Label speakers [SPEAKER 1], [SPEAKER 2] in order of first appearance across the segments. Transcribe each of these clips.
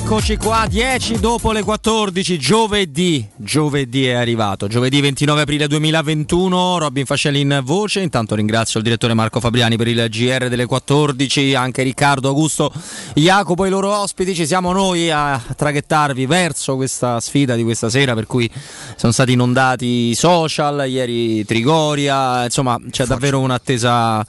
[SPEAKER 1] Eccoci qua, 10 dopo le 14, giovedì, giovedì è arrivato, giovedì 29 aprile 2021, Robin Fascelli in voce, intanto ringrazio il direttore Marco Fabriani per il GR delle 14, anche Riccardo, Augusto, Jacopo e i loro ospiti, ci siamo noi a traghettarvi verso questa sfida di questa sera per cui sono stati inondati i social, ieri Trigoria, insomma c'è davvero un'attesa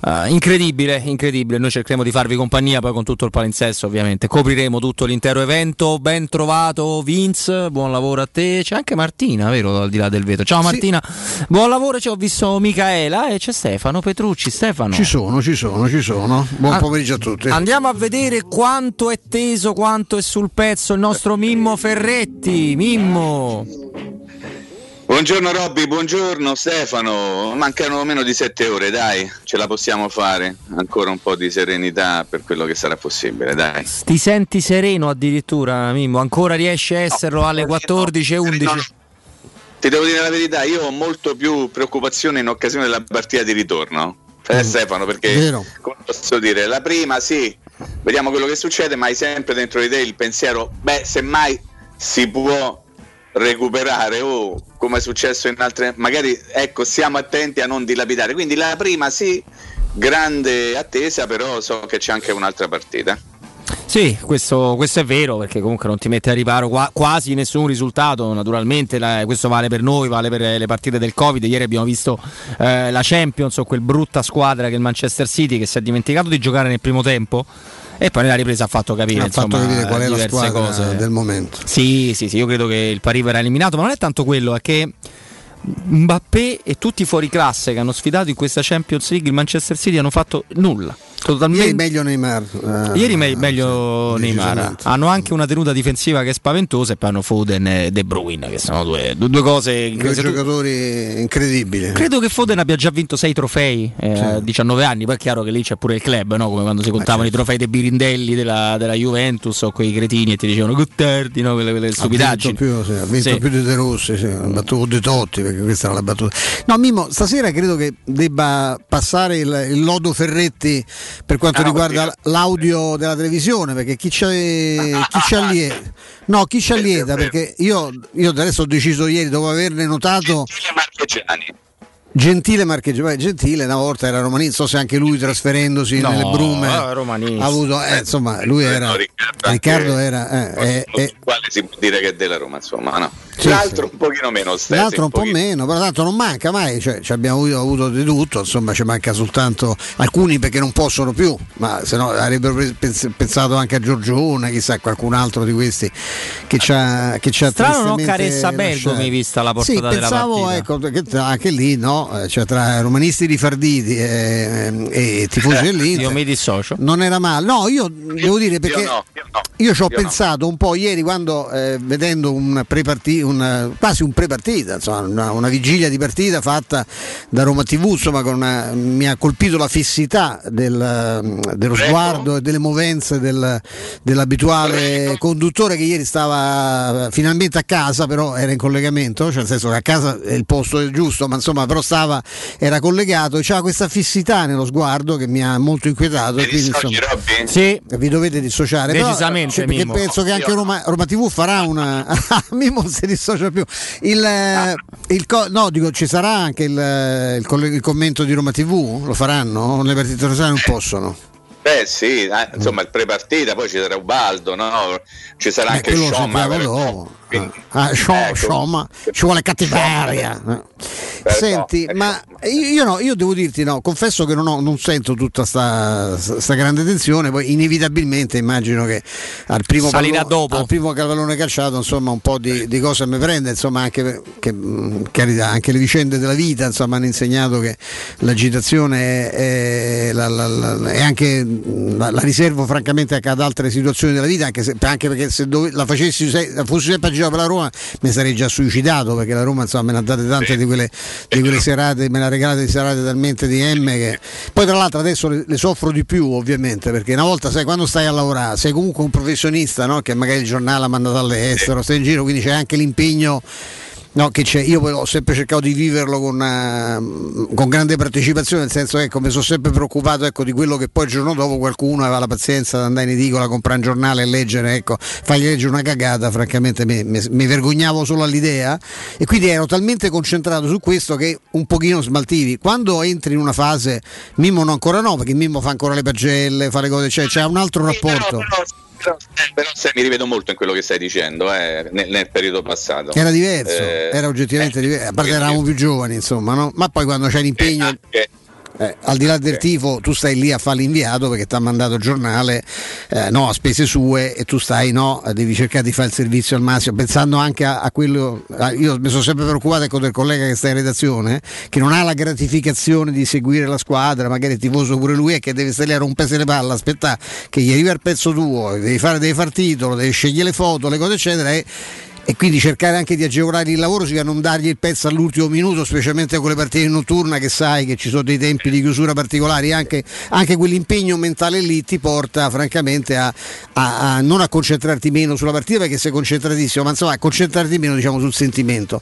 [SPEAKER 1] Uh, incredibile, incredibile. Noi cercheremo di farvi compagnia poi con tutto il palinsesto, ovviamente. Copriremo tutto l'intero evento. Ben trovato, Vince. Buon lavoro a te. C'è anche Martina, vero? Al di là del vetro. Ciao Martina, sì. buon lavoro. Ci ho visto Micaela e c'è Stefano Petrucci. Stefano,
[SPEAKER 2] ci sono, ci sono, ci sono. Buon pomeriggio a tutti.
[SPEAKER 1] Andiamo a vedere quanto è teso, quanto è sul pezzo il nostro Mimmo Ferretti. Mimmo.
[SPEAKER 3] Buongiorno Robby, buongiorno Stefano. Mancano meno di sette ore, dai, ce la possiamo fare. Ancora un po' di serenità per quello che sarà possibile, dai.
[SPEAKER 1] Ti senti sereno addirittura, Mimmo? Ancora riesci a esserlo no, alle 14 e 11? No,
[SPEAKER 3] ti devo dire la verità, io ho molto più preoccupazione in occasione della partita di ritorno. Eh, mm. Stefano, perché come posso dire, la prima sì, vediamo quello che succede, ma hai sempre dentro di te il pensiero, beh, semmai si può recuperare o oh, come è successo in altre magari ecco siamo attenti a non dilapidare. Quindi la prima sì grande attesa però so che c'è anche un'altra partita.
[SPEAKER 1] Sì, questo, questo, è vero perché comunque non ti mette a riparo qua, quasi nessun risultato, naturalmente la, questo vale per noi, vale per le partite del Covid, ieri abbiamo visto eh, la Champions o quel brutta squadra che è il Manchester City che si è dimenticato di giocare nel primo tempo e poi nella ripresa ha fatto capire, ha insomma,
[SPEAKER 2] fatto capire qual è la squadra
[SPEAKER 1] cose.
[SPEAKER 2] del momento.
[SPEAKER 1] Sì, sì, sì, io credo che il Paris verrà eliminato, ma non è tanto quello, è che Mbappé e tutti i fuori classe che hanno sfidato in questa Champions League il Manchester City hanno fatto nulla
[SPEAKER 2] Totalmente... Ieri meglio Neymar.
[SPEAKER 1] Uh, Ieri me- meglio sì, Neymar. Hanno anche una tenuta difensiva che è spaventosa e poi hanno Foden e De Bruyne, che sono due, due cose.
[SPEAKER 2] Due giocatori incredibili.
[SPEAKER 1] Credo che Foden abbia già vinto sei trofei eh, a sì. 19 anni. Poi è chiaro che lì c'è pure il club, no? come quando si contavano certo. i trofei dei Birindelli della, della, Juventus o quei cretini e ti dicevano Gutterdi, no? quelle, quelle stupidaggini.
[SPEAKER 2] Ha vinto più, sì, ha vinto più di De Rossi, sì. ha battuto De Totti perché questa era la battuta. No, Mimo, stasera credo che debba passare il, il lodo Ferretti per quanto ah, riguarda oddio. l'audio della televisione, perché chi ci allieta, no, chi ci allieta? perché io, io adesso ho deciso ieri, dopo averne notato... Gentile Marcheggio, Gentile una volta era romanista, so se anche lui trasferendosi no, nelle brume ha avuto, eh, insomma, lui era Riccardo, Riccardo era
[SPEAKER 3] eh, eh, eh, quale si può dire che è della Roma, insomma, no. Sì, l'altro sì. un pochino meno stesso.
[SPEAKER 2] L'altro un, po' meno, però tanto non manca mai, cioè, abbiamo avuto, avuto, di tutto, insomma ci manca soltanto alcuni perché non possono più, ma se no avrebbero pensato anche a Giorgione, chissà qualcun altro di questi che ci ha che c'ha
[SPEAKER 1] Strano non Caressa Bergomi vista la portata
[SPEAKER 2] sì, pensavo,
[SPEAKER 1] della
[SPEAKER 2] partita. Ecco, anche lì no, cioè tra romanisti rifarditi e, e tifosi dell'Inter.
[SPEAKER 1] Io mi dissocio.
[SPEAKER 2] Non era male. No, io devo dire perché io, no, io, no, io ci ho pensato no. un po' ieri quando eh, vedendo un pre-partita un, quasi un pre-partita, insomma, una, una, vigilia di partita fatta da Roma TV, insomma, una, mi ha colpito la fissità del, dello sguardo e delle movenze del, dell'abituale conduttore che ieri stava finalmente a casa, però era in collegamento, cioè nel senso che a casa è il posto giusto, ma insomma però stava, era collegato c'era questa fissità nello sguardo che mi ha molto inquietato. E quindi, insomma, sì. vi dovete dissociare.
[SPEAKER 1] Decisamente.
[SPEAKER 2] Però, cioè, perché penso che anche Roma, Roma TV farà una. Mimo si dissocia più. Il, ah. il co- no, dico, ci sarà anche il, il, il, commento di Roma TV? Lo faranno? Le partite rosane non possono.
[SPEAKER 3] Beh sì, eh, insomma il pre-partita, poi ci sarà Ubaldo, no? ci sarà Beh, anche Sciomma.
[SPEAKER 2] Ah, show, ecco. show, ma ci vuole cattiveria. Eh. Senti, ma io, no, io devo dirti, no, confesso che non, ho, non sento tutta questa grande tensione, poi inevitabilmente immagino che al primo,
[SPEAKER 1] dopo.
[SPEAKER 2] al primo pallone calciato insomma un po' di, di cose mi prende, insomma anche, che, carità, anche le vicende della vita insomma, hanno insegnato che l'agitazione è, è, la, la, la, è anche la, riservo francamente anche ad altre situazioni della vita, anche, se, anche perché se dove, la facessi, se fossi sempre a girare per la Roma mi sarei già suicidato perché la Roma insomma me ne ha date tante di quelle, di quelle serate, me ne ha regalate di serate talmente di M che poi tra l'altro adesso le, le, soffro di più ovviamente perché una volta sai quando stai a lavorare sei comunque un professionista no? che magari il giornale ha mandato all'estero, stai in giro quindi c'è anche l'impegno No, che c'è, io ho sempre cercato di viverlo con, uh, con grande partecipazione, nel senso che ecco, mi sono sempre preoccupato ecco, di quello che poi il giorno dopo qualcuno aveva la pazienza di andare in edicola, comprare un giornale e leggere, ecco, fargli leggere una cagata, francamente mi, mi, mi vergognavo solo all'idea e quindi ero talmente concentrato su questo che un pochino smaltivi. Quando entri in una fase, Mimmo no ancora no, perché Mimmo fa ancora le pagelle, fa le cose, cioè c'è un altro rapporto. Però, però
[SPEAKER 3] però, però se, mi rivedo molto in quello che stai dicendo eh, nel, nel, periodo passato.
[SPEAKER 2] Era diverso, eh, era oggettivamente eh, diverso, a parte eravamo più giovani, insomma, no? ma poi quando c'è l'impegno. Anche, eh, al di là del tifo, tu stai lì a fare l'inviato perché ti ha mandato il giornale eh, no, a spese sue e tu stai, no, devi cercare di fare il servizio al massimo, pensando anche a, a quello. A, io mi sono sempre preoccupato ecco, del collega che sta in redazione, che non ha la gratificazione di seguire la squadra, magari è tifoso pure lui e che deve stare lì a rompersi le palle, aspettare che gli arriva il pezzo tuo, devi fare, devi fare titolo, devi scegliere le foto, le cose eccetera. E, e quindi cercare anche di agevolare il lavoro, significa non dargli il pezzo all'ultimo minuto, specialmente con le partite notturne che sai che ci sono dei tempi di chiusura particolari, anche, anche quell'impegno mentale lì ti porta francamente a, a, a, non a concentrarti meno sulla partita perché sei concentratissimo, ma insomma a concentrarti meno diciamo, sul sentimento.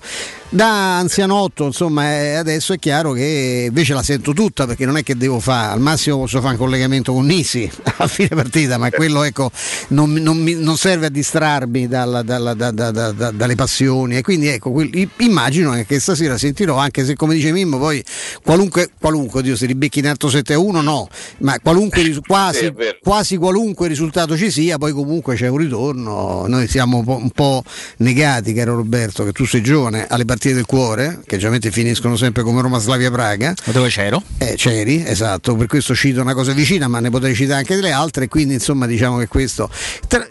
[SPEAKER 2] Da anzianotto, insomma, adesso è chiaro che invece la sento tutta perché non è che devo fare, al massimo posso fare un collegamento con Nisi a fine partita, ma quello ecco, non, non, non serve a distrarmi dalla, dalla, da, da, da, dalle passioni e quindi ecco, immagino che stasera sentirò, anche se come dice Mimmo, poi qualunque, qualunque Dio si ribecchi in alto 7 a 1 no, ma qualunque, quasi, quasi qualunque risultato ci sia, poi comunque c'è un ritorno, noi siamo un po', un po negati, caro Roberto, che tu sei giovane, alle partite del cuore, che generalmente finiscono sempre come Roma Slavia Praga.
[SPEAKER 1] Dove c'ero?
[SPEAKER 2] Eh, c'eri, esatto, per questo cito una cosa vicina, ma ne potrei citare anche delle altre, quindi insomma diciamo che questo.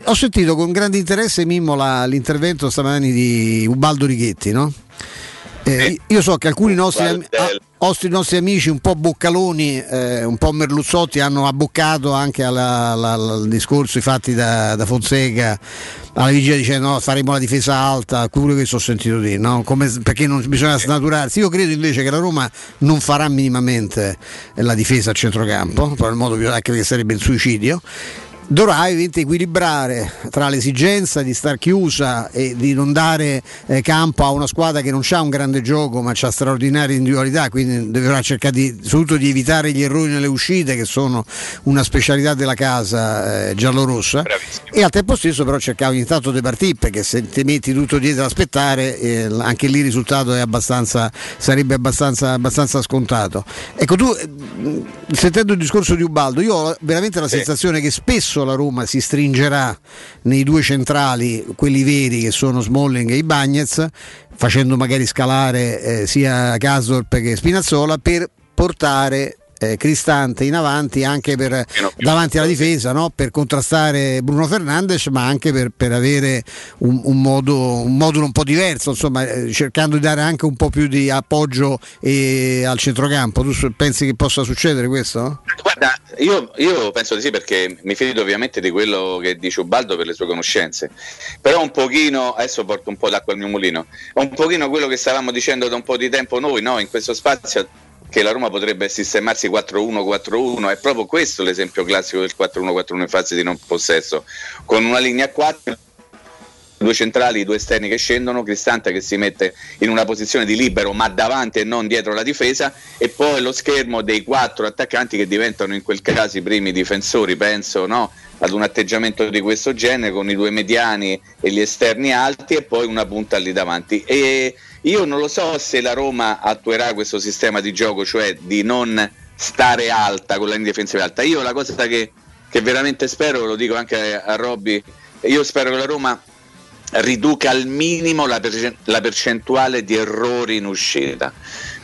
[SPEAKER 2] Ho sentito con grande interesse Mimmo la, l'intervento stamattina di Ubaldo Righetti, no? Eh, io so che alcuni nostri, nostri, nostri amici un po' boccaloni, eh, un po' merluzzotti hanno abboccato anche alla, alla, al discorso fatti da, da, Fonseca alla vigilia dicendo no, faremo la difesa alta, quello che ho sentito dire, no? Come, perché non bisogna snaturarsi. Io credo invece che la Roma non farà minimamente la difesa a centrocampo, per il modo più anche perché sarebbe il suicidio dovrà ovviamente equilibrare tra l'esigenza di star chiusa e di non dare eh, campo a una squadra che non ha un grande gioco ma ha straordinarie individualità, quindi dovrà cercare di, soprattutto di evitare gli errori nelle uscite che sono una specialità della casa eh, giallorossa. E al tempo stesso però cercare ogni tanto di partire perché se ti metti tutto dietro ad aspettare eh, anche lì il risultato abbastanza, sarebbe abbastanza, abbastanza, scontato. Ecco tu, eh, sentendo il discorso di Ubaldo, io ho veramente la sensazione che spesso adesso la Roma si stringerà nei due centrali, quelli veri che sono Smalling e i Bagnets, facendo magari scalare eh, sia Gasdorp che Spinazzola per portare eh, Cristante in avanti anche per, davanti alla difesa no? per contrastare Bruno Fernandes ma anche per, per avere un, un, modo, un, modulo un po' diverso insomma, eh, cercando di dare anche un po' più di appoggio eh, al centrocampo tu pensi che possa succedere questo?
[SPEAKER 3] Guarda io, io, penso di sì perché mi fido ovviamente di quello che dice Ubaldo per le sue conoscenze però un pochino adesso porto un po' d'acqua al mio mulino un pochino quello che stavamo dicendo da un po' di tempo noi no? in questo spazio che la Roma potrebbe sistemarsi 4-1-4-1, è proprio questo l'esempio classico del 4-1-4-1 in fase di non possesso, con una linea a 4 due centrali, due esterni che scendono, Cristante che si mette in una posizione di libero ma davanti e non dietro la difesa e poi lo schermo dei quattro attaccanti che diventano in quel caso i primi difensori, penso no? ad un atteggiamento di questo genere con i due mediani e gli esterni alti e poi una punta lì davanti. E io non lo so se la Roma attuerà questo sistema di gioco, cioè di non stare alta con la linea difensiva alta. Io la cosa che, che veramente spero, lo dico anche a, Robby, io spero che la Roma riduca al minimo la, percentuale di errori in uscita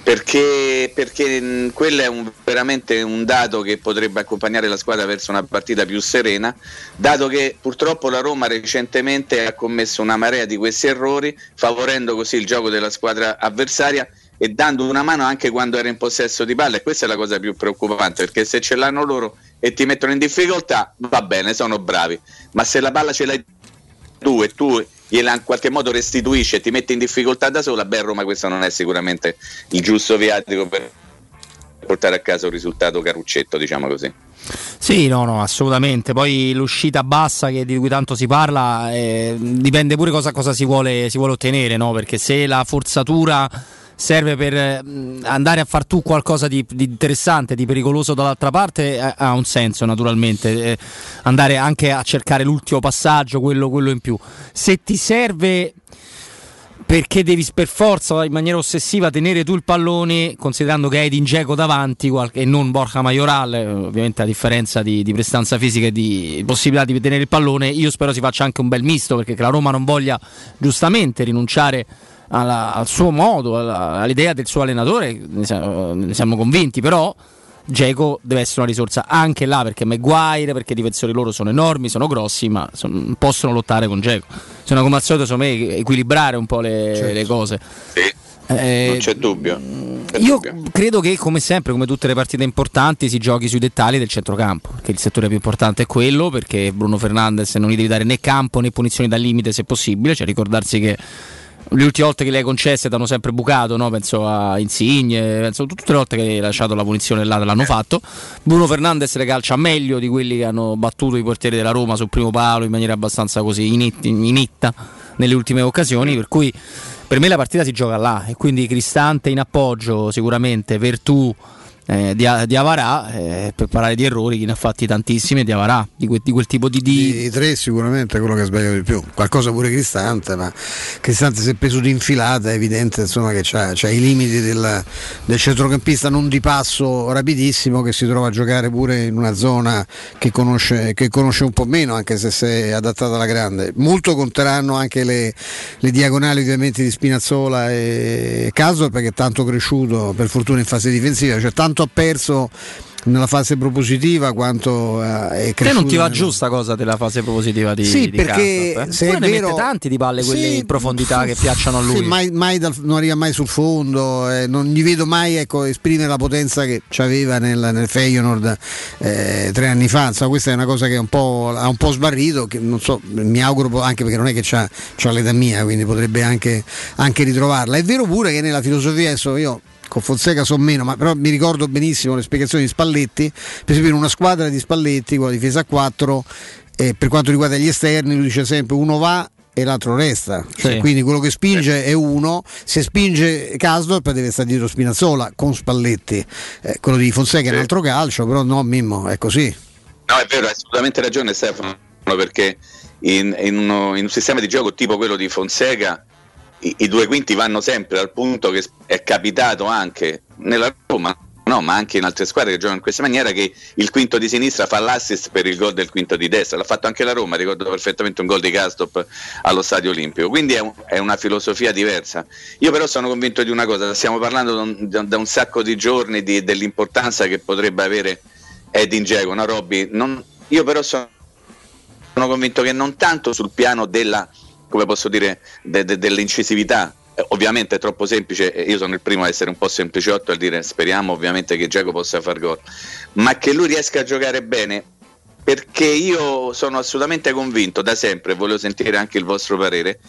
[SPEAKER 3] perché, perché quello è un, veramente un dato che potrebbe accompagnare la squadra verso una partita più serena, dato che purtroppo la Roma recentemente ha commesso una marea di questi errori, favorendo così il gioco della squadra avversaria e dando una mano anche quando era in possesso di palla. E questa è la cosa più preoccupante perché se ce l'hanno loro e ti mettono in difficoltà va bene, sono bravi, ma se la palla ce l'hai tu e tu gliela in qualche modo restituisce e ti mette in difficoltà da sola, beh Roma questo non è sicuramente il giusto viatico per portare a casa un risultato caruccetto, diciamo così.
[SPEAKER 1] Sì, no, no, assolutamente. Poi l'uscita bassa di cui tanto si parla eh, dipende pure cosa, cosa si, vuole, si, vuole, ottenere, no? Perché se la forzatura serve per andare a far tu qualcosa di, di interessante, di pericoloso dall'altra parte, ha, ha un senso naturalmente. Eh, andare anche a cercare l'ultimo passaggio, quello, quello in più. Se ti serve perché devi per forza in maniera ossessiva tenere tu il pallone considerando che hai Edin Dzeko davanti e non Borja Majoral ovviamente a differenza di, di, prestanza fisica e di possibilità di tenere il pallone io spero si faccia anche un bel misto perché la Roma non voglia giustamente rinunciare alla, al suo modo alla, all'idea del suo allenatore ne siamo, ne siamo convinti però Geco deve essere una risorsa anche là perché Maguire, perché i difensori loro sono enormi, sono grossi, ma son, possono lottare con Geco. Sono come al solito, secondo me, equilibrare un po' le, certo. le cose.
[SPEAKER 3] Sì. Eh, non c'è dubbio.
[SPEAKER 1] C'è io dubbio. credo che, come sempre, come tutte le partite importanti, si giochi sui dettagli del centrocampo. Che il settore più importante è quello, perché Bruno Fernandes non gli devi dare né campo né punizioni dal limite se possibile. Cioè, ricordarsi che le ultime volte che le hai concesse ti hanno sempre bucato, no? penso a Insigne, penso tutte le volte che hai lasciato la punizione là l'hanno fatto. Bruno Fernandes le calcia meglio di quelli che hanno battuto i portieri della Roma sul primo palo in maniera abbastanza così initta nelle ultime occasioni, per cui per me la partita si gioca là e quindi Cristante in appoggio sicuramente, Vertù eh, di, di, Avarà eh, per parlare di errori chi ne ha fatti tantissimi di Avarà di, que, di quel tipo di, di...
[SPEAKER 2] I tre sicuramente quello che ha sbagliato di più. Qualcosa pure Cristante ma Cristante si è preso di infilata è evidente insomma, che c'ha i limiti del, del, centrocampista non di passo rapidissimo che si trova a giocare pure in una zona che conosce, che conosce un po' meno anche se si è adattata alla grande. Molto conteranno anche le, le diagonali ovviamente di Spinazzola e Caso perché è tanto cresciuto per fortuna in fase difensiva. Cioè tanto ha perso nella fase propositiva quanto eh, è cresciuto. Te
[SPEAKER 1] non ti va giusta cosa della fase propositiva di
[SPEAKER 2] Sì,
[SPEAKER 1] di
[SPEAKER 2] perché Castro, eh?
[SPEAKER 1] se è vero, tanti di palle quelle sì, in profondità che piacciono a lui.
[SPEAKER 2] Sì, mai, mai dal, non arriva mai sul fondo, eh, non gli vedo mai ecco, esprimere la potenza che aveva nel, nel Feyenoord eh, tre anni fa. Insomma, questa è una cosa che un ha un po' sbarrito, che non so, mi auguro anche perché non è che c'ha, c'ha l'età mia, quindi potrebbe anche, anche ritrovarla. È vero pure che nella filosofia adesso io con Fonseca so meno, ma però mi ricordo benissimo le spiegazioni di Spalletti, per esempio in una squadra di Spalletti con la difesa a 4, eh, per quanto riguarda gli esterni, lui dice sempre uno va e l'altro resta. Cioè, sì. Quindi quello che spinge è uno, se spinge Casdorp deve stare dietro Spinazzola con Spalletti. Eh, quello di Fonseca sì. è un altro calcio, però no Mimmo, è così.
[SPEAKER 3] No, è vero, hai assolutamente ragione Stefano, perché in, in, uno, in un sistema di gioco tipo quello di Fonseca i, i, due quinti vanno sempre al punto che è capitato anche nella Roma, no, ma anche in altre squadre che giocano in questa maniera che il quinto di sinistra fa l'assist per il gol del quinto di destra. L'ha fatto anche la Roma, ricordo perfettamente un gol di Castop allo Stadio Olimpico. Quindi è, un, è, una filosofia diversa. Io però sono convinto di una cosa, stiamo parlando da un, da un sacco di giorni di, dell'importanza che potrebbe avere Edin Dzeko, no Robby? Io però sono, sono convinto che non tanto sul piano della come posso dire, de, de, dell'incisività. Eh, ovviamente è troppo semplice, io sono il primo a essere un po' sempliciotto a dire speriamo ovviamente che Giacomo possa far gol, ma che lui riesca a giocare bene perché io sono assolutamente convinto da sempre, volevo sentire anche il vostro parere,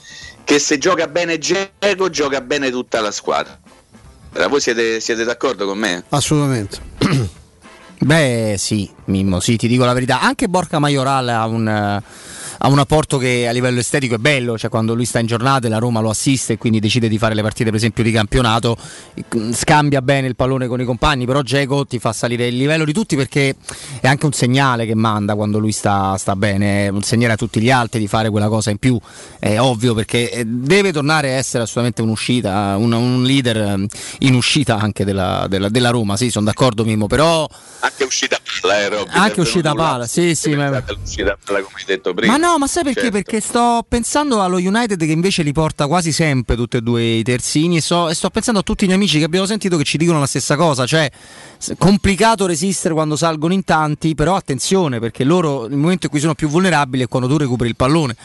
[SPEAKER 3] che se gioca bene Giacomo gioca bene tutta la squadra. Voi siete, siete d'accordo con me?
[SPEAKER 2] Assolutamente.
[SPEAKER 1] Beh sì, Mimmo, sì, ti dico la verità. Anche Borca Majoral ha un ha un apporto che a livello estetico è bello, cioè quando lui sta in giornata e la Roma lo assiste e quindi decide di fare le partite per esempio di campionato, scambia bene il pallone con i compagni, però Geco ti fa salire il livello di tutti perché è anche un segnale che manda quando lui sta, sta bene, un segnale a tutti gli altri di fare quella cosa in più, è ovvio perché eh, deve tornare a essere assolutamente un'uscita, un, un leader eh, in uscita anche della, della, della Roma, sì, sono d'accordo Mimmo, però...
[SPEAKER 3] Anche uscita palla, eh, Robby,
[SPEAKER 1] Anche uscita palla, sì, sì.
[SPEAKER 3] Ma... Uscita palla come hai detto prima.
[SPEAKER 1] Ma no, ma sai perché? Certo. Perché sto pensando allo United che invece li porta quasi sempre tutti e due i terzini e, so, e sto pensando a tutti gli amici che abbiamo sentito che ci dicono la stessa cosa, cioè complicato resistere quando salgono in tanti, però attenzione perché loro il momento in cui sono più vulnerabili è quando tu recuperi il pallone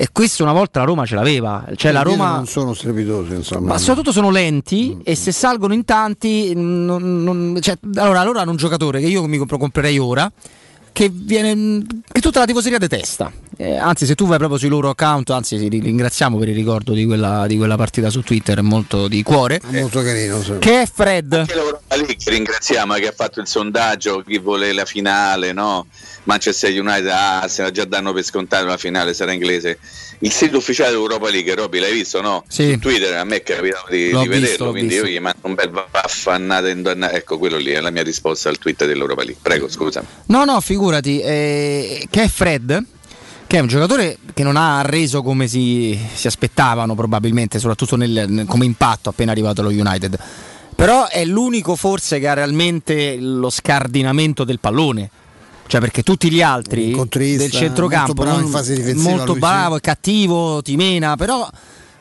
[SPEAKER 1] e questo una volta la Roma ce l'aveva. Cioè la Roma
[SPEAKER 2] non sono strepitosi, insomma.
[SPEAKER 1] Ma soprattutto sono lenti mm. e se salgono in tanti, non, non, cioè, allora, allora hanno un giocatore che io mi comprerei ora che, viene, che tutta la tifoseria detesta. Eh, anzi, se tu vai proprio sui loro account, anzi, li ringraziamo per il ricordo di quella, di quella partita su Twitter, molto di cuore.
[SPEAKER 2] Molto carino. Sì.
[SPEAKER 1] Che è Fred.
[SPEAKER 3] Anche l'Europa League ringraziamo che ha fatto il sondaggio, chi vuole la finale, no? Manchester United, ah, se la già danno per scontato la finale, sarà inglese. Il sito ufficiale dell'Europa League, Robby, l'hai visto, no?
[SPEAKER 1] Sì.
[SPEAKER 3] Su Twitter a me è capitato di, di vederlo, quindi visto. io gli mando un bel vaffannata indannata. Ecco, quello lì è la mia risposta al tweet dell'Europa League. Prego, scusa.
[SPEAKER 1] No, no, figurati, eh, che è Fred che è un giocatore che non ha reso come si, si aspettavano probabilmente, soprattutto nel, nel, come impatto appena arrivato allo United. Però è l'unico forse che ha realmente lo scardinamento del pallone. Cioè perché tutti gli altri del centrocampo
[SPEAKER 2] molto bravo,
[SPEAKER 1] molto bravo e cattivo, ti mena, però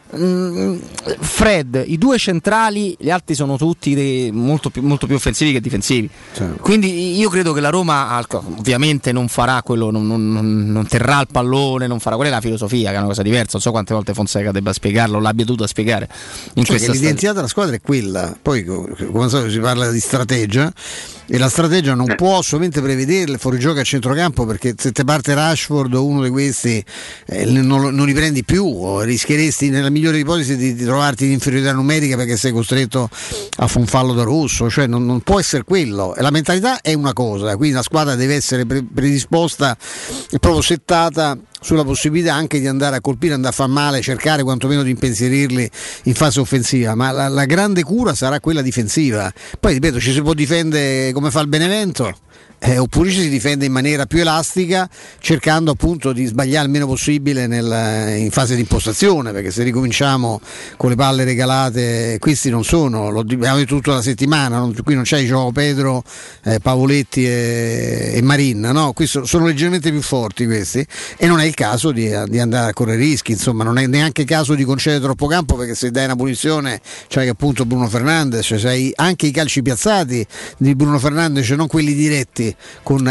[SPEAKER 1] Fred, i due centrali, gli altri sono tutti molto, più, molto, più, offensivi che difensivi. Certo. Quindi io credo che la Roma ovviamente non farà quello, non, non, non, terrà il pallone, non farà quella è la filosofia, che è una cosa diversa. Non so quante volte Fonseca debba spiegarlo, l'abbia dovuto spiegare.
[SPEAKER 2] In cioè l'identità della squadra è quella. Poi, come so, si parla di strategia e la strategia non può assolutamente prevederle fuori gioco a centrocampo perché se te parte Rashford o uno di questi eh, non, non, li prendi più o rischieresti nella migliore ipotesi di, di, trovarti in inferiorità numerica perché sei costretto a fare un fallo da russo cioè non, non, può essere quello la mentalità è una cosa quindi la squadra deve essere pre- predisposta e proprio settata sulla possibilità anche di andare a colpire, andare a far male, cercare quantomeno di impensierirli in fase offensiva, ma la, la grande cura sarà quella difensiva. Poi ripeto, ci si può difendere come fa il Benevento eh, oppure ci si difende in maniera più elastica cercando appunto di sbagliare il meno possibile nel, in fase di impostazione perché se ricominciamo con le palle regalate questi non sono, lo abbiamo detto tutta la settimana non, qui non c'è Gioco Pedro, eh, Pavoletti e, e Marin no? qui so, sono leggermente più forti questi e non è il caso di, di, andare a correre rischi insomma non è neanche caso di concedere troppo campo perché se dai una punizione c'hai che appunto Bruno Fernandes cioè anche i calci piazzati di Bruno Fernandes non quelli diretti con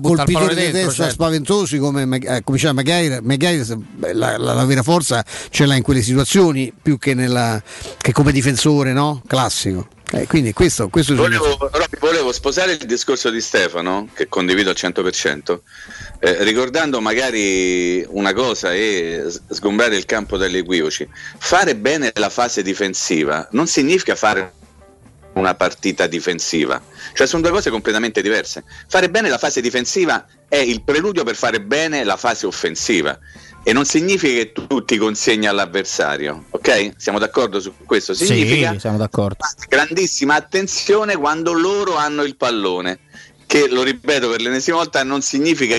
[SPEAKER 2] colpitori di testa certo. spaventosi come, eh, come diceva Maguire, Maguire la, la, la, vera forza ce l'ha in quelle situazioni più che, nella, che come difensore no? classico. Eh, quindi questo, questo
[SPEAKER 3] volevo, volevo, sposare il discorso di Stefano, che condivido al 100%, eh, ricordando magari una cosa e sgombrare il campo dagli equivoci. Fare bene la fase difensiva non significa fare una partita difensiva. Cioè sono due cose completamente diverse. Fare bene la fase difensiva è il preludio per fare bene la fase offensiva e non significa che tu ti consegni all'avversario, ok? Siamo d'accordo su questo? Significa
[SPEAKER 1] sì, siamo d'accordo.
[SPEAKER 3] grandissima attenzione quando loro hanno il pallone, che lo ripeto per l'ennesima volta non significa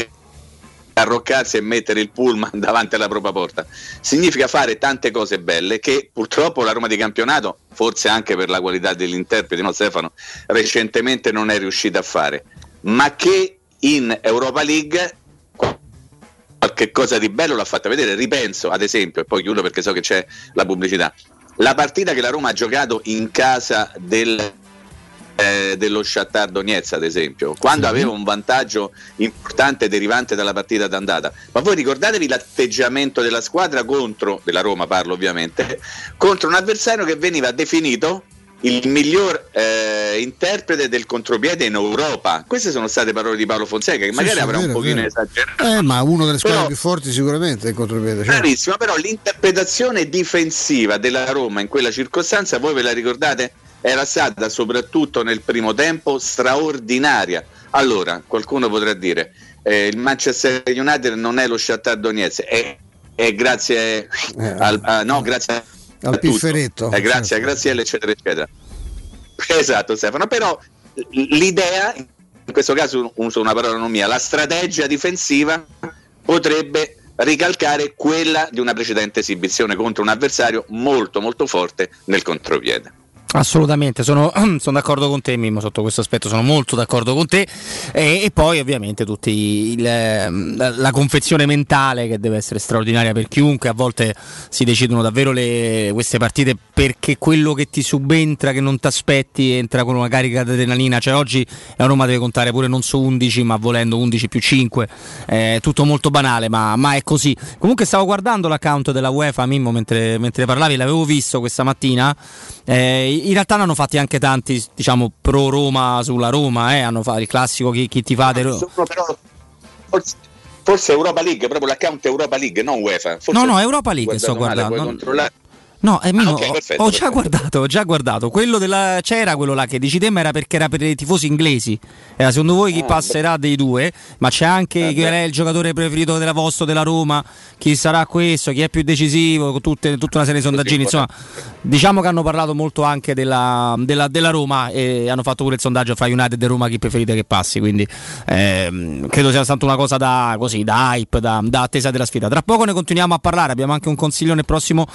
[SPEAKER 3] arroccarsi e mettere il pullman davanti alla propria porta. Significa fare tante cose belle che purtroppo la Roma di campionato, forse anche per la qualità dell'interprete, no Stefano, recentemente non è riuscita a fare, ma che in Europa League qualche cosa di bello l'ha fatta vedere. Ripenso, ad esempio, e poi chiudo perché so che c'è la pubblicità, la partita che la Roma ha giocato in casa del eh, dello Shakhtar Donetsk ad esempio, quando aveva un vantaggio importante derivante dalla partita d'andata. Ma voi ricordatevi l'atteggiamento della squadra contro, della Roma parlo ovviamente, contro un avversario che veniva definito il miglior eh, interprete del contropiede in Europa. Queste sono state parole di Paolo Fonseca, che sì, magari sì, avrà vero, un pochino esagerato.
[SPEAKER 2] Eh, ma uno delle squadre più forti sicuramente è il contropiede.
[SPEAKER 3] Certo. Chiarissimo, però l'interpretazione difensiva della Roma in quella circostanza, voi ve la ricordate? Era stata soprattutto nel primo tempo straordinaria. Allora, qualcuno potrà dire, eh, il Manchester United non è lo Shakhtar Donetsk, è, è grazie eh, al, a, no, grazie
[SPEAKER 2] al pifferetto.
[SPEAKER 3] Eh, grazie certo. a Graziella, eccetera, eccetera. Esatto, Stefano, però l'idea, in questo caso uso una parola non mia, la strategia difensiva potrebbe ricalcare quella di una precedente esibizione contro un avversario molto molto forte nel contropiede.
[SPEAKER 1] Assolutamente, sono, sono, d'accordo con te Mimmo sotto questo aspetto, sono molto d'accordo con te e, e poi ovviamente tutti il, la, confezione mentale che deve essere straordinaria per chiunque, a volte si decidono davvero le, queste partite perché quello che ti subentra, che non ti aspetti, entra con una carica di adrenalina, cioè oggi la Roma deve contare pure non so 11 ma volendo 11 più 5, è tutto molto banale ma, ma è così. Comunque stavo guardando l'account della UEFA Mimmo mentre, mentre parlavi, l'avevo visto questa mattina. Eh, in realtà ne hanno fatti anche tanti, diciamo, pro Roma sulla Roma, eh? hanno fatto il classico chi, chi ti fa.
[SPEAKER 3] Sono però Forse, forse Europa League, proprio l'account Europa League, non UEFA. Forse
[SPEAKER 1] no, no, Europa League sto guardando. No, eh, ah, okay, perfetto, ho, già guardato, ho già guardato. Quello della, c'era quello là che dici te, ma era perché era per i tifosi inglesi. Era secondo voi chi ah, passerà beh. dei due? Ma c'è anche eh, chi è il giocatore preferito della Vosto della Roma, chi sarà questo, chi è più decisivo, tutte, tutta una serie di sondaggini. Insomma, diciamo che hanno parlato molto anche della, della, della, Roma e hanno fatto pure il sondaggio fra United e Roma chi preferite che passi. Quindi ehm, credo sia stata una cosa da, così, da hype, da, da attesa della sfida. Tra poco ne continuiamo a parlare. Abbiamo anche un consiglio nel prossimo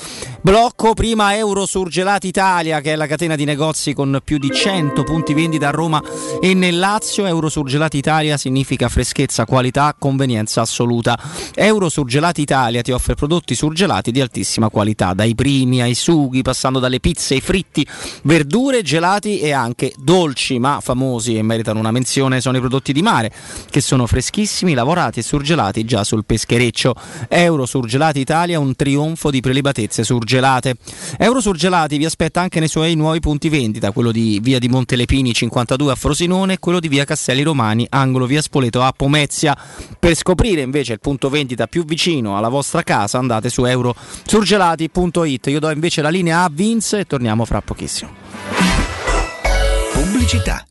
[SPEAKER 1] blocco blocco. Prima Euro Surgelati Italia, che è la catena di negozi con più di 100 punti vendita a Roma e nel Lazio. Euro Surgelati Italia significa freschezza, qualità, convenienza assoluta. Euro Surgelati Italia ti offre prodotti surgelati di altissima qualità, dai primi ai sughi, passando dalle pizze ai fritti, verdure, gelati e anche dolci, ma famosi e meritano una menzione sono i prodotti di mare, che sono freschissimi, lavorati e surgelati già sul peschereccio. Euro Surgelati Italia, un trionfo di prelibatezze surgelate surgelate. Eurosurgelati vi aspetta anche nei suoi nuovi punti vendita, quello di via di Montelepini 52 a Frosinone e quello di via Castelli Romani, angolo via Spoleto a Pomezia. Per scoprire invece il punto vendita più vicino alla vostra casa andate su eurosurgelati.it. Io do invece la linea a Vince e torniamo fra pochissimo.
[SPEAKER 4] Pubblicità.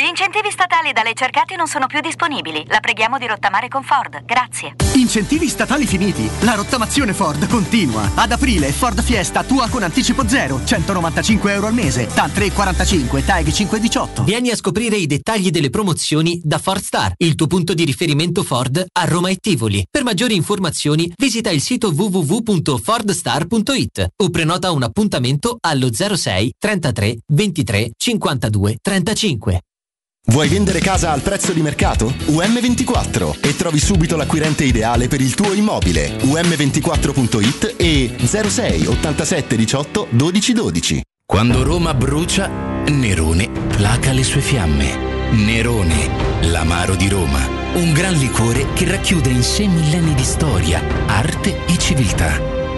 [SPEAKER 4] Gli incentivi statali da lei cercati non sono più disponibili. La preghiamo di rottamare con Ford. Grazie.
[SPEAKER 5] Incentivi statali finiti. La rottamazione Ford continua. Ad aprile Ford Fiesta tua con anticipo zero. 195 euro al mese. TAN 345, TAG 518.
[SPEAKER 6] Vieni a scoprire i dettagli delle promozioni da Ford Star, il tuo punto di riferimento Ford a Roma e Tivoli. Per maggiori informazioni visita il sito www.fordstar.it o prenota un appuntamento allo 06 33 23 52 35.
[SPEAKER 7] Vuoi vendere casa al prezzo di mercato? UM24 e trovi subito l'acquirente ideale per il tuo immobile. UM24.it e 06 87 18 12 12.
[SPEAKER 8] Quando Roma brucia, Nerone placa le sue fiamme. Nerone, l'amaro di Roma. Un gran liquore che racchiude in sé millenni di storia, arte e civiltà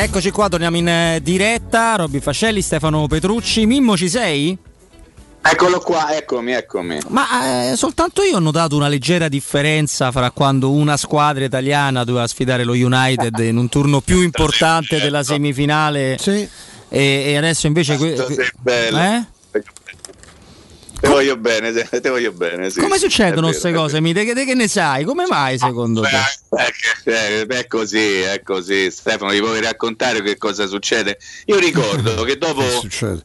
[SPEAKER 1] Eccoci qua, torniamo in eh, diretta. Robby Fascelli, Stefano Petrucci. Mimmo, ci sei?
[SPEAKER 3] Eccolo qua, eccomi, eccomi.
[SPEAKER 1] Ma eh, soltanto io ho notato una leggera differenza fra quando una squadra italiana doveva sfidare lo United in un turno più importante della semifinale
[SPEAKER 2] sì.
[SPEAKER 1] e, e, adesso invece... Que-
[SPEAKER 3] sei bello.
[SPEAKER 1] Eh?
[SPEAKER 3] Te voglio bene, te, te voglio bene. Sì.
[SPEAKER 1] Come succedono queste cose? Mi, te, te, che ne sai? Come mai secondo te?
[SPEAKER 3] È, è, così, è così. Stefano, ti puoi raccontare che cosa succede? Io ricordo che dopo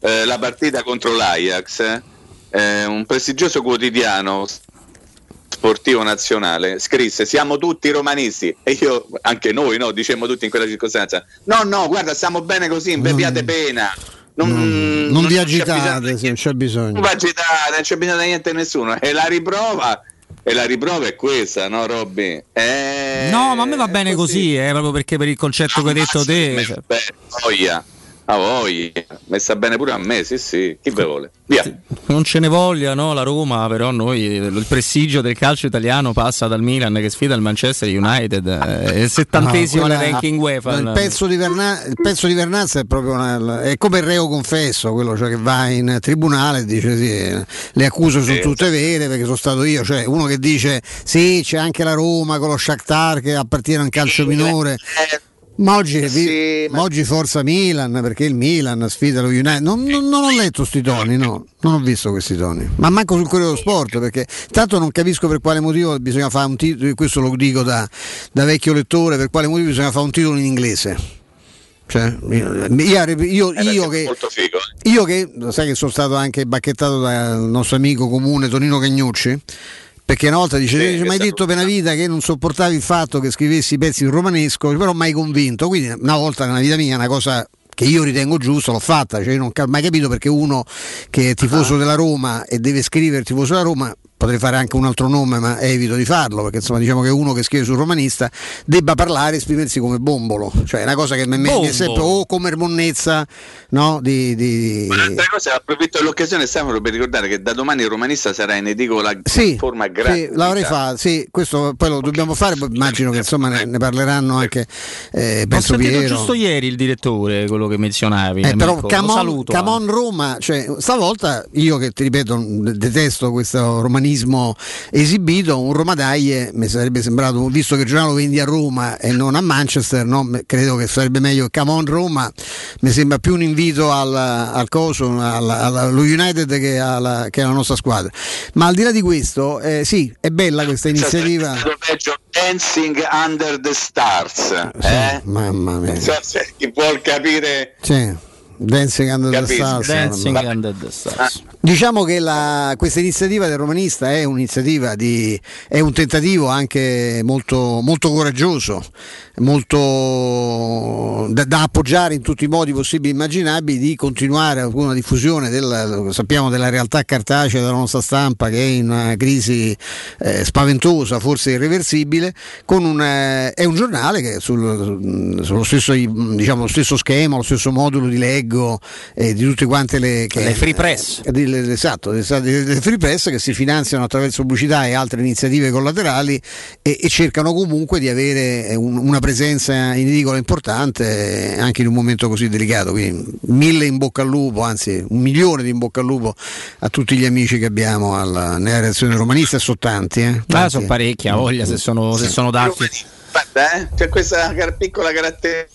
[SPEAKER 3] eh, la partita contro l'Ajax, eh, un prestigioso quotidiano sportivo nazionale scrisse siamo tutti romanisti e io anche noi no dicemmo tutti in quella circostanza no no guarda stiamo bene così beviate pena non,
[SPEAKER 2] non, non vi agitate se non c'è bisogno.
[SPEAKER 3] Non vi agitate, non c'è bisogno di niente a nessuno. E la riprova, e la riprova è questa, no, Robby? Eh,
[SPEAKER 1] no, ma a me va bene così, così eh, proprio perché per il concetto no, che hai detto te. Cioè.
[SPEAKER 3] Beh, voglia. A voi, messa bene pure a me, sì, sì, chi ve vuole? Via.
[SPEAKER 1] Non ce ne voglia, no, la Roma, però noi il prestigio del calcio italiano passa dal Milan che sfida il Manchester United, è il settantesimo no, nel ranking UEFA.
[SPEAKER 2] Il pezzo, di Verna- il pezzo di Vernazza è proprio una, è come il reo confesso, quello cioè che va in tribunale e dice sì, le accuse sono tutte vere perché sono stato io, cioè uno che dice sì, c'è anche la Roma con lo Shakhtar che appartiene a un calcio minore.
[SPEAKER 3] Eh,
[SPEAKER 2] ma oggi, sì, ma... oggi, forza Milan perché il Milan sfida lo United. Non, non, non ho letto questi toni, no, non ho visto questi toni. Ma manco sul Corriere dello Sport perché tanto non capisco per quale motivo bisogna fare un titolo. Questo lo dico da, da vecchio lettore: per quale motivo bisogna fare un titolo in inglese. Cioè, io, io,
[SPEAKER 3] eh,
[SPEAKER 2] io, che, eh. io che sai che sono stato anche bacchettato dal nostro amico comune Tonino Cagnucci perché una volta dice, sì, mi hai detto per una vita che non sopportavi il fatto che scrivessi pezzi in romanesco, però mai convinto, quindi una volta nella vita mia una cosa che io ritengo giusta l'ho fatta, cioè non ho mai capito perché uno che è tifoso ah. della Roma e deve scrivere tifoso della Roma potrei fare anche un altro nome ma evito di farlo perché insomma diciamo che uno che scrive sul romanista debba parlare e esprimersi come bombolo, cioè è una cosa che mi è sempre o come monnezza no, di... di...
[SPEAKER 3] Un'altra cosa, approfitto dell'occasione Stefano per ricordare che da domani il romanista sarà in edicola sì, forma gratuita.
[SPEAKER 2] Sì, l'avrei fatto, sì, questo poi lo dobbiamo fare, immagino che insomma ne, ne parleranno anche eh, penso
[SPEAKER 1] Ho
[SPEAKER 2] Piero.
[SPEAKER 1] giusto ieri il direttore, quello che menzionavi.
[SPEAKER 2] Eh, però Camon, Camon Roma, cioè, stavolta io che ti ripeto detesto questo romanismo esibito, un Roma Daglie mi sarebbe sembrato, visto che il giornale lo vendi a Roma e non a Manchester, no? credo che sarebbe meglio Camon Roma, mi sembra più un invito al, al coso, al, allo United che alla, che alla, nostra squadra. Ma al di là di questo, eh, sì, è bella questa iniziativa.
[SPEAKER 3] Dancing Under the Stars, sì, eh?
[SPEAKER 2] mamma mia. So
[SPEAKER 3] se chi vuol capire.
[SPEAKER 2] Sì. Dancing Under the Stars.
[SPEAKER 1] Dancing Under the Stars.
[SPEAKER 2] Diciamo che la, questa iniziativa del romanista è un'iniziativa di, è un tentativo anche molto, molto coraggioso, molto da, da, appoggiare in tutti i modi possibili e immaginabili di continuare con una diffusione del, sappiamo della realtà cartacea della nostra stampa che è in una crisi eh, spaventosa, forse irreversibile, con un, eh, è un giornale che sul, sullo stesso, diciamo, lo stesso schema, lo stesso modulo di leggo eh, di tutte quante le, che,
[SPEAKER 1] le free press.
[SPEAKER 2] Eh, esatto, le free press che si finanziano attraverso pubblicità e altre iniziative collaterali e, e cercano comunque di avere un, una presenza in edicola importante anche in un momento così delicato. Quindi mille in bocca al lupo, anzi un milione di in bocca al lupo a tutti gli amici che abbiamo alla, nella reazione romanista e sono tanti. Eh?
[SPEAKER 1] Tanti. Ah, sono parecchi, a voglia se sono, se sono dati.
[SPEAKER 3] Guarda, eh, c'è questa piccola caratteristica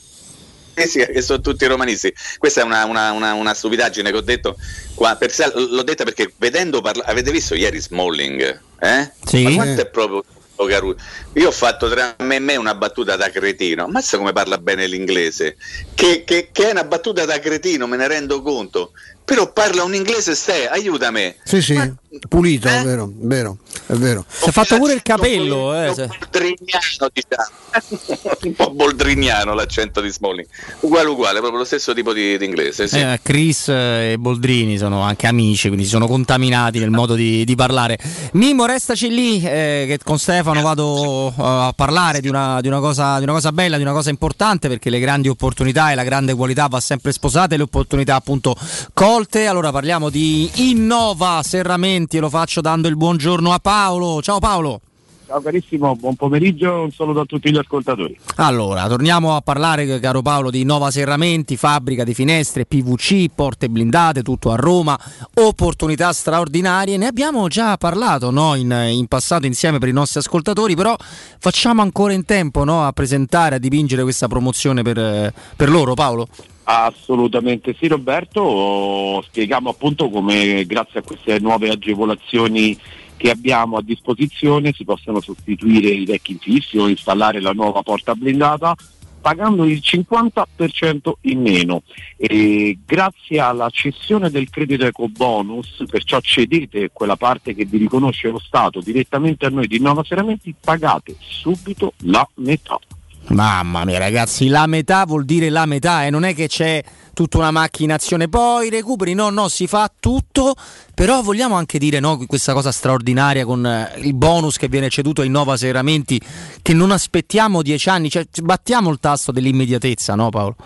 [SPEAKER 3] che sono tutti romanisti. Questa è una, una, una, una stupidaggine che ho detto. Qua, per, l'ho detta perché vedendo parlare. Avete visto ieri Smalling? Eh?
[SPEAKER 1] Sì.
[SPEAKER 3] Ma quanto è proprio. Io ho fatto tra me e me una battuta da cretino. Ammazza come parla bene l'inglese. Che, che, che è una battuta da cretino, me ne rendo conto però parla un inglese ste, aiutami.
[SPEAKER 2] Sì, sì, Ma, pulito, eh? è vero, vero, è vero.
[SPEAKER 1] Si è fatto pure il capello, eh.
[SPEAKER 3] Boldrignano, diciamo. un po' boldrignano l'accento di Smalling. Uguale, uguale, proprio lo stesso tipo di, di inglese. Sì.
[SPEAKER 1] Eh, Chris e Boldrini sono anche amici, quindi si sono contaminati nel modo di, di parlare. Mimo, restaci lì, eh, che con Stefano vado uh, a parlare di una, di, una cosa, di una cosa bella, di una cosa importante, perché le grandi opportunità e la grande qualità va sempre sposate, le opportunità appunto volte. Allora parliamo di Innova Serramenti e lo faccio dando il buongiorno a Paolo. Ciao Paolo.
[SPEAKER 9] Ciao carissimo, buon pomeriggio, un saluto a tutti gli ascoltatori.
[SPEAKER 1] Allora, torniamo a parlare, caro Paolo, di Nova Serramenti, fabbrica di finestre, PVC, porte blindate, tutto a Roma, opportunità straordinarie. Ne abbiamo già parlato no? in, in, passato insieme per i nostri ascoltatori, però facciamo ancora in tempo no? a presentare, a dipingere questa promozione per, per loro, Paolo.
[SPEAKER 9] Assolutamente sì Roberto, spieghiamo appunto come grazie a queste nuove agevolazioni che abbiamo a disposizione si possono sostituire i vecchi infissi o installare la nuova porta blindata pagando il 50% in meno. E grazie alla cessione del credito eco bonus, perciò cedete quella parte che vi riconosce lo Stato direttamente a noi di Nova Seramenti, pagate subito la metà.
[SPEAKER 1] Mamma mia ragazzi, la metà vuol dire la metà e non è che c'è tutta una macchinazione, poi recuperi, no, no, si fa tutto, però vogliamo anche dire no, questa cosa straordinaria con eh, il bonus che viene ceduto ai Nova Seramenti, che non aspettiamo dieci anni, cioè battiamo il tasto dell'immediatezza, no Paolo?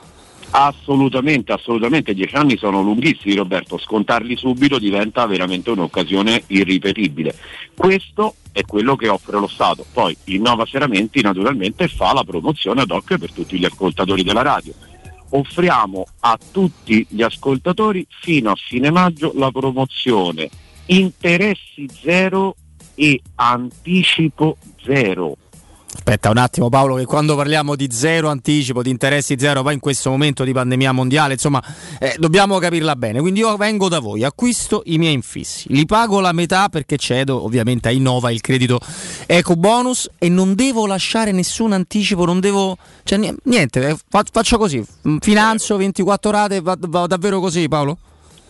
[SPEAKER 9] Assolutamente, assolutamente, dieci anni sono lunghissimi Roberto, scontarli subito diventa veramente un'occasione irripetibile. Questo è quello che offre lo Stato, poi Innova Seramenti naturalmente fa la promozione ad hoc per tutti gli ascoltatori della radio. Offriamo a tutti gli ascoltatori fino a fine maggio la promozione. Interessi zero e anticipo zero
[SPEAKER 1] Aspetta un attimo Paolo che quando parliamo di zero anticipo, di interessi zero, poi in questo momento di pandemia mondiale, insomma, eh, dobbiamo capirla bene. Quindi io vengo da voi, acquisto i miei infissi, li pago la metà perché cedo ovviamente a Innova il credito eco bonus e non devo lasciare nessun anticipo, non devo... Cioè, niente, eh, faccio così, finanzio 24 rate, va, va davvero così Paolo?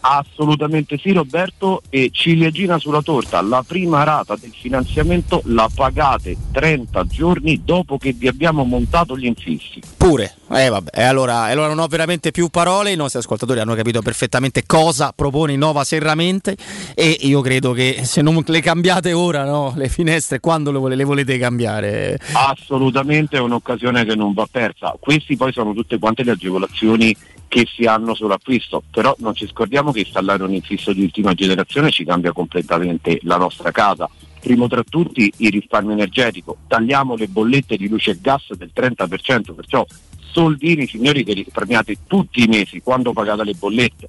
[SPEAKER 9] Assolutamente sì Roberto. E ciliegina sulla torta, la prima rata del finanziamento la pagate 30 giorni dopo che vi abbiamo montato gli infissi.
[SPEAKER 1] Pure, eh vabbè, e allora, allora non ho veramente più parole, i nostri ascoltatori hanno capito perfettamente cosa propone Nova Serramente. E io credo che se non le cambiate ora no, le finestre, quando le, le volete cambiare?
[SPEAKER 9] Assolutamente è un'occasione che non va persa, questi poi sono tutte quante le agevolazioni che si hanno sull'acquisto, però non ci scordiamo che installare un infisso di ultima generazione ci cambia completamente la nostra casa. Primo tra tutti il risparmio energetico, tagliamo le bollette di luce e gas del 30%, perciò soldini signori che risparmiate tutti i mesi quando pagate le bollette.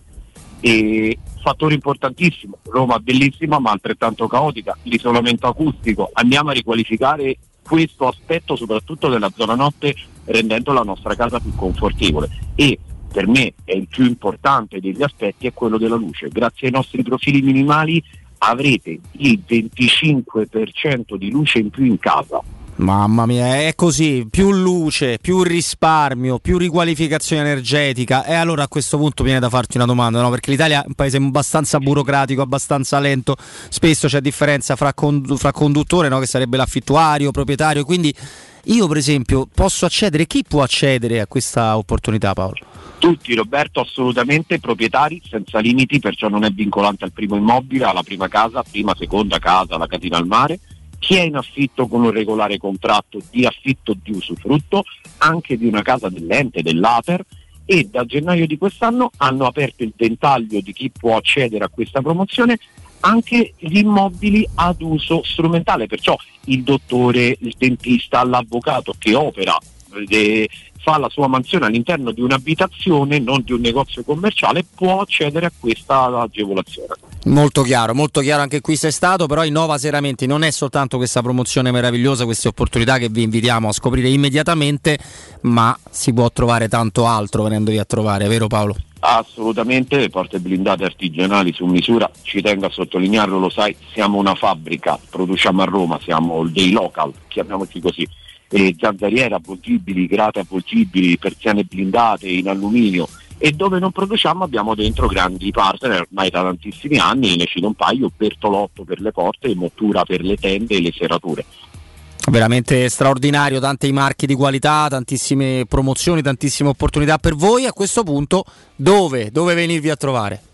[SPEAKER 9] E fattore importantissimo, Roma bellissima ma altrettanto caotica, l'isolamento acustico, andiamo a riqualificare questo aspetto soprattutto della zona notte rendendo la nostra casa più confortevole e per me è il più importante degli aspetti è quello della luce. Grazie ai nostri profili minimali avrete il 25% di luce in più in casa.
[SPEAKER 1] Mamma mia, è così, più luce, più risparmio, più riqualificazione energetica e allora a questo punto viene da farti una domanda, no? perché l'Italia è un paese abbastanza burocratico, abbastanza lento, spesso c'è differenza fra, condu- fra conduttore, no? che sarebbe l'affittuario, proprietario, quindi io per esempio posso accedere, chi può accedere a questa opportunità Paolo?
[SPEAKER 9] Tutti Roberto assolutamente proprietari senza limiti, perciò non è vincolante al primo immobile, alla prima casa, prima, seconda casa, la catena al mare. Chi è in affitto con un regolare contratto di affitto di usufrutto, anche di una casa dell'ente, dell'Ater, e da gennaio di quest'anno hanno aperto il ventaglio di chi può accedere a questa promozione anche gli immobili ad uso strumentale, perciò il dottore, il dentista, l'avvocato che opera eh, fa la sua mansione all'interno di un'abitazione, non di un negozio commerciale, può accedere a questa agevolazione.
[SPEAKER 1] Molto chiaro, molto chiaro anche qui sei stato, però Innova Seramenti non è soltanto questa promozione meravigliosa, queste opportunità che vi invitiamo a scoprire immediatamente, ma si può trovare tanto altro venendovi a trovare, vero Paolo?
[SPEAKER 9] Assolutamente, le porte blindate artigianali su misura, ci tengo a sottolinearlo, lo sai, siamo una fabbrica, produciamo a Roma, siamo dei local, chiamiamoci così, e zanzariere avvolgibili, grate avvolgibili, persiane blindate in alluminio e dove non produciamo abbiamo dentro grandi partner ormai da tantissimi anni, ne cito un paio, Bertolotto per le porte Mottura per le tende e le serrature.
[SPEAKER 1] Veramente straordinario, tanti marchi di qualità, tantissime promozioni, tantissime opportunità per voi. A questo punto dove? Dove venirvi a trovare?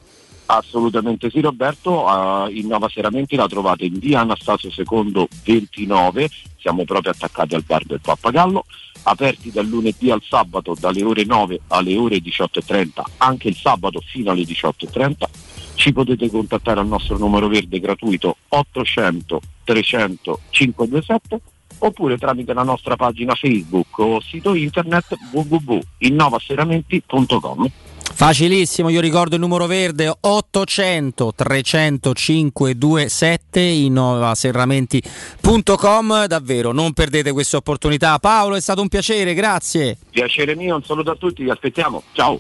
[SPEAKER 9] Assolutamente sì Roberto, uh, in Nova Seramenti la trovate in via Anastasio II 29, siamo proprio attaccati al bar del Pappagallo, aperti dal lunedì al sabato dalle ore 9 alle ore 18.30, anche il sabato fino alle 18.30. Ci potete contattare al nostro numero verde gratuito 800 300 527 oppure tramite la nostra pagina Facebook o sito internet www.innovaseramenti.com.
[SPEAKER 1] Facilissimo, io ricordo il numero verde 800 300 527 innovaserramenti.com. Davvero, non perdete questa opportunità. Paolo, è stato un piacere, grazie.
[SPEAKER 9] Piacere mio, un saluto a tutti, vi aspettiamo. Ciao.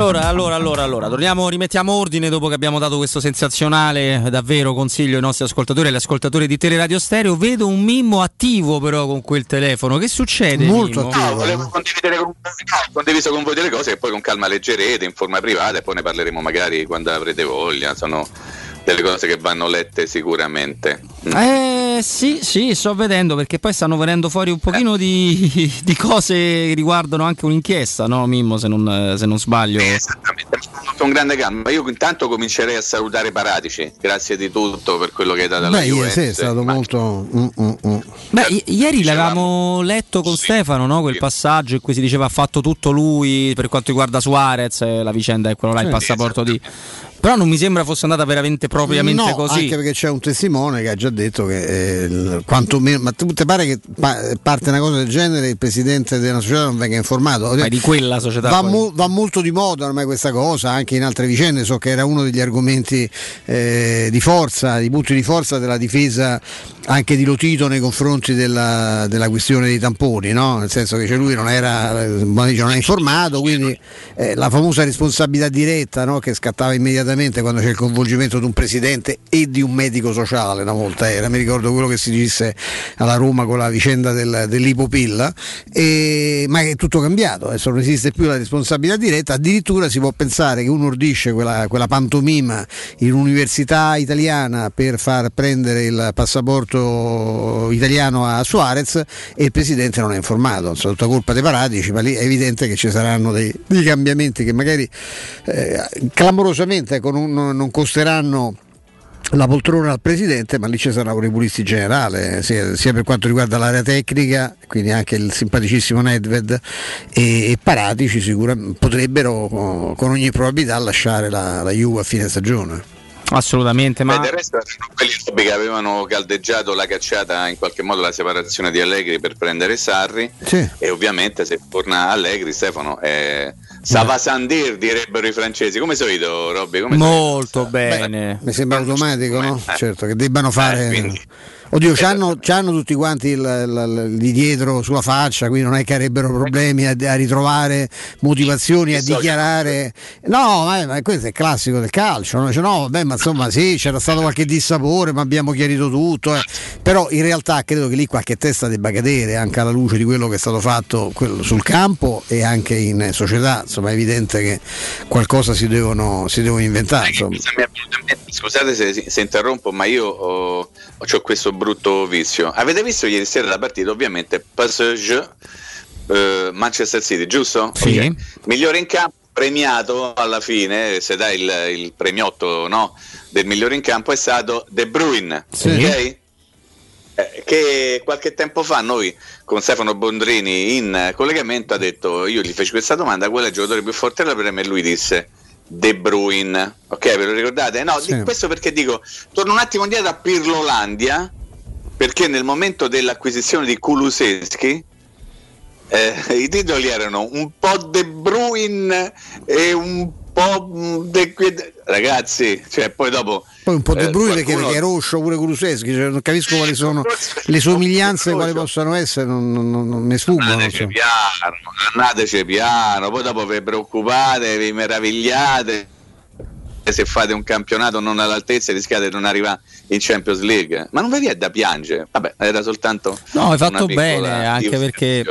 [SPEAKER 1] Allora, allora, allora, allora, torniamo, rimettiamo ordine dopo che abbiamo dato questo sensazionale, davvero consiglio ai nostri ascoltatori e agli ascoltatori di Teleradio Stereo. Vedo un Mimmo attivo però con quel telefono. Che succede?
[SPEAKER 2] Molto
[SPEAKER 1] Mimmo?
[SPEAKER 2] attivo.
[SPEAKER 3] No, volevo condividere con, condiviso con voi delle cose che poi con calma leggerete in forma privata e poi ne parleremo magari quando avrete voglia. Sono delle cose che vanno lette sicuramente.
[SPEAKER 1] Mm. Eh sì, sì, sto vedendo perché poi stanno venendo fuori un pochino di, di cose che riguardano anche un'inchiesta, no Mimmo, se non, se non sbaglio.
[SPEAKER 3] Esattamente, con grande calma. Io intanto comincerei a salutare Paratici, grazie di tutto per quello che hai dato alla
[SPEAKER 2] Beh,
[SPEAKER 3] Juventus.
[SPEAKER 2] sì, è stato
[SPEAKER 3] Ma-
[SPEAKER 2] molto. mm, mm, mm.
[SPEAKER 1] Beh, i- ieri l'avevamo letto con Stefano, no? quel passaggio in cui si diceva ha fatto tutto lui per quanto riguarda Suarez, eh, la vicenda è quello là, il
[SPEAKER 2] Sì.
[SPEAKER 1] passaporto di... Però non mi sembra fosse andata veramente propriamente
[SPEAKER 2] no,
[SPEAKER 1] così.
[SPEAKER 2] anche perché c'è un testimone che ha già detto che eh, quantomeno, ma tu ti pare che pa- parte una cosa del genere il presidente della società non venga informato?
[SPEAKER 1] Ma di quella società
[SPEAKER 2] va, mo- va molto di moda ormai questa cosa, anche in altre vicende, so che era uno degli argomenti eh, di forza, di punti di forza della difesa anche di Lotito nei confronti della, della questione dei tamponi, no? nel senso che cioè, lui non era eh, non è informato, quindi eh, la famosa responsabilità diretta no? che scattava immediatamente immediatamente quando c'è il coinvolgimento di un presidente e di un medico sociale, una volta era, mi ricordo quello che si disse alla Roma con la vicenda del, dell'ipopilla, e, ma è tutto cambiato, adesso non esiste più la responsabilità diretta, addirittura si può pensare che uno ordisce quella, quella pantomima in un'università italiana per far prendere il passaporto italiano a Suarez e il presidente non è informato, è tutta colpa dei paratici, ma lì è evidente che ci saranno dei, dei cambiamenti che magari eh, clamorosamente ecco, non, non costeranno la poltrona al presidente, ma lì ci sarà un ripulisti generale, sia, sia, per quanto riguarda l'area tecnica, quindi anche il simpaticissimo Nedved e, e Paratici sicuramente potrebbero con ogni probabilità lasciare la, la Juve a fine stagione.
[SPEAKER 1] Assolutamente, ma...
[SPEAKER 3] Beh, del resto erano quelli che avevano caldeggiato la cacciata in qualche modo la separazione di Allegri per prendere Sarri
[SPEAKER 2] sì.
[SPEAKER 3] e ovviamente se torna Allegri Stefano è Savasandir direbbero i francesi. Come solito, Robby? Come
[SPEAKER 1] Molto bene.
[SPEAKER 2] Beh, mi sembra automatico, no? Eh. Certo, che debbano fare. Eh, quindi, Oddio, c'hanno, c'hanno tutti quanti di dietro sulla faccia, quindi non è che avrebbero problemi a, a ritrovare motivazioni, a dichiarare. No, ma, ma, questo è classico del calcio. No? Dice, no, vabbè, ma insomma sì, c'era stato qualche dissapore, ma abbiamo chiarito tutto. Eh. Però in realtà credo che lì qualche testa debba cadere anche alla luce di quello che è stato fatto sul campo e anche in società. Insomma, è evidente che qualcosa si devono, si devono inventare. Insomma.
[SPEAKER 3] Scusate se, se, interrompo, ma io ho, ho questo brutto vizio. Avete visto ieri sera la partita? Ovviamente Passage eh, Manchester City, giusto?
[SPEAKER 1] Sì. Okay.
[SPEAKER 3] Migliore in campo, premiato alla fine, se dai il, il premiotto no, del migliore in campo è stato De Bruyne. Sì. Okay? Eh, che qualche tempo fa noi con Stefano Bondrini in collegamento ha detto io gli feci questa domanda qual è il giocatore più forte della Premier e lui disse De Bruyne ok ve lo ricordate? no sì. questo perché dico torno un attimo indietro a Pirlolandia perché nel momento dell'acquisizione di Kuluseschi eh, i titoli erano un po' De Bruyne e un po' De... ragazzi cioè poi dopo
[SPEAKER 2] poi un po' De Bruyne eh, qualcuno... perché è rosso pure Kuluseschi cioè, non capisco quali sono le somiglianze quali possano essere non, non, non mi sfuggono
[SPEAKER 3] andateci piano andateci piano poi dopo vi preoccupate vi meravigliate se fate un campionato non all'altezza rischiate di non arrivare in Champions League. Ma non vi è da piangere. Vabbè, era soltanto.
[SPEAKER 1] No, hai fatto bene, anche perché.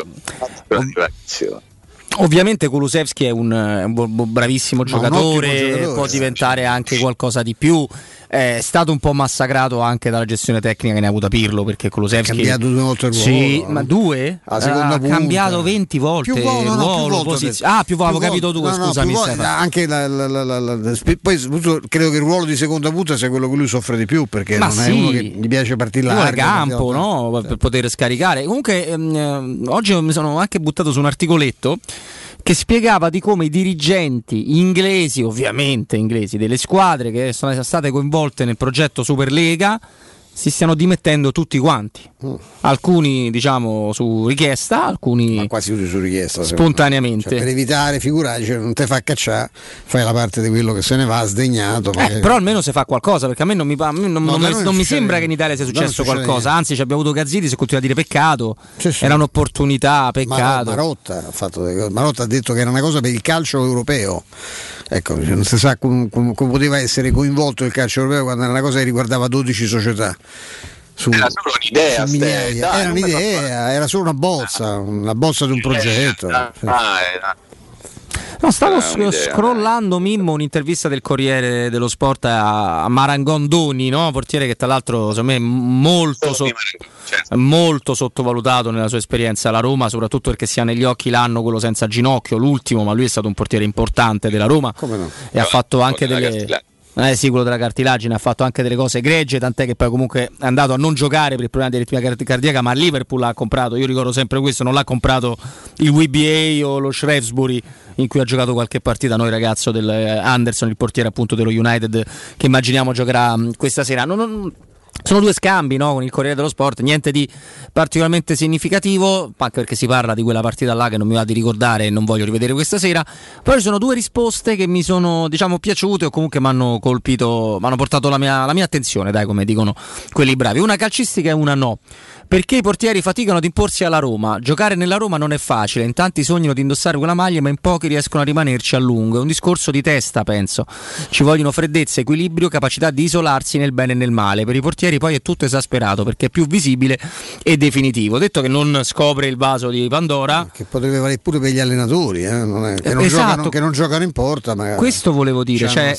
[SPEAKER 1] Ovviamente Kulusevski è un, un bravissimo giocatore, un giocatore, può diventare anche qualcosa di più è stato un po' massacrato anche dalla gestione tecnica che ne ha avuta Pirlo perché Kulusevski
[SPEAKER 2] ha cambiato due volte il ruolo
[SPEAKER 1] sì, ma due? ha cambiato 20 volte più
[SPEAKER 2] ruolo, no, ruolo, più
[SPEAKER 1] posiz- ah più volte avevo capito tu no, scusami no,
[SPEAKER 2] anche la, la, la, poi credo che il ruolo di seconda punta sia quello che lui soffre di più perché
[SPEAKER 1] ma
[SPEAKER 2] non
[SPEAKER 1] sì.
[SPEAKER 2] è uno che gli piace partire largo
[SPEAKER 1] campo no? per poter scaricare comunque ehm, oggi mi sono anche buttato su un articoletto che spiegava di come i dirigenti inglesi, ovviamente inglesi, delle squadre che sono state coinvolte nel progetto Superlega si stiano dimettendo tutti quanti. Mm. Alcuni, diciamo, su richiesta, alcuni
[SPEAKER 2] Ma quasi tutti su richiesta.
[SPEAKER 1] Spontaneamente.
[SPEAKER 2] Cioè, per evitare, figurati, cioè, non te fa cacciare, fai la parte di quello che se ne va sdegnato.
[SPEAKER 1] Eh, però almeno se fa qualcosa, perché a me non mi, me non, no, non, non mi sembra che in Italia sia successo qualcosa. Anzi, ci abbiamo avuto Gazziti, si continua a dire peccato. Sì, sì. Era un'opportunità, peccato.
[SPEAKER 2] Marotta ha, fatto, Marotta ha detto che era una cosa per il calcio europeo. Ecco, non si sa come, come, come poteva essere coinvolto il calcio europeo quando era una cosa che riguardava 12 società.
[SPEAKER 3] Su, era solo un'idea,
[SPEAKER 2] Dai, era un'idea, era solo una bozza, una bozza di un progetto. Ah,
[SPEAKER 1] ah, No, stavo sc- scrollando Mimmo un'intervista del Corriere dello Sport a, Marangondoni, no? portiere che tra l'altro secondo me molto, so- certo. molto sottovalutato nella sua esperienza alla Roma, soprattutto perché si ha negli occhi l'anno quello senza ginocchio, l'ultimo, ma lui è stato un portiere importante della Roma
[SPEAKER 2] no?
[SPEAKER 1] e ha fatto anche delle eh sì, quello della cartilagine ha fatto anche delle cose egregie, tant'è che poi comunque è andato a non giocare per il problema di ritmia cardiaca, ma Liverpool l'ha comprato, io ricordo sempre questo, non l'ha comprato il WBA o lo Shrewsbury in cui ha giocato qualche partita noi ragazzo del eh, Anderson, il portiere appunto dello United che immaginiamo giocherà questa sera. Non, non, sono due scambi no? con il Corriere dello Sport, niente di particolarmente significativo, anche perché si parla di quella partita là che non mi va di ricordare e non voglio rivedere questa sera. Poi ci sono due risposte che mi sono diciamo, piaciute o comunque mi hanno colpito, mi hanno portato la mia, la mia attenzione, dai, come dicono quelli bravi. Una calcistica e una no. Perché i portieri faticano ad imporsi alla Roma? Giocare nella Roma non è facile, in tanti sognano di indossare quella maglia, ma in pochi riescono a rimanerci a lungo. È un discorso di testa, penso. Ci vogliono freddezza, equilibrio, capacità di isolarsi nel bene e nel male. Per i portieri poi è tutto esasperato perché è più visibile e definitivo. Detto che non scopre il vaso di Pandora.
[SPEAKER 2] Che potrebbe valere pure per gli allenatori, eh? non è, che, non esatto. giocano, che, non giocano, in porta. Ma
[SPEAKER 1] Questo volevo dire. Cioè,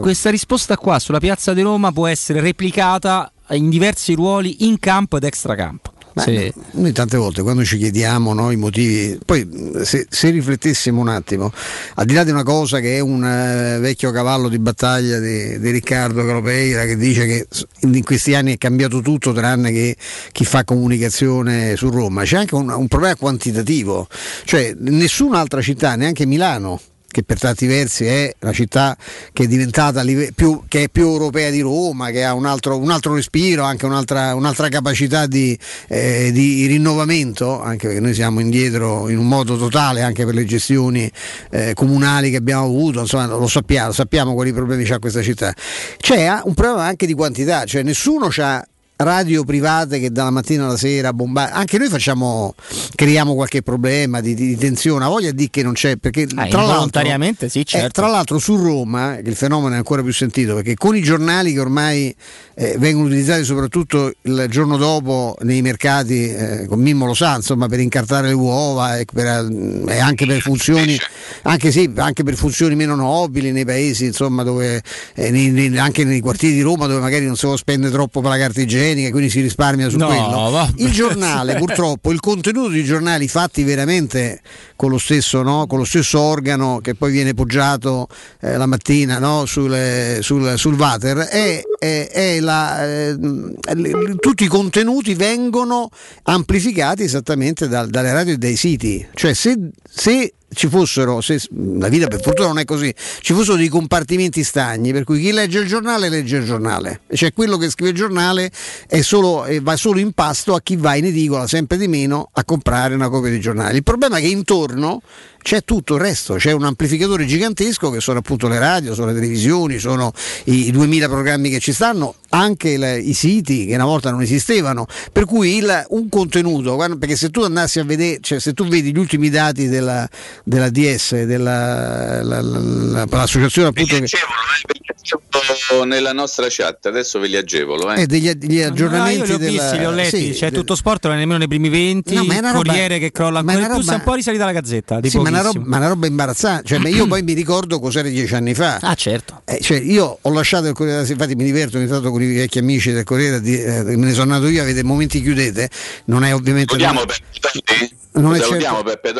[SPEAKER 1] questa risposta qua sulla piazza di Roma può essere replicata in diversi ruoli in campo ed extracampo.
[SPEAKER 2] Sì. Noi tante volte quando ci chiediamo no, i motivi, poi se, se, riflettessimo un attimo, al di là di una cosa che è un uh, vecchio cavallo di battaglia di, di, Riccardo Calopeira che dice che in questi anni è cambiato tutto tranne che chi fa comunicazione su Roma, c'è anche un, un problema quantitativo, cioè nessun'altra città, neanche Milano, che per tanti versi è la città che è diventata più, che è più europea di Roma, che ha un altro, un altro respiro, anche un'altra, un'altra capacità di, eh, di, rinnovamento, anche perché noi siamo indietro in un modo totale anche per le gestioni eh, comunali che abbiamo avuto, insomma lo sappiamo, sappiamo quali problemi c'ha questa città. C'è un problema anche di quantità, cioè nessuno ha radio private che dalla mattina alla sera bombardano. Anche noi facciamo, creiamo qualche problema di, di, tensione. Ha voglia di che non c'è. Perché
[SPEAKER 1] ah, tra, l'altro, sì, certo.
[SPEAKER 2] eh, tra l'altro su Roma, che il fenomeno è ancora più sentito, perché con i giornali che ormai eh, vengono utilizzati soprattutto il giorno dopo nei mercati, eh, con Mimmo lo sa, insomma, per incartare le uova e, per, eh, e anche per funzioni, anche, sì, anche per funzioni meno nobili nei paesi, insomma, dove, eh, nei, nei, anche nei quartieri di Roma dove magari non si può spendere troppo per la carta igienica igienica, quindi si risparmia su
[SPEAKER 1] no,
[SPEAKER 2] quello.
[SPEAKER 1] Va.
[SPEAKER 2] Il giornale, purtroppo, il contenuto dei giornali fatti veramente con lo stesso, no? con lo stesso organo che poi viene poggiato eh, la mattina no? sul, sul, sul water, è, è, è la, eh, tutti i contenuti vengono amplificati esattamente da, dalle radio e dai siti. Cioè se, se ci fossero, se, la vita per fortuna non è così, ci fossero dei compartimenti stagni per cui chi legge il giornale legge il giornale, cioè quello che scrive il giornale solo, va solo in pasto a chi va in edicola sempre di meno a comprare una copia di giornale. Il problema è che intorno turno c'è tutto il resto, c'è un amplificatore gigantesco che sono appunto le radio, sono le televisioni, sono i 2000 programmi che ci stanno, anche le, i siti che una volta non esistevano, per cui il, un contenuto, perché se tu andassi a vedere, cioè se tu vedi gli ultimi dati della, della DS, della, la, la, l'associazione appunto... Che,
[SPEAKER 3] nella nostra chat, adesso ve li agevolo. Eh.
[SPEAKER 2] Eh, degli, degli aggiornamenti.
[SPEAKER 1] No, li ho
[SPEAKER 2] della...
[SPEAKER 1] visti, li ho letti. Sì, c'è del... tutto sport, non è nemmeno nei primi 20. No, Corriere roba... che crolla ancora roba... più. Siamo un po' risalita la gazzetta.
[SPEAKER 2] Sì, ma una, roba, ma una roba imbarazzante. Cioè, io poi mi ricordo cos'era dieci anni fa.
[SPEAKER 1] Ah, certo.
[SPEAKER 2] Eh, cioè, io ho lasciato il Corriere della infatti mi diverto ogni tanto con i vecchi amici del Corriere, di, eh, me ne sono andato io, avete momenti chiudete. Non è ovviamente.
[SPEAKER 3] Salutiamo Peppe Non è certo... Peppe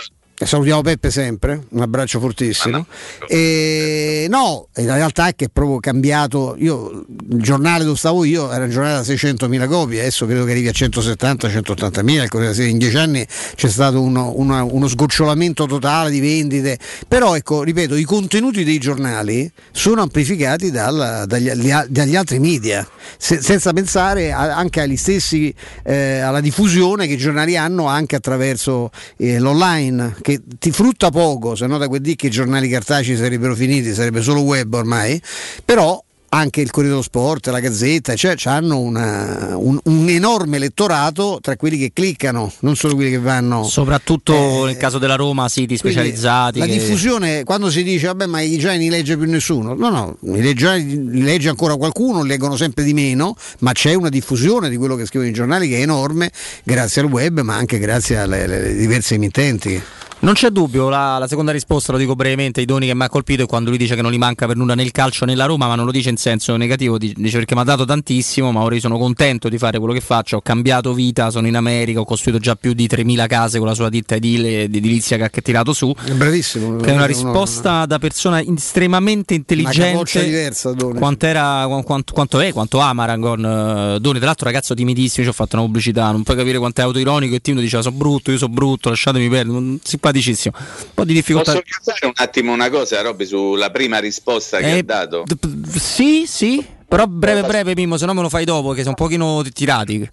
[SPEAKER 2] Salutiamo Peppe sempre, un abbraccio fortissimo. No. E, no, la realtà è che è proprio cambiato. Io, il giornale dove stavo io era un giornale da 600.000 copie, adesso credo che arrivi a 170-180.000. In dieci anni c'è stato uno, uno, uno, sgocciolamento totale di vendite. Però, ecco, ripeto, i contenuti dei giornali sono amplificati dal, dagli, dagli, altri media, se, senza pensare a, anche agli stessi, eh, alla diffusione che i giornali hanno anche attraverso eh, l'online che ti frutta poco, se no da quel dì che i giornali cartacei sarebbero finiti, sarebbe solo web ormai, però anche il Corriere dello Sport, la Gazzetta, cioè hanno una, un, un, enorme elettorato tra quelli che cliccano, non solo quelli che vanno.
[SPEAKER 1] Soprattutto eh, nel caso della Roma, siti specializzati.
[SPEAKER 2] La che... diffusione, quando si dice vabbè, ma i giornali li legge più nessuno, no, no, i giornali li legge ancora qualcuno, leggono sempre di meno, ma c'è una diffusione di quello che scrivono i giornali che è enorme, grazie al web, ma anche grazie alle, alle diverse emittenti.
[SPEAKER 1] Non c'è dubbio, la, la, seconda risposta, lo dico brevemente, i doni che mi ha colpito è quando lui dice che non gli manca per nulla nel calcio nella Roma, ma non lo dice in senso negativo, dice perché mi ha dato tantissimo, ma ora io sono contento di fare quello che faccio, ho cambiato vita, sono in America, ho costruito già più di 3.000 case con la sua ditta edile, di edilizia che ha tirato su.
[SPEAKER 2] È bravissimo.
[SPEAKER 1] Che è una risposta no. da persona estremamente intelligente.
[SPEAKER 2] diversa,
[SPEAKER 1] quanto, era, quanto, quanto, è, quanto ama Rangon uh, Doni, tra l'altro ragazzo timidissimo, ci ho fatto una pubblicità, non puoi capire quanto è autoironico e timido, diceva sono brutto, io sono brutto, lasciatemi perdere, simpaticissimo un po' di difficoltà.
[SPEAKER 3] Posso chiedere un attimo una cosa, Robby, sulla prima risposta che eh, ha dato?
[SPEAKER 1] D- sì, sì. Però breve breve Mimmo, se no me lo fai dopo, che sono un pochino tirati.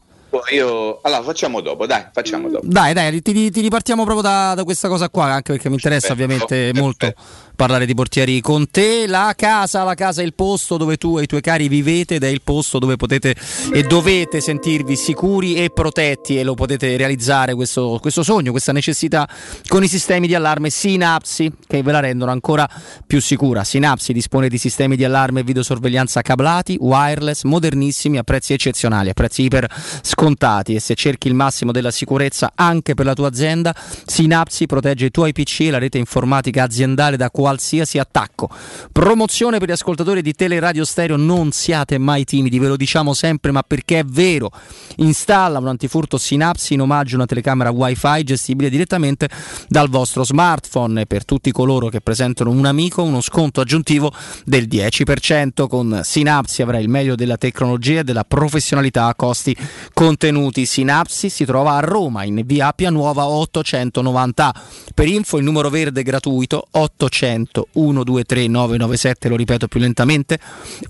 [SPEAKER 3] Io, allora facciamo dopo, dai, facciamo dopo.
[SPEAKER 1] Dai, dai, ti, ti ripartiamo proprio da, da, questa cosa qua, anche perché mi interessa Perfetto. ovviamente molto parlare di portieri con te. La casa, la casa è il posto dove tu e i tuoi cari vivete ed è il posto dove potete e dovete sentirvi sicuri e protetti e lo potete realizzare questo, questo sogno, questa necessità con i sistemi di allarme Synapsi che ve la rendono ancora più sicura. Synapsi dispone di sistemi di allarme e videosorveglianza cablati, wireless, modernissimi a prezzi eccezionali, a prezzi iper scontati e se cerchi il massimo della sicurezza anche per la tua azienda, Synapsi protegge i tuoi PC e la rete informatica aziendale da qualsiasi attacco. Promozione per gli ascoltatori di Teleradio Stereo, non siate mai timidi, ve lo diciamo sempre, ma perché è vero. Installa un antifurto Synapse in omaggio a una telecamera wifi gestibile direttamente dal vostro smartphone e per tutti coloro che presentano un amico uno sconto aggiuntivo del 10%. Con Synapse avrai il meglio della tecnologia e della professionalità a costi contenuti. Synapse si trova a Roma in via Appia Nuova 890. Per info il numero verde gratuito 800 800 123 997, lo ripeto più lentamente,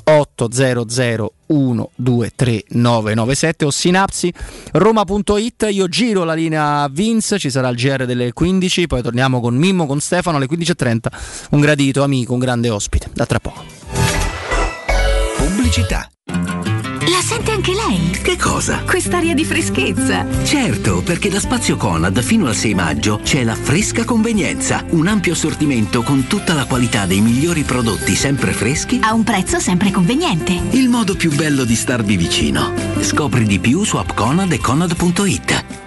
[SPEAKER 1] 800 123 997 o sinapsi roma.it io giro la linea Vince ci sarà il GR delle 15 poi torniamo con Mimmo con Stefano alle 15.30 un gradito amico un grande ospite. Da tra poco.
[SPEAKER 8] Pubblicità
[SPEAKER 10] la sente anche lei?
[SPEAKER 8] Che cosa?
[SPEAKER 10] Quest'aria di freschezza.
[SPEAKER 8] Certo, perché da Spazio Conad fino al 6 maggio c'è la fresca convenienza. Un ampio assortimento con tutta la qualità dei migliori prodotti sempre freschi.
[SPEAKER 10] A un prezzo sempre conveniente.
[SPEAKER 8] Il modo più bello di starvi vicino. Scopri di più su appconad e conad.it.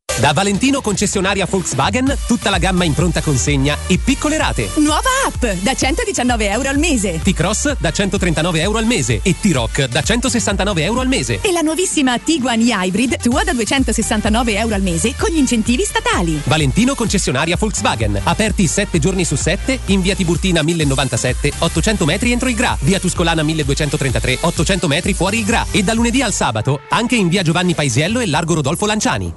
[SPEAKER 11] Da Valentino concessionaria Volkswagen, tutta la gamma in pronta consegna e piccole rate.
[SPEAKER 12] Nuova app da 119 euro al mese.
[SPEAKER 11] T-Cross da 139 euro al mese e T-Rock da 169 euro al mese.
[SPEAKER 12] E la nuovissima Tiguan e-Hybrid tua da 269 euro al mese con gli incentivi statali.
[SPEAKER 11] Valentino concessionaria Volkswagen. Aperti 7 giorni su 7 in via Tiburtina 1097, 800 metri entro il Gra. Via Tuscolana 1233, 800 metri fuori il Gra. E da lunedì al sabato anche in via Giovanni Paisiello e largo Rodolfo Lanciani.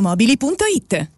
[SPEAKER 12] ValentinoAutomobili.it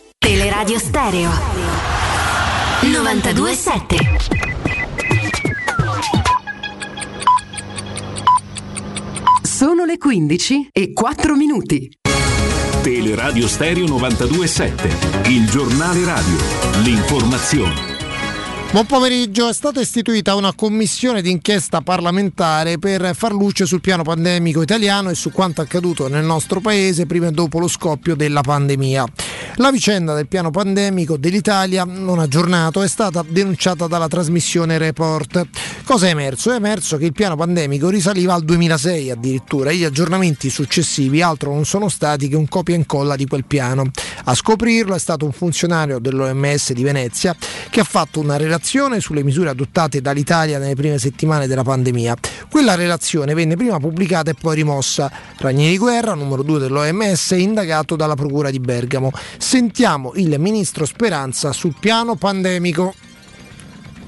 [SPEAKER 10] Teleradio Stereo 927
[SPEAKER 13] Sono le 15 e 4 minuti.
[SPEAKER 14] Teleradio Stereo 927, il giornale radio, l'informazione.
[SPEAKER 15] Buon pomeriggio, è stata istituita una commissione d'inchiesta parlamentare per far luce sul piano pandemico italiano e su quanto accaduto nel nostro paese prima e dopo lo scoppio della pandemia. La vicenda del piano pandemico dell'Italia, non aggiornato, è stata denunciata dalla trasmissione Report. Cosa è emerso? È emerso che il piano pandemico risaliva al 2006 addirittura e gli aggiornamenti successivi altro non sono stati che un copia e incolla di quel piano. A scoprirlo è stato un funzionario dell'OMS di Venezia che ha fatto una relazione sulle misure adottate dall'Italia nelle prime settimane della pandemia. Quella relazione venne prima pubblicata e poi rimossa. Ranieri Guerra, numero 2 dell'OMS, è indagato dalla Procura di Bergamo. Sentiamo il ministro Speranza sul piano pandemico.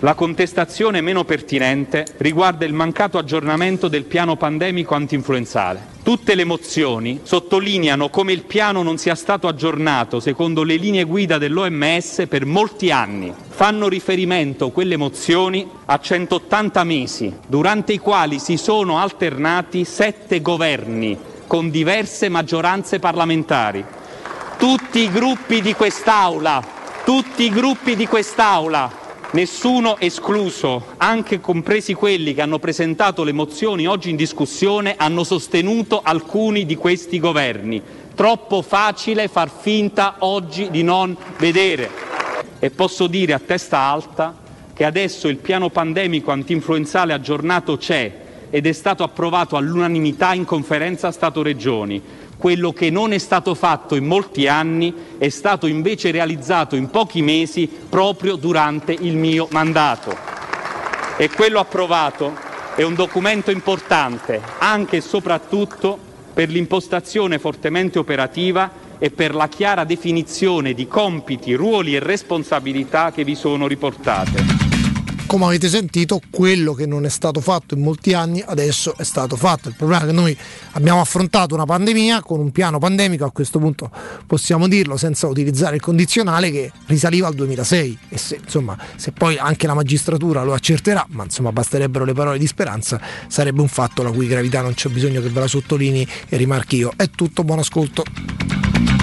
[SPEAKER 16] La contestazione meno pertinente riguarda il mancato aggiornamento del piano pandemico antinfluenzale. Tutte le mozioni sottolineano come il piano non sia stato aggiornato secondo le linee guida dell'OMS per molti anni. Fanno riferimento quelle mozioni a 180 mesi, durante i quali si sono alternati sette governi con diverse maggioranze parlamentari. Tutti i gruppi di quest'Aula, tutti i gruppi di quest'Aula nessuno escluso, anche compresi quelli che hanno presentato le mozioni oggi in discussione, hanno sostenuto alcuni di questi governi. Troppo facile far finta oggi di non vedere. E posso dire a testa alta che adesso il piano pandemico antinfluenzale aggiornato c'è ed è stato approvato all'unanimità in conferenza Stato-Regioni quello che non è stato fatto in molti anni è stato invece realizzato in pochi mesi proprio durante il mio mandato. E quello approvato è un documento importante anche e soprattutto per l'impostazione fortemente operativa e per la chiara definizione di compiti, ruoli e responsabilità che vi sono riportate
[SPEAKER 15] come avete sentito, quello che non è stato fatto in molti anni adesso è stato fatto. Il problema è che noi abbiamo affrontato una pandemia con un piano pandemico, a questo punto possiamo dirlo senza utilizzare il condizionale, che risaliva al 2006 e se, insomma, se poi anche la magistratura lo accerterà, ma insomma basterebbero le parole di speranza, sarebbe un fatto la cui gravità non c'è bisogno che ve la sottolinei e rimarchi io. È tutto, buon ascolto.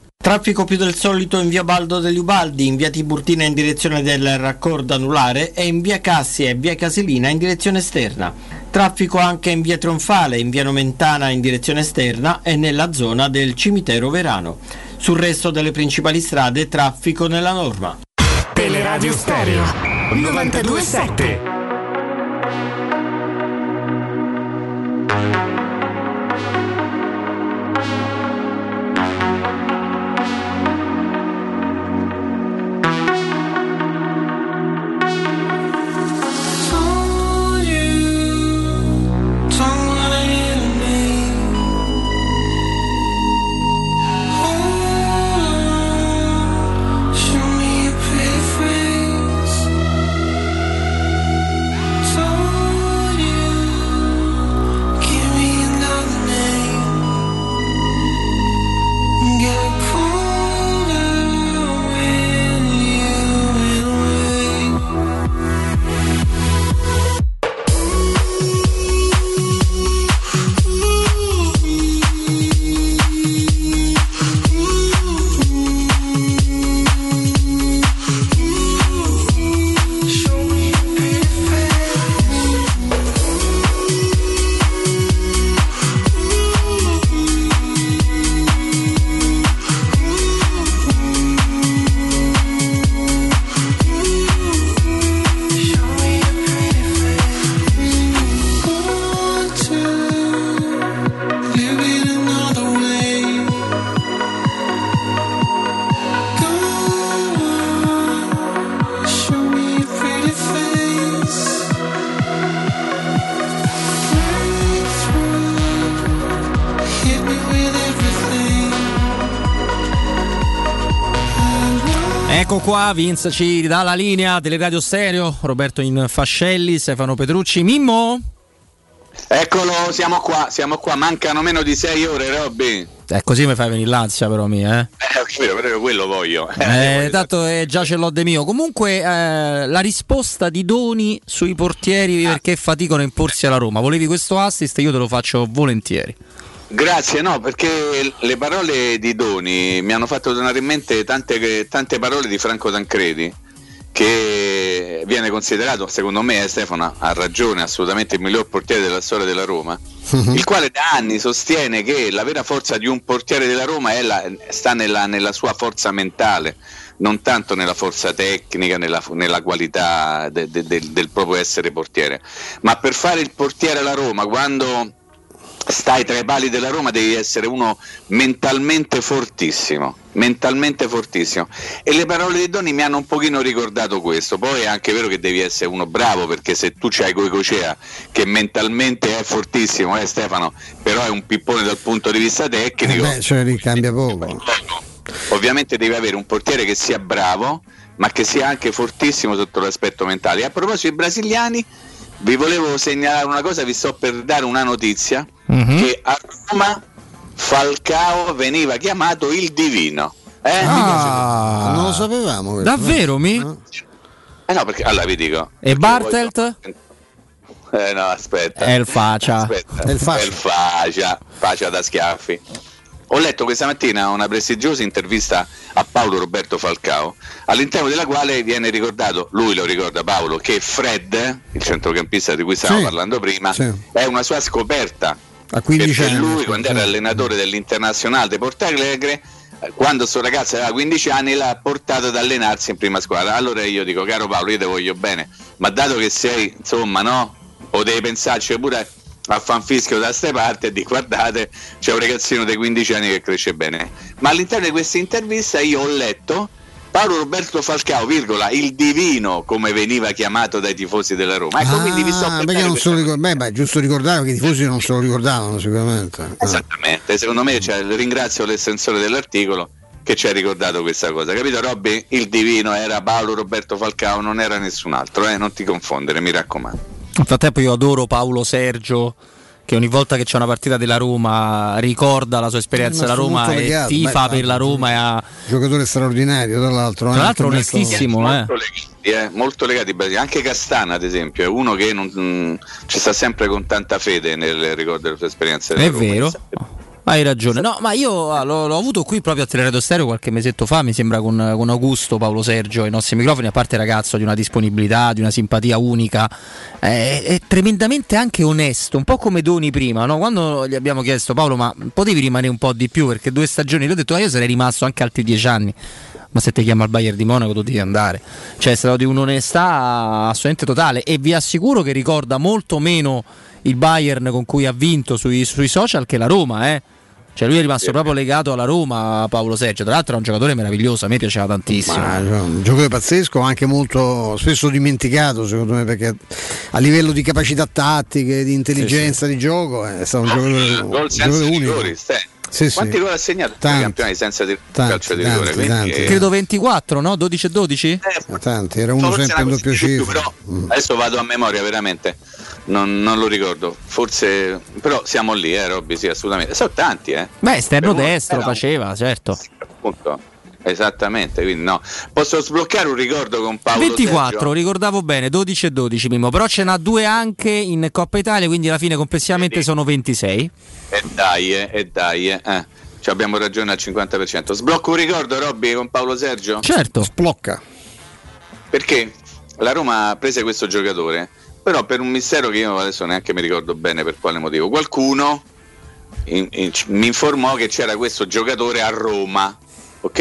[SPEAKER 17] Traffico più del solito in via Baldo degli Ubaldi, in via Tiburtina in direzione del raccordo anulare e in via Cassia e via Caselina in direzione esterna. Traffico anche in via Tronfale, in via Nomentana in direzione esterna e nella zona del cimitero Verano. Sul resto delle principali strade traffico nella norma.
[SPEAKER 15] Teleradio Stereo 927
[SPEAKER 1] qua, Vince ci dà la linea delle radio stereo, Roberto in Fascelli, Stefano Petrucci, Mimmo?
[SPEAKER 3] Eccolo, siamo qua, siamo qua, mancano meno di sei ore, Robby.
[SPEAKER 1] Eh, così mi fai venire l'ansia però mia, eh.
[SPEAKER 3] Eh, però quello voglio.
[SPEAKER 1] Eh, tanto eh, già ce l'ho de mio. Comunque eh, la risposta di Doni sui portieri perché faticano a imporsi alla Roma. Volevi questo assist? Io te lo faccio volentieri.
[SPEAKER 3] Grazie, no, perché le parole di Doni mi hanno fatto tornare in mente tante, tante parole di Franco Tancredi, che viene considerato, secondo me, eh, Stefano ha ragione, assolutamente il miglior portiere della storia della Roma, il quale da anni sostiene che la vera forza di un portiere della Roma la, sta nella, nella, sua forza mentale, non tanto nella forza tecnica, nella, nella qualità de, de, de, del proprio essere portiere. Ma per fare il portiere alla Roma, quando stai tra i pali della Roma devi essere uno mentalmente fortissimo mentalmente fortissimo. E le parole di Doni mi hanno un pochino ricordato questo. Poi è anche vero che devi essere uno bravo perché se tu c'hai Coicocea che mentalmente è fortissimo eh Stefano però è un pippone dal punto di vista tecnico
[SPEAKER 2] eh beh, cioè cambia poco.
[SPEAKER 3] Ovviamente devi avere un portiere che sia bravo ma che sia anche fortissimo sotto l'aspetto mentale. E a proposito dei brasiliani vi volevo segnalare una cosa, vi sto per dare una notizia, mm-hmm. che a Roma Falcao veniva chiamato il divino. Eh?
[SPEAKER 2] Ah, non lo sapevamo. Questo.
[SPEAKER 1] Davvero, mi?
[SPEAKER 3] Eh no, perché allora vi dico.
[SPEAKER 1] E Bartelt?
[SPEAKER 3] Voglio... Eh no, aspetta.
[SPEAKER 1] È il facia.
[SPEAKER 3] Aspetta. È il facia. È il facia, facia da schiaffi. Ho letto questa mattina una prestigiosa intervista a Paolo Roberto Falcao, all'interno della quale viene ricordato, lui lo ricorda Paolo, che Fred, il centrocampista di cui stavamo sì, parlando prima, sì. è una sua scoperta.
[SPEAKER 2] A 15
[SPEAKER 3] perché
[SPEAKER 2] anni.
[SPEAKER 3] lui, quando era allenatore dell'Internazionale di Porto Alegre, quando sto ragazzo aveva 15 anni l'ha portato ad allenarsi in prima squadra. Allora io dico, caro Paolo, io ti voglio bene, ma dato che sei, insomma, no? O devi pensarci pure a fanfischio da ste parti e di guardate c'è un ragazzino dei 15 anni che cresce bene ma all'interno di questa intervista io ho letto Paolo Roberto Falcao, virgola, il divino come veniva chiamato dai tifosi della Roma. Ecco,
[SPEAKER 2] ah,
[SPEAKER 3] quindi vi sto
[SPEAKER 2] perché non se lo ricord- beh, beh, giusto ricordare che i tifosi non se lo ricordavano sicuramente.
[SPEAKER 3] Esattamente, secondo me cioè, ringrazio l'estensore dell'articolo che ci ha ricordato questa cosa. Capito Robby? Il divino era Paolo Roberto Falcao, non era nessun altro, eh? non ti confondere, mi raccomando.
[SPEAKER 1] Nel frattempo io adoro Paolo Sergio che ogni volta che c'è una partita della Roma ricorda la sua esperienza alla Roma e legato. tifa Beh, per la Roma. E ha...
[SPEAKER 2] Giocatore straordinario, tra l'altro.
[SPEAKER 1] Tra l'altro onestissimo. Molto,
[SPEAKER 3] eh. legati, eh, molto legati. Anche Castana, ad esempio, è uno che non, mh, mm, ci sta sempre con tanta fede nel ricordo della sua esperienza.
[SPEAKER 1] È Roma. vero. Hai ragione, no, ma io ah, l'ho, l'ho, avuto qui proprio a Teleradio Stereo qualche mesetto fa, mi sembra con, con, Augusto, Paolo Sergio, ai nostri microfoni, a parte ragazzo di una disponibilità, di una simpatia unica, è, è tremendamente anche onesto, un po' come Doni prima, no? quando gli abbiamo chiesto Paolo ma potevi rimanere un po' di più? Perché due stagioni, gli ho detto ma io sarei rimasto anche altri dieci anni. Ma se ti chiama il Bayern di Monaco tu devi andare. Cioè è stato di un'onestà assolutamente totale. E vi assicuro che ricorda molto meno il Bayern con cui ha vinto sui, sui social che la Roma, eh. Cioè lui è rimasto sì, proprio legato alla Roma, Paolo Sergio. Tra l'altro è un giocatore meraviglioso, a me piaceva tantissimo. Ma,
[SPEAKER 2] un giocatore pazzesco, anche molto spesso dimenticato secondo me perché a livello di capacità tattiche, di intelligenza sì, sì. di gioco è stato un giocatore, un giocatore unico. Rigori,
[SPEAKER 3] sì, Quanti gol ha segnato tanti, campionati senza di tanti, calcio di rigore?
[SPEAKER 1] Tanti, tanti. È... Credo 24, no? 12 e 12?
[SPEAKER 2] Eh, tanti, era uno sempre in doppio cifra.
[SPEAKER 3] Mm. Adesso vado a memoria veramente non, non, lo ricordo, forse però siamo lì, eh, Robby, sì, assolutamente. Sono tanti, eh.
[SPEAKER 1] Beh, esterno però, destro faceva, certo. Sì, appunto.
[SPEAKER 3] Esattamente, quindi no. Posso sbloccare un ricordo con Paolo
[SPEAKER 1] 24,
[SPEAKER 3] Sergio?
[SPEAKER 1] ricordavo bene, 12 e 12 Mimmo, però ce n'ha due anche in Coppa Italia, quindi alla fine complessivamente Vedi. sono 26.
[SPEAKER 3] E dai, eh, e dai, eh. Ci abbiamo ragione al 50%. Sblocco un ricordo, Robby, con Paolo Sergio?
[SPEAKER 1] Certo.
[SPEAKER 2] Sblocca.
[SPEAKER 3] Perché la Roma prese questo giocatore però per un mistero che io adesso neanche mi ricordo bene per quale motivo, qualcuno in, in, mi informò che c'era questo giocatore a Roma, ok?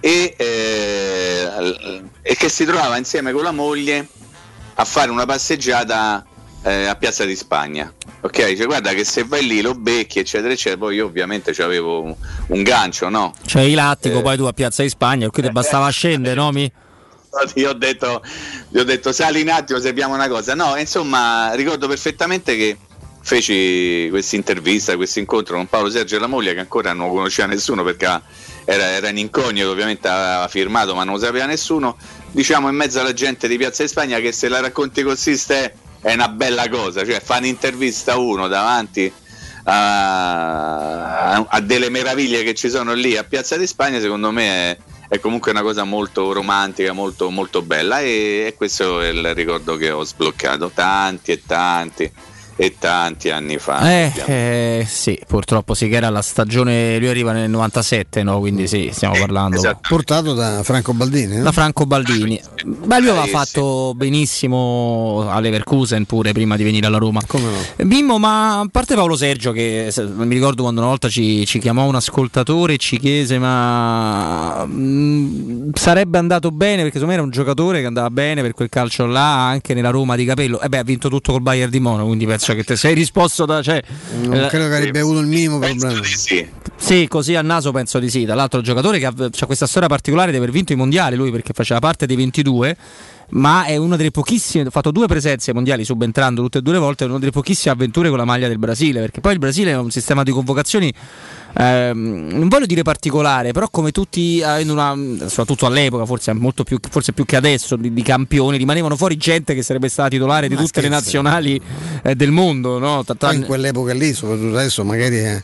[SPEAKER 3] E, eh, e, che si trovava insieme con la moglie a fare una passeggiata eh, a Piazza di Spagna. Ok, cioè guarda che se vai lì lo becchi, eccetera, eccetera. Poi io ovviamente avevo un, un, gancio, no?
[SPEAKER 1] Cioè il lattico, eh, poi tu a Piazza di Spagna, qui ti bastava scendere, no? Mi?
[SPEAKER 3] Io ho detto, gli ho detto sali un attimo, sappiamo una cosa. No, insomma, ricordo perfettamente che feci questa intervista, questo incontro con Paolo Sergio e la moglie che ancora non conosceva nessuno perché era, era in incognito, ovviamente aveva firmato ma non lo sapeva nessuno. Diciamo in mezzo alla gente di Piazza di Spagna che se la racconti così è, una bella cosa, cioè fa un'intervista uno davanti a, a, delle meraviglie che ci sono lì a Piazza di Spagna, secondo me è è comunque una cosa molto romantica, molto, molto bella e, e questo è il ricordo che ho sbloccato tanti e tanti e tanti anni fa.
[SPEAKER 1] Eh, eh, sì, purtroppo sì che era la stagione, lui arriva nel 97, no? quindi sì, stiamo eh, parlando. Esatto.
[SPEAKER 2] Portato da Franco Baldini. No?
[SPEAKER 1] Da Franco Baldini. Ma lui aveva fatto benissimo all'Everkusen pure prima di venire alla Roma.
[SPEAKER 2] Come no?
[SPEAKER 1] Bimmo, ma a parte Paolo Sergio che mi ricordo quando una volta ci, ci chiamò un ascoltatore e ci chiese ma mh, mm, sarebbe andato bene perché secondo me era un giocatore che andava bene per quel calcio là anche nella Roma di Capello. E beh, ha vinto tutto col Bayern di Mono, quindi penso cioè che te sei risposto da. Cioè,
[SPEAKER 2] non eh, credo che avrebbe avuto il minimo problema.
[SPEAKER 3] Sì.
[SPEAKER 1] sì. così a naso penso di sì. Dall'altro giocatore che ha, ha questa storia particolare di aver vinto i mondiali, lui perché faceva parte dei 22 ma è una delle pochissime, ha fatto due presenze mondiali subentrando tutte e due le volte, è una delle pochissime avventure con la maglia del Brasile, perché poi il Brasile è un sistema di convocazioni ehm, non voglio dire particolare, però come tutti, una, soprattutto all'epoca, forse, molto più, forse più che adesso, di, di, campioni, rimanevano fuori gente che sarebbe stata titolare di Ma tutte scherzi. le nazionali eh, del mondo. No?
[SPEAKER 2] In quell'epoca lì, soprattutto adesso, magari è,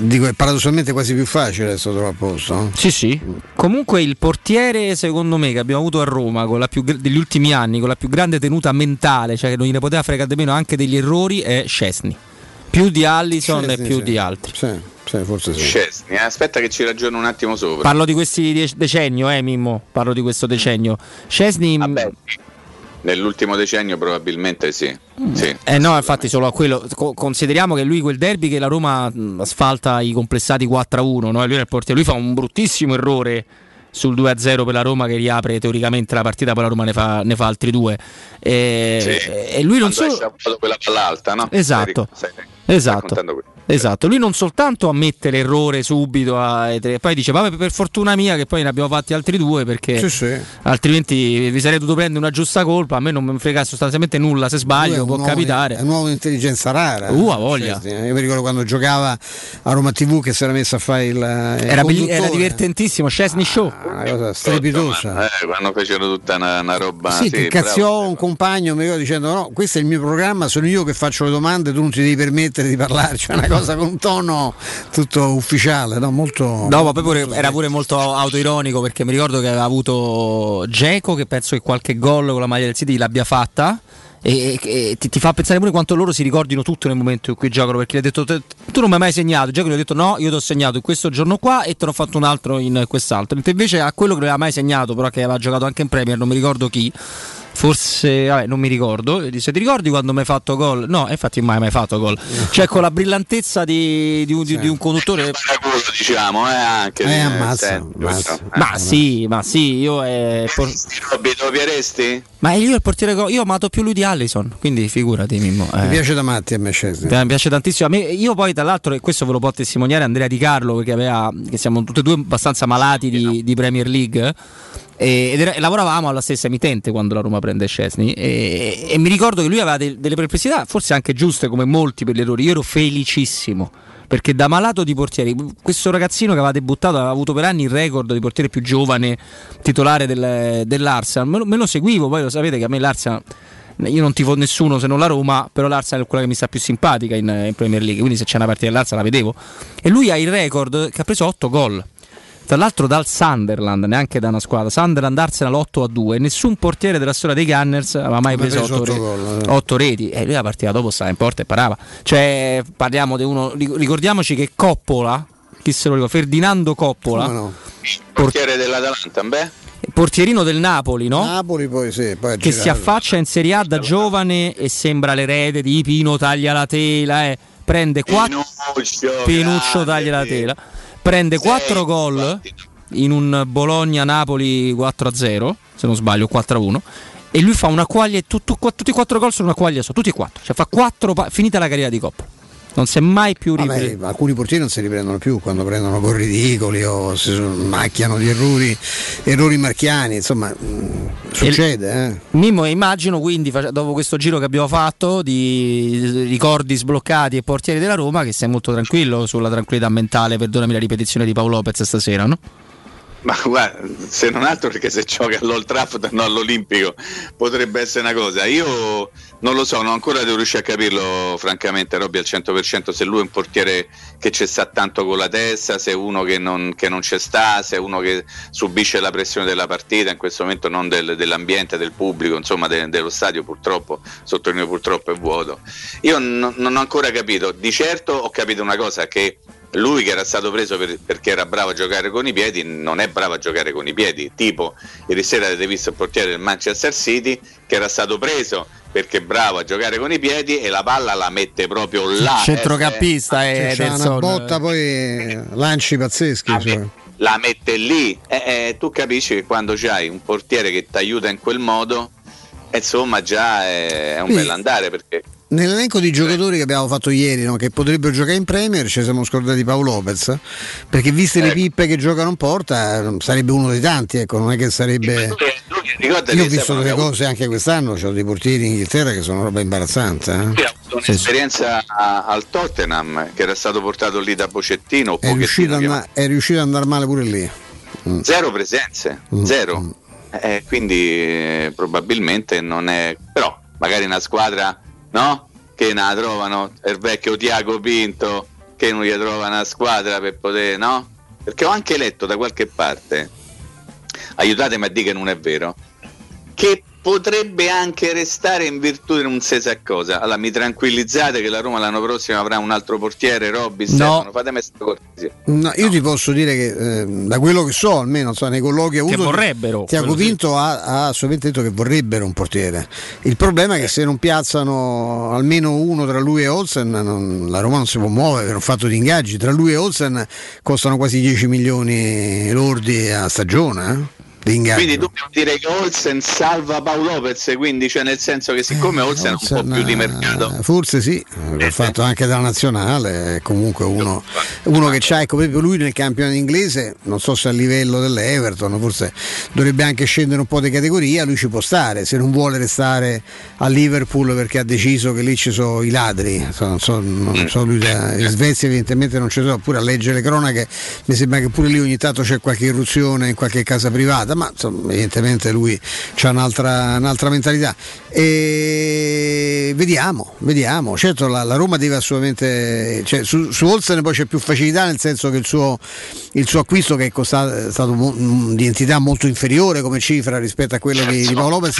[SPEAKER 2] dico, è paradossalmente quasi più facile adesso trovare posto. No?
[SPEAKER 1] Sì, sì. Comunque il portiere, secondo me, che abbiamo avuto a Roma più, degli ultimi anni, con la più grande tenuta mentale, cioè che non gliene poteva fregare di meno anche degli errori, è Scesni. Più di Allison Scesni, e più sì. di altri.
[SPEAKER 2] Sì. Sì, forse sì.
[SPEAKER 3] Scesni, eh? aspetta che ci ragiono un attimo sopra.
[SPEAKER 1] Parlo di questi decennio, eh Mimmo, parlo di questo decennio. Scesni...
[SPEAKER 3] Vabbè, nell'ultimo decennio probabilmente sì.
[SPEAKER 1] Mm. sì eh no, infatti solo a quello. consideriamo che lui quel derby che la Roma asfalta i complessati 4-1, no? lui, lui fa un bruttissimo errore sul 2-0 per la Roma che riapre teoricamente la partita, poi la Roma ne fa, ne fa altri due. E, sì. e lui non solo...
[SPEAKER 3] quella palla alta, no?
[SPEAKER 1] Esatto. Esatto. Esatto, lui non soltanto ammette l'errore subito, a, poi dice vabbè per fortuna mia che poi ne abbiamo fatti altri due perché
[SPEAKER 2] sì, sì.
[SPEAKER 1] altrimenti vi sarei dovuto prendere una giusta colpa, a me non mi frega sostanzialmente nulla, se sbaglio può
[SPEAKER 2] nuovo,
[SPEAKER 1] capitare.
[SPEAKER 2] È intelligenza rara.
[SPEAKER 1] Uh, voglia.
[SPEAKER 2] Cioè, io mi ricordo quando giocava a Roma TV che si era messo a fare il...
[SPEAKER 1] Era, belli- era divertentissimo, Chesney Show.
[SPEAKER 2] Ah, una cosa strepitosa.
[SPEAKER 3] Eh, quando facevano tutta una, una roba...
[SPEAKER 2] Sì,
[SPEAKER 3] sì
[SPEAKER 2] cazziò un compagno, mi ricordo dicendo no, questo è il mio programma, sono io che faccio le domande, tu non ti devi permettere di parlare, cioè una cosa con un tono tutto ufficiale, no? molto.
[SPEAKER 1] No, ma pure, era pure molto autoironico perché mi ricordo che aveva avuto Geco che penso che qualche gol con la maglia del City l'abbia fatta. E, e ti, ti, fa pensare pure quanto loro si ricordino tutto nel momento in cui giocano perché gli ha detto tu non mi hai mai segnato Geco gli ha detto no io ti ho segnato in questo giorno qua e te ne ho fatto un altro in quest'altro invece a quello che non aveva mai segnato però che aveva giocato anche in Premier non mi ricordo chi forse vabbè, non mi ricordo. Se ti ricordi quando mi hai fatto gol? No, infatti mai mai fatto gol. Cioè con la brillantezza di, di, un, di, di un conduttore.
[SPEAKER 3] diciamo, eh, anche.
[SPEAKER 2] Eh, ammazza, ammazza.
[SPEAKER 1] Ma sì, ma sì, io è.
[SPEAKER 3] Por... Lo pieresti?
[SPEAKER 1] Ma io il portiere io ho amato più lui di Allison, quindi figurati Mimmo.
[SPEAKER 2] Eh. Mi piace da matti a me Scesni.
[SPEAKER 1] Mi piace tantissimo. A me, io poi tra l'altro, e questo ve lo può testimoniare Andrea Di Carlo, perché aveva, che siamo tutti e due abbastanza malati di, di Premier League e, ed lavoravamo alla stessa emittente quando la Roma prende Scesni e, e, mi ricordo che lui aveva de, delle perplessità forse anche giuste come molti per gli errori. Io ero felicissimo perché da malato di portieri questo ragazzino che aveva debuttato aveva avuto per anni il record di portiere più giovane titolare del, dell'Arsenal. Me lo, me lo seguivo poi lo sapete che a me l'Arsenal io non tifo nessuno se non la Roma, però l'Arsenal è quella che mi sta più simpatica in, in Premier League, quindi se c'è una partita dell'Arsenal la vedevo. E lui ha il record che ha preso 8 gol tra l'altro dal Sunderland, neanche da una squadra. Sunderland Arsenal 8 a 2. Nessun portiere della storia dei Gunners aveva mai preso, preso 8, 8, gol, eh. 8, reti. E lui la partita dopo stava in porta e parava. Cioè, parliamo di uno. Ricordiamoci che Coppola, chi se lo ricorda? Ferdinando Coppola.
[SPEAKER 3] No? Portiere dell'Atalanta, beh?
[SPEAKER 1] portierino del Napoli, no?
[SPEAKER 2] Napoli poi sì, poi
[SPEAKER 1] che si affaccia in Serie A da giovane e sembra l'erede di Pino taglia la tela, eh. prende 4
[SPEAKER 3] Pinuccio,
[SPEAKER 1] Pinuccio taglia la tela prende 4 gol in un Bologna-Napoli 4-0, se non sbaglio, 4-1. E lui fa una quaglia, tu, tu, tutti e quattro gol sono una quaglia so, tutti e quattro. Cioè fa quattro, finita la carriera di Coppa non si è mai più ripreso.
[SPEAKER 2] Alcuni portieri non si riprendono più quando prendono gol ridicoli o si macchiano di errori, errori marchiani, insomma mm, succede. Eh.
[SPEAKER 1] Mimmo immagino quindi dopo questo giro che abbiamo fatto di ricordi sbloccati e portieri della Roma che sei molto tranquillo sulla tranquillità mentale, perdonami la ripetizione di Paolo Lopez stasera, no?
[SPEAKER 3] Ma guarda, se non altro perché se gioca all'Old Trafford no all'Olimpico potrebbe essere una cosa. Io non lo so, non ancora devo riuscire a capirlo francamente Robby al 100% se lui è un portiere che ci sta tanto con la testa, se è uno che non, che non ci sta, se è uno che subisce la pressione della partita, in questo momento non del, dell'ambiente, del pubblico, insomma de, dello stadio purtroppo, sottolineo purtroppo è vuoto. Io non, non ho ancora capito, di certo ho capito una cosa che lui che era stato preso per, perché era bravo a giocare con i piedi non è bravo a giocare con i piedi tipo ieri sera avete visto il portiere del Manchester City che era stato preso perché è bravo a giocare con i piedi e la palla la mette proprio là.
[SPEAKER 1] Centrocampista
[SPEAKER 2] eh,
[SPEAKER 1] eh,
[SPEAKER 2] c'è una botta poi lanci pazzeschi
[SPEAKER 3] la,
[SPEAKER 2] cioè.
[SPEAKER 3] la mette lì. Eh, eh, tu capisci che quando c'hai un portiere che ti aiuta in quel modo? Insomma già è, è un bel andare perché
[SPEAKER 2] Nell'elenco di giocatori che abbiamo fatto ieri, no, che potrebbero giocare in Premier, ci siamo scordati Paolo Lopez, perché viste le ecco. pippe che giocano in porta, sarebbe uno dei tanti, ecco, non è che sarebbe... Io ho visto delle cose anche quest'anno, ho dei portieri in Inghilterra che sono roba imbarazzante. Eh?
[SPEAKER 3] Sì, ha avuto un'esperienza sì. al Tottenham, che era stato portato lì da Pocettino.
[SPEAKER 2] È riuscito, andare, è riuscito, ad andare male pure lì.
[SPEAKER 3] Mm. Zero presenze, mm. zero. Mm. Eh, quindi eh, probabilmente non è... però magari una squadra no? Che la trovano il vecchio Tiago Pinto che non gli trova una squadra per poter, no? Perché ho anche letto da qualche parte, aiutatemi a dire che non è vero, che potrebbe anche restare in virtù di non si sa cosa. Allora mi tranquillizzate che la Roma l'anno prossimo avrà un altro portiere, Robby, no. Stefano, fatemi questa cortesia.
[SPEAKER 2] No, io no. ti posso dire che eh, da quello che so, almeno so, nei colloqui avuto,
[SPEAKER 1] che vorrebbero.
[SPEAKER 2] Tiago Pinto ha, ha assolutamente detto che vorrebbero un portiere. Il problema è che se non piazzano almeno uno tra lui e Olsen, non, la Roma non si può muovere per un fatto di ingaggi. Tra lui e Olsen costano quasi 10 milioni lordi a stagione. Eh?
[SPEAKER 3] Quindi dobbiamo dire che Olsen salva Paolo Lopez, quindi cioè nel senso che siccome Olsen, Olsen è un po' più di mercato.
[SPEAKER 2] Eh, forse sì, l'ha eh, fatto anche dalla nazionale, è comunque uno, uno che c'ha, ecco proprio lui nel campionato inglese, non so se a livello dell'Everton, forse dovrebbe anche scendere un po' di categoria, lui ci può stare, se non vuole restare a Liverpool perché ha deciso che lì ci sono i ladri, non so, non so lui da, in Svezia evidentemente non ci sono, oppure a leggere le cronache mi sembra che pure lì ogni tanto c'è qualche irruzione in qualche casa privata, ma insomma, evidentemente lui ha un'altra, un'altra, mentalità. E vediamo, vediamo. Certo la, la Roma deve assolutamente. Cioè, su, su Olsen poi c'è più facilità nel senso che il suo, il suo acquisto che è, costato, è stato mo, di entità molto inferiore come cifra rispetto a quello di, di Paolo Lopez.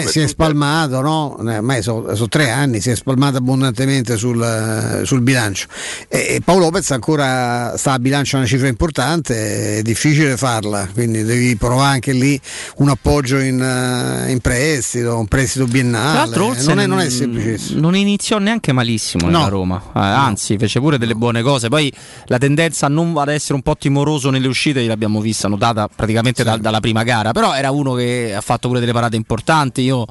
[SPEAKER 2] Eh, si è spalmato, no? Eh, ormai sono so tre anni, si è spalmato abbondantemente sul, sul bilancio. E, e Paolo Lopez ancora sta a bilancio una cifra importante, è difficile farla, quindi devi provare anche lì un appoggio in, uh, in prestito, un prestito biennale. Tra l'altro non è, non è semplicissimo.
[SPEAKER 1] Non iniziò neanche malissimo no. nella Roma, eh, anzi fece pure delle buone cose. Poi la tendenza a non ad essere un po' timoroso nelle uscite l'abbiamo vista notata praticamente sì. da, dalla prima gara, però era uno che ha fatto pure delle parate importanti. Io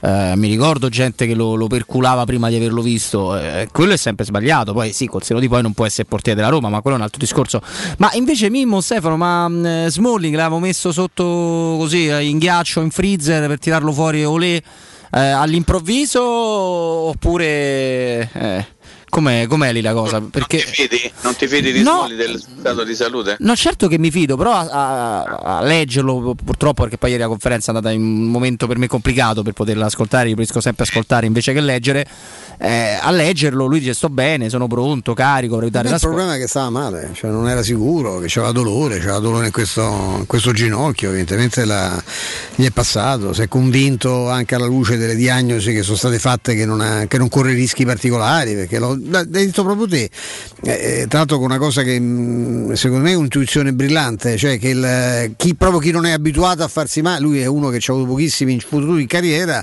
[SPEAKER 1] eh, mi ricordo gente che lo, lo, perculava prima di averlo visto, eh, quello è sempre sbagliato. Poi sì, col seno di poi non può essere portiere della Roma, ma quello è un altro discorso. Ma invece Mimmo Stefano, ma eh, Smalling l'avevamo messo sotto così eh, in ghiaccio, in freezer per tirarlo fuori olè eh, all'improvviso oppure Com'è, com'è, lì la cosa? Perché...
[SPEAKER 3] Non ti fidi, non ti fidi di no, del stato di salute?
[SPEAKER 1] No, certo che mi fido, però a, a, a, leggerlo purtroppo, perché poi ieri la conferenza è andata in un momento per me complicato per poterla ascoltare, io preferisco sempre ascoltare invece che leggere. Eh, a leggerlo lui dice sto bene, sono pronto, carico, dare
[SPEAKER 2] la Il problema è che stava male, cioè non era sicuro, che aveva dolore, c'era dolore in questo, in questo ginocchio, evidentemente la, gli è passato, si è convinto anche alla luce delle diagnosi che sono state fatte che non, ha, che non corre rischi particolari, perché lo, l'hai detto proprio te, eh, eh, tra l'altro con una cosa che mm, secondo me è un'intuizione brillante, cioè che il, chi, proprio chi non è abituato a farsi male, lui è uno che ha avuto pochissimi futuri in carriera,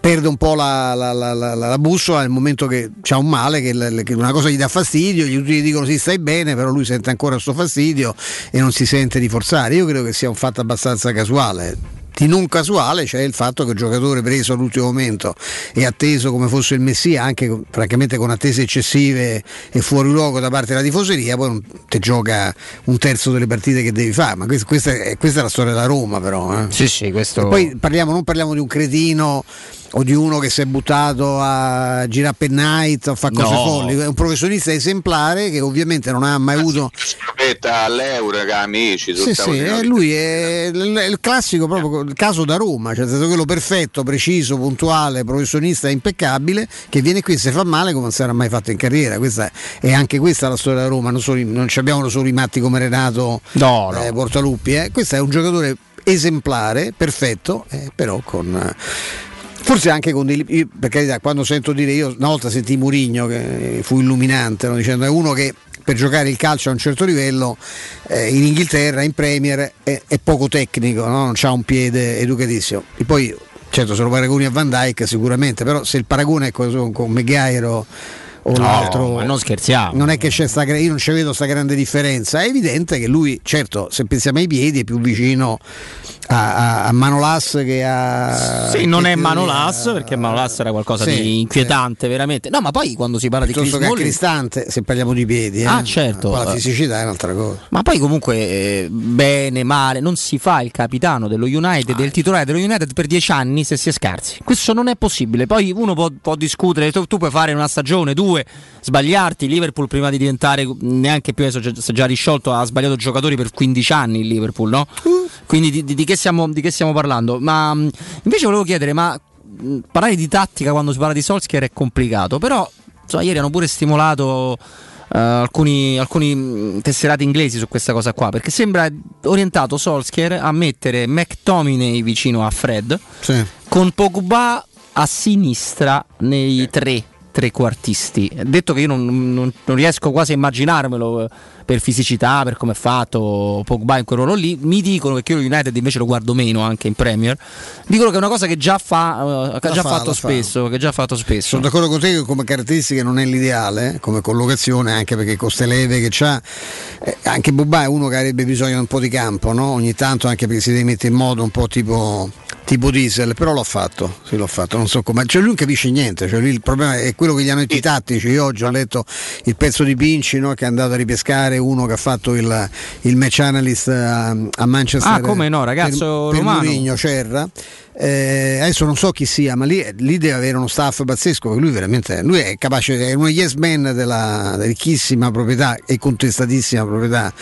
[SPEAKER 2] perde un po' la, la, la, la bussola nel momento che ha un male, che, una cosa gli dà fastidio, gli tutti gli dicono sì stai bene, però lui sente ancora questo fastidio e non si sente di forzare. Io credo che sia un fatto abbastanza casuale di non casuale c'è il fatto che il giocatore preso all'ultimo momento e atteso come fosse il Messia, anche francamente con attese eccessive e fuori luogo da parte della tifoseria, poi ti gioca un terzo delle partite che devi fare. Ma questa, questa, è, questa è, la storia della Roma, però. Eh.
[SPEAKER 1] Sì, sì, questo...
[SPEAKER 2] Poi parliamo, non parliamo di un cretino o di uno che si è buttato a girare per night o fa cose no. folli, è un professionista esemplare che ovviamente non ha mai avuto
[SPEAKER 3] all'euro amici
[SPEAKER 2] sì, sì, eh, lui è il classico proprio il caso da Roma cioè stato quello perfetto, preciso, puntuale professionista impeccabile che viene qui e si fa male come non si era mai fatto in carriera questa è anche questa la storia da Roma non, solo, non abbiamo solo i matti come Renato
[SPEAKER 1] no, no.
[SPEAKER 2] Eh, Portaluppi eh. questo è un giocatore esemplare, perfetto, eh, però con Forse anche con dei. Io, per carità, quando sento dire io, una volta sentì Murigno che fu illuminante, no? dicendo è uno che per giocare il calcio a un certo livello eh, in Inghilterra, in Premier, è, è poco tecnico, no? non ha un piede educatissimo. E poi, certo, se lo paragoni a Van Dyke sicuramente, però se il paragone è con, con Meghairo o no, l'altro.
[SPEAKER 1] Ma non scherziamo.
[SPEAKER 2] Non è che c'è sta, io non ci vedo questa grande differenza. È evidente che lui, certo, se pensiamo ai piedi, è più vicino a, a, a Manolas che a.
[SPEAKER 1] Sì, non è Manolas, perché Manolas era qualcosa sì, di inquietante, sì. veramente. No, ma poi quando si parla
[SPEAKER 2] Piuttosto
[SPEAKER 1] di Chris
[SPEAKER 2] che Cristante, se parliamo di piedi, eh?
[SPEAKER 1] ah, certo.
[SPEAKER 2] la fisicità è un'altra cosa.
[SPEAKER 1] Ma poi comunque, eh, bene, male, non si fa il capitano dello United, ah, del titolare dello United per dieci anni se si è scarsi. Questo non è possibile. Poi uno può, può discutere, tu, tu puoi fare una stagione, due, sbagliarti. Liverpool prima di diventare neanche più adesso si è già risciolto, ha sbagliato giocatori per 15 anni il Liverpool, no? Quindi di, di, di, che stiamo, di, che stiamo, parlando? Ma invece volevo chiedere, ma parlare di tattica quando si parla di Solskjaer è complicato, però insomma, ieri hanno pure stimolato uh, alcuni, alcuni, tesserati inglesi su questa cosa qua, perché sembra orientato Solskjaer a mettere McTominay vicino a Fred,
[SPEAKER 2] sì.
[SPEAKER 1] con Pogba a sinistra nei tre trequartisti. Detto che io non, non, non riesco quasi a immaginarmelo per fisicità, per come è fatto Pogba in quel ruolo lì, mi dicono che io United invece lo guardo meno anche in Premier, dicono che è una cosa che già fa, uh, che ha già fa, fatto spesso, fa. che già fatto spesso.
[SPEAKER 2] Sono d'accordo con te che come caratteristica non è l'ideale, come collocazione, anche perché con queste leve che c'ha, eh, anche Pogba è uno che avrebbe bisogno di un po' di campo, no? ogni tanto anche perché si deve mettere in modo un po' tipo tipo diesel, però l'ho fatto, sì l'ho fatto, non so come, cioè lui non capisce niente, cioè lui il problema è quello che gli hanno detto i tattici, io oggi ho letto il pezzo di Pinci no, che è andato a ripescare uno che ha fatto il, il match analyst a, a Manchester.
[SPEAKER 1] Ah come no ragazzo
[SPEAKER 2] per,
[SPEAKER 1] romano.
[SPEAKER 2] Per Murigno, Cerra eh, adesso non so chi sia, ma lì, lì, deve avere uno staff pazzesco. Perché lui veramente lui è capace, è uno yes man della, ricchissima proprietà e contestatissima proprietà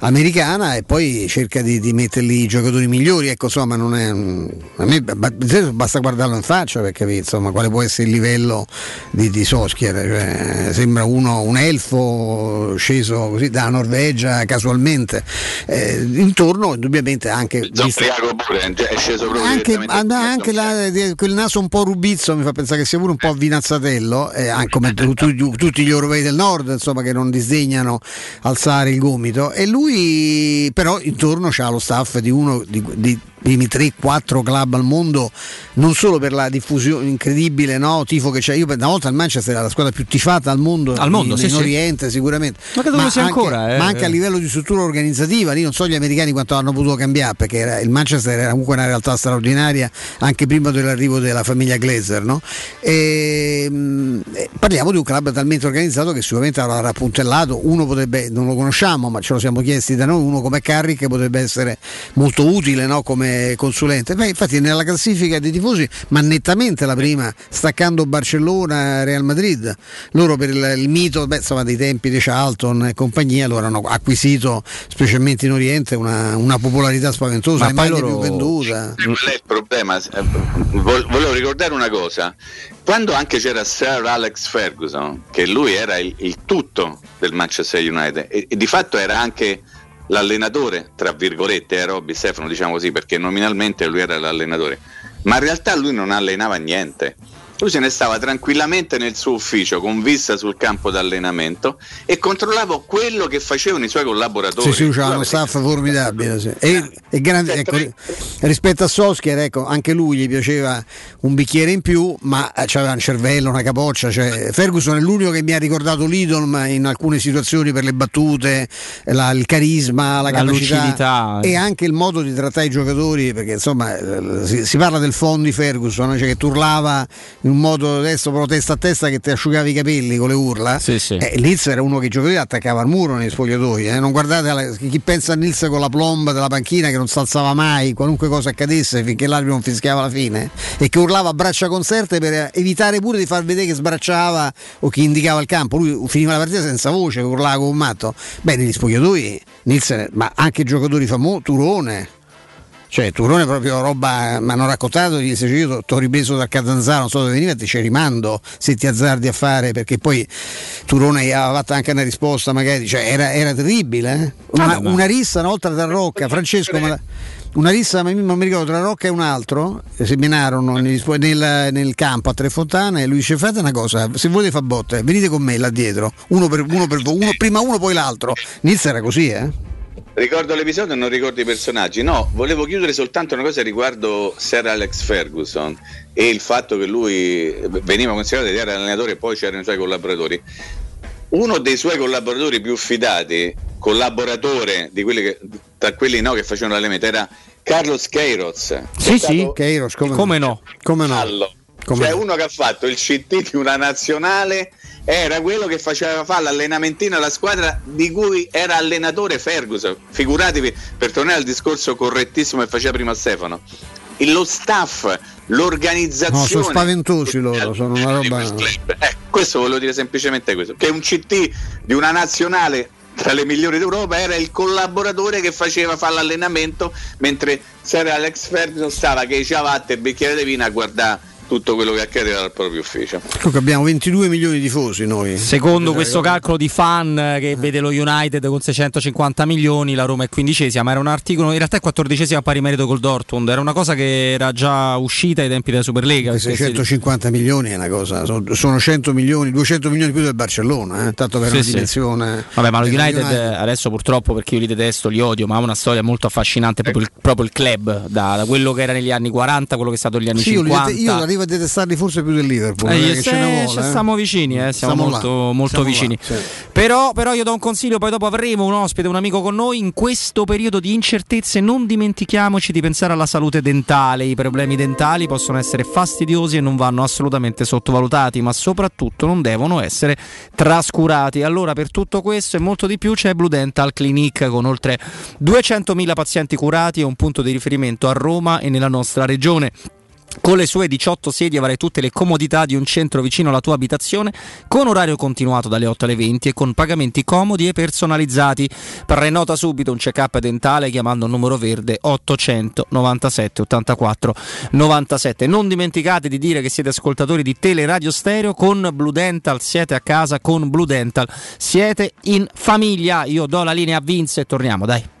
[SPEAKER 2] americana e poi cerca di, di metterli i giocatori migliori. Ecco, insomma, non è. A me basta guardarlo in faccia per capire insomma, quale può essere il livello di, di Soskier. Cioè, sembra uno, un elfo sceso così da Norvegia casualmente. Eh, intorno, indubbiamente, anche.
[SPEAKER 3] Zombriaco pure è sceso proprio
[SPEAKER 2] anche, anche la, quel naso un po' rubizzo mi fa pensare che sia pure un po' vinazzatello, eh, anche come tu, tu, tutti gli europei del nord, insomma, che non disdegnano alzare il gomito. E lui, però, intorno c'ha lo staff di uno di, di primi 3-4 club al mondo, non solo per la diffusione incredibile, no? tifo che c'è. Io una volta il Manchester era la squadra più tifata al mondo,
[SPEAKER 1] al mondo in,
[SPEAKER 2] sì,
[SPEAKER 1] in
[SPEAKER 2] Oriente
[SPEAKER 1] sì.
[SPEAKER 2] sicuramente.
[SPEAKER 1] Ma
[SPEAKER 2] ma anche,
[SPEAKER 1] ancora, eh.
[SPEAKER 2] ma anche a livello di struttura organizzativa, lì non so gli americani quanto hanno potuto cambiare, perché era, il Manchester era comunque una realtà straordinaria anche prima dell'arrivo della famiglia Glazer. No? E, mh, mm, parliamo di un club talmente organizzato che sicuramente avrà rappuntellato, uno potrebbe, non lo conosciamo, ma ce lo siamo chiesti da noi, uno come Carrick potrebbe essere molto utile no? come consulente forte. Beh, infatti nella classifica dei tifosi, ma nettamente la prima, staccando Barcellona, Real Madrid. Loro per il, il mito beh, insomma, dei tempi di Charlton e compagnia, loro hanno acquisito, specialmente in Oriente, una, una popolarità spaventosa, ma mai loro... più venduta.
[SPEAKER 3] Qual è il problema? Eh, volevo ricordare una cosa. Quando anche c'era Sir Alex Ferguson, che lui era il, il tutto del Manchester United, e, e di fatto era anche l'allenatore, tra virgolette, eh, Robby Stefano, diciamo così, perché nominalmente lui era l'allenatore, ma in realtà lui non allenava niente lui se ne stava tranquillamente nel suo ufficio con vista sul campo d'allenamento e controllava quello che facevano i suoi collaboratori.
[SPEAKER 2] Sì, sì, c'era uno staff formidabile. Sì. E, e grande, ecco, rispetto a Soskier, ecco, anche lui gli piaceva un bicchiere in più, ma aveva un cervello, una capoccia. Cioè, Ferguson è l'unico che mi ha ricordato l'Idolm in alcune situazioni per le battute, la, il carisma, la, la capacità lucidità. e anche il modo di trattare i giocatori, perché insomma eh, si, si parla del fondo di Ferguson, cioè che turlava in un modo adesso proprio testa a testa che ti asciugava i capelli con le urla.
[SPEAKER 1] Sì, sì.
[SPEAKER 2] Eh, Nils era uno che giocatori attaccava al muro nei spogliatoi. Eh. Non guardate alla, chi pensa a Nils con la plomba della panchina che non si alzava mai, qualunque cosa accadesse finché l'arbitro non fischiava la fine e che urlava a braccia concerte per evitare pure di far vedere che sbracciava o che indicava il campo. Lui finiva la partita senza voce, urlava come un matto. Beh, negli spogliatoi Nils, ma anche giocatori famosi, Turone cioè, Turone è proprio roba, mi hanno raccontato, gli dice io ti ho ripreso dal Catanzaro, non so dove veniva, ti ci rimando se ti azzardi a fare, perché poi Turone gli aveva fatto anche una risposta, magari, cioè, era, era terribile. Eh? Una, ah, una, rissa una volta tra Rocca, Francesco, ma, una rissa, non mi ricordo, tra Rocca e un altro, seminarono nel, nel, nel, campo a Tre Fontane e lui dice fate una cosa, se volete fare botte, venite con me là dietro, uno per uno, per, uno prima uno poi l'altro. Nizza era così, eh?
[SPEAKER 3] Ricordo l'episodio e non ricordo i personaggi. No, volevo chiudere soltanto una cosa riguardo Sir Alex Ferguson e il fatto che lui veniva considerato di era allenatore e poi c'erano i suoi collaboratori. Uno dei suoi collaboratori più fidati, collaboratore di quelli che, tra quelli no, che facevano l'allenamento, era Carlos Queiroz.
[SPEAKER 1] Sì, sì,
[SPEAKER 2] Queiroz, come,
[SPEAKER 1] come no?
[SPEAKER 2] Come no?
[SPEAKER 3] Come cioè uno che ha fatto il CT di una nazionale era quello che faceva fare l'allenamentino alla squadra di cui era allenatore Ferguson. Figuratevi, per tornare al discorso correttissimo che faceva prima Stefano, lo staff, l'organizzazione. No,
[SPEAKER 2] sono spaventosi loro, sono una roba.
[SPEAKER 3] Eh, questo volevo dire semplicemente questo: che un CT di una nazionale tra le migliori d'Europa era il collaboratore che faceva fare l'allenamento mentre c'era Alex Ferguson stava che diceva vatte il bicchiere di vino a guardare tutto quello che accade dal proprio ufficio.
[SPEAKER 2] Comunque abbiamo 22 milioni di tifosi noi.
[SPEAKER 1] Secondo questo calcolo di fan che vede lo United con 650 milioni, la Roma è quindicesima, ma era un articolo, in realtà è quattordicesima a pari merito col Dortmund, era una cosa che era già uscita ai tempi della Superlega.
[SPEAKER 2] 650 si... milioni è una cosa, sono 100 milioni, 200 milioni più del Barcellona, eh? tanto per sì, una dimensione.
[SPEAKER 1] Sì. Vabbè, ma lo United, United, adesso purtroppo perché io li detesto, li odio, ma ha una storia molto affascinante proprio, il, proprio il club, da, da, quello che era negli anni 40 a quello che è stato negli anni sì, 50.
[SPEAKER 2] Io, io arrivo a detestarli forse più del Liverpool. Eh,
[SPEAKER 1] eh, se, vuole, ci stiamo vicini, eh, siamo stiamo molto, molto siamo vicini. Là, sì. però, però io do un consiglio, poi dopo avremo un ospite, un amico con noi, in questo periodo di incertezze non dimentichiamoci di pensare alla salute dentale, i problemi dentali possono essere fastidiosi e non vanno assolutamente sottovalutati, ma soprattutto non devono essere trascurati. Allora per tutto questo e molto di più c'è Blue Dental Clinic con oltre 200.000 pazienti curati e un punto di riferimento a Roma e nella nostra regione. Con le sue 18 sedie avrai tutte le comodità di un centro vicino alla tua abitazione, con orario continuato dalle 8 alle 20 e con pagamenti comodi e personalizzati. Prenota subito un check-up dentale chiamando il numero verde 897 84 97. Non dimenticate di dire che siete ascoltatori di Teleradio Stereo con Blue Dental, siete a casa con Blue Dental, siete in famiglia. Io do la linea a Vince e torniamo, dai.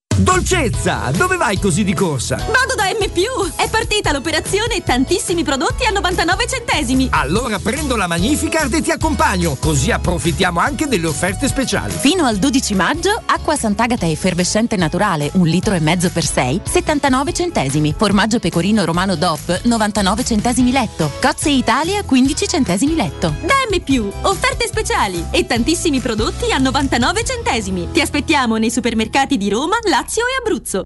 [SPEAKER 14] Dolcezza, dove vai così di corsa?
[SPEAKER 18] Vado da M. È partita l'operazione e tantissimi prodotti a 99 centesimi.
[SPEAKER 14] Allora prendo la Magnificard e ti accompagno, così approfittiamo anche delle offerte speciali.
[SPEAKER 18] Fino al 12 maggio, acqua Sant'Agata effervescente naturale, un litro e mezzo per 6, 79 centesimi. Formaggio pecorino romano DOP, 99 centesimi letto. Cozze Italia, 15 centesimi letto. Da M. Offerte speciali e tantissimi prodotti a 99 centesimi. Ti aspettiamo nei supermercati di Roma, Lazio Lazio e Abruzzo.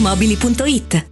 [SPEAKER 19] Mobili.it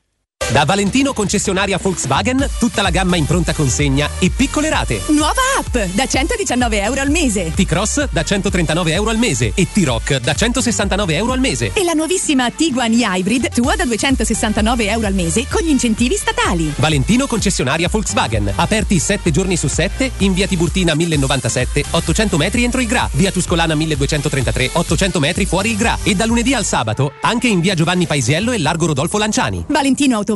[SPEAKER 11] Da Valentino concessionaria Volkswagen, tutta la gamma in pronta consegna e piccole rate.
[SPEAKER 12] Nuova app da 119 euro al mese.
[SPEAKER 11] T-Cross da 139 euro al mese e T-Rock da 169 euro al mese.
[SPEAKER 12] E la nuovissima Tiguan e-Hybrid tua da 269 euro al mese con gli incentivi statali.
[SPEAKER 11] Valentino concessionaria Volkswagen. Aperti 7 giorni su 7 in via Tiburtina 1097, 800 metri entro il Gra. Via Tuscolana 1233, 800 metri fuori il Gra. E da lunedì al sabato anche in via Giovanni Paisiello e largo Rodolfo Lanciani.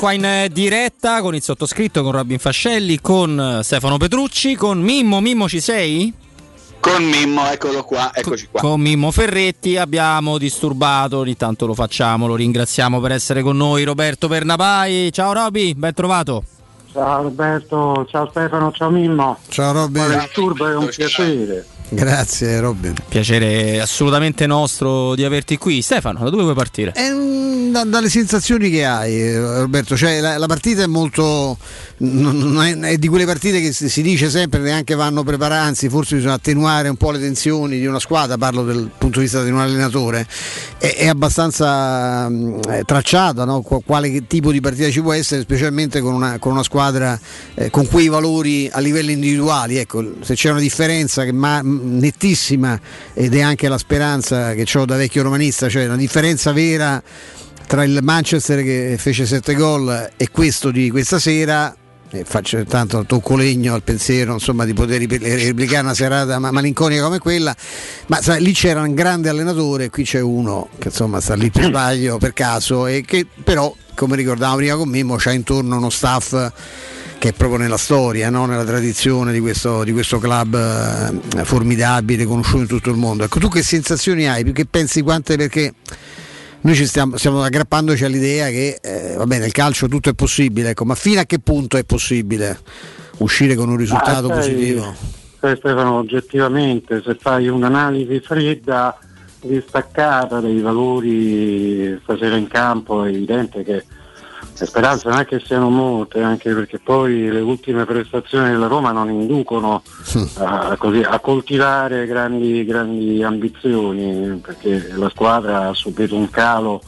[SPEAKER 1] Qua in eh, diretta con il sottoscritto, con Robin Fascelli, con eh, Stefano Petrucci, con Mimmo. Mimmo ci sei?
[SPEAKER 3] Con Mimmo, eccolo qua, eccoci qua.
[SPEAKER 1] Con Mimmo Ferretti abbiamo disturbato, ogni tanto lo facciamo, lo ringraziamo per essere con noi Roberto Pernapai. Ciao Roby, ben trovato.
[SPEAKER 20] Ciao Roberto, ciao Stefano, ciao Mimmo.
[SPEAKER 2] Ciao Robin.
[SPEAKER 20] Quale disturbo è un piacere.
[SPEAKER 2] Grazie Robin.
[SPEAKER 1] Piacere assolutamente nostro di averti qui. Stefano, da dove vuoi partire?
[SPEAKER 2] Eh, da- dalle sensazioni che hai, Roberto, cioè la, la partita è molto. è, è di quelle partite che si, si dice sempre neanche vanno preparati, anzi, forse bisogna attenuare un po' le tensioni di una squadra, parlo dal punto di vista di un allenatore. È, è abbastanza mh, tracciata no? Qu- quale tipo di partita ci può essere, specialmente con una, con una squadra eh, con quei valori a livello individuali. Ecco, se c'è una differenza che ma- nettissima ed è anche la speranza che ho da vecchio romanista, cioè una differenza vera tra il Manchester che fece 7 gol e questo di questa sera. E faccio tanto tocco legno al pensiero insomma, di poter ripli- replicare una serata ma- malinconica come quella. Ma sai, lì c'era un grande allenatore qui c'è uno che insomma sta lì per sbaglio per caso e che però come ricordavamo prima con Mimmo c'ha intorno uno staff che è proprio nella storia, no? nella tradizione di questo, di questo club eh, formidabile, conosciuto in tutto il mondo. Ecco, tu che sensazioni hai? Più che pensi quante perché noi ci stiamo, stiamo aggrappandoci all'idea che eh, va bene, nel calcio tutto è possibile, ecco, ma fino a che punto è possibile uscire con un risultato
[SPEAKER 20] Ah, sai,
[SPEAKER 2] positivo?
[SPEAKER 20] sai, Stefano, oggettivamente, se fai un'analisi fredda, distaccata dei valori stasera in campo, è evidente che le speranze non è che siano molte, anche perché poi le ultime prestazioni della Roma non inducono a, così, a coltivare grandi, grandi ambizioni, perché la squadra ha subito un calo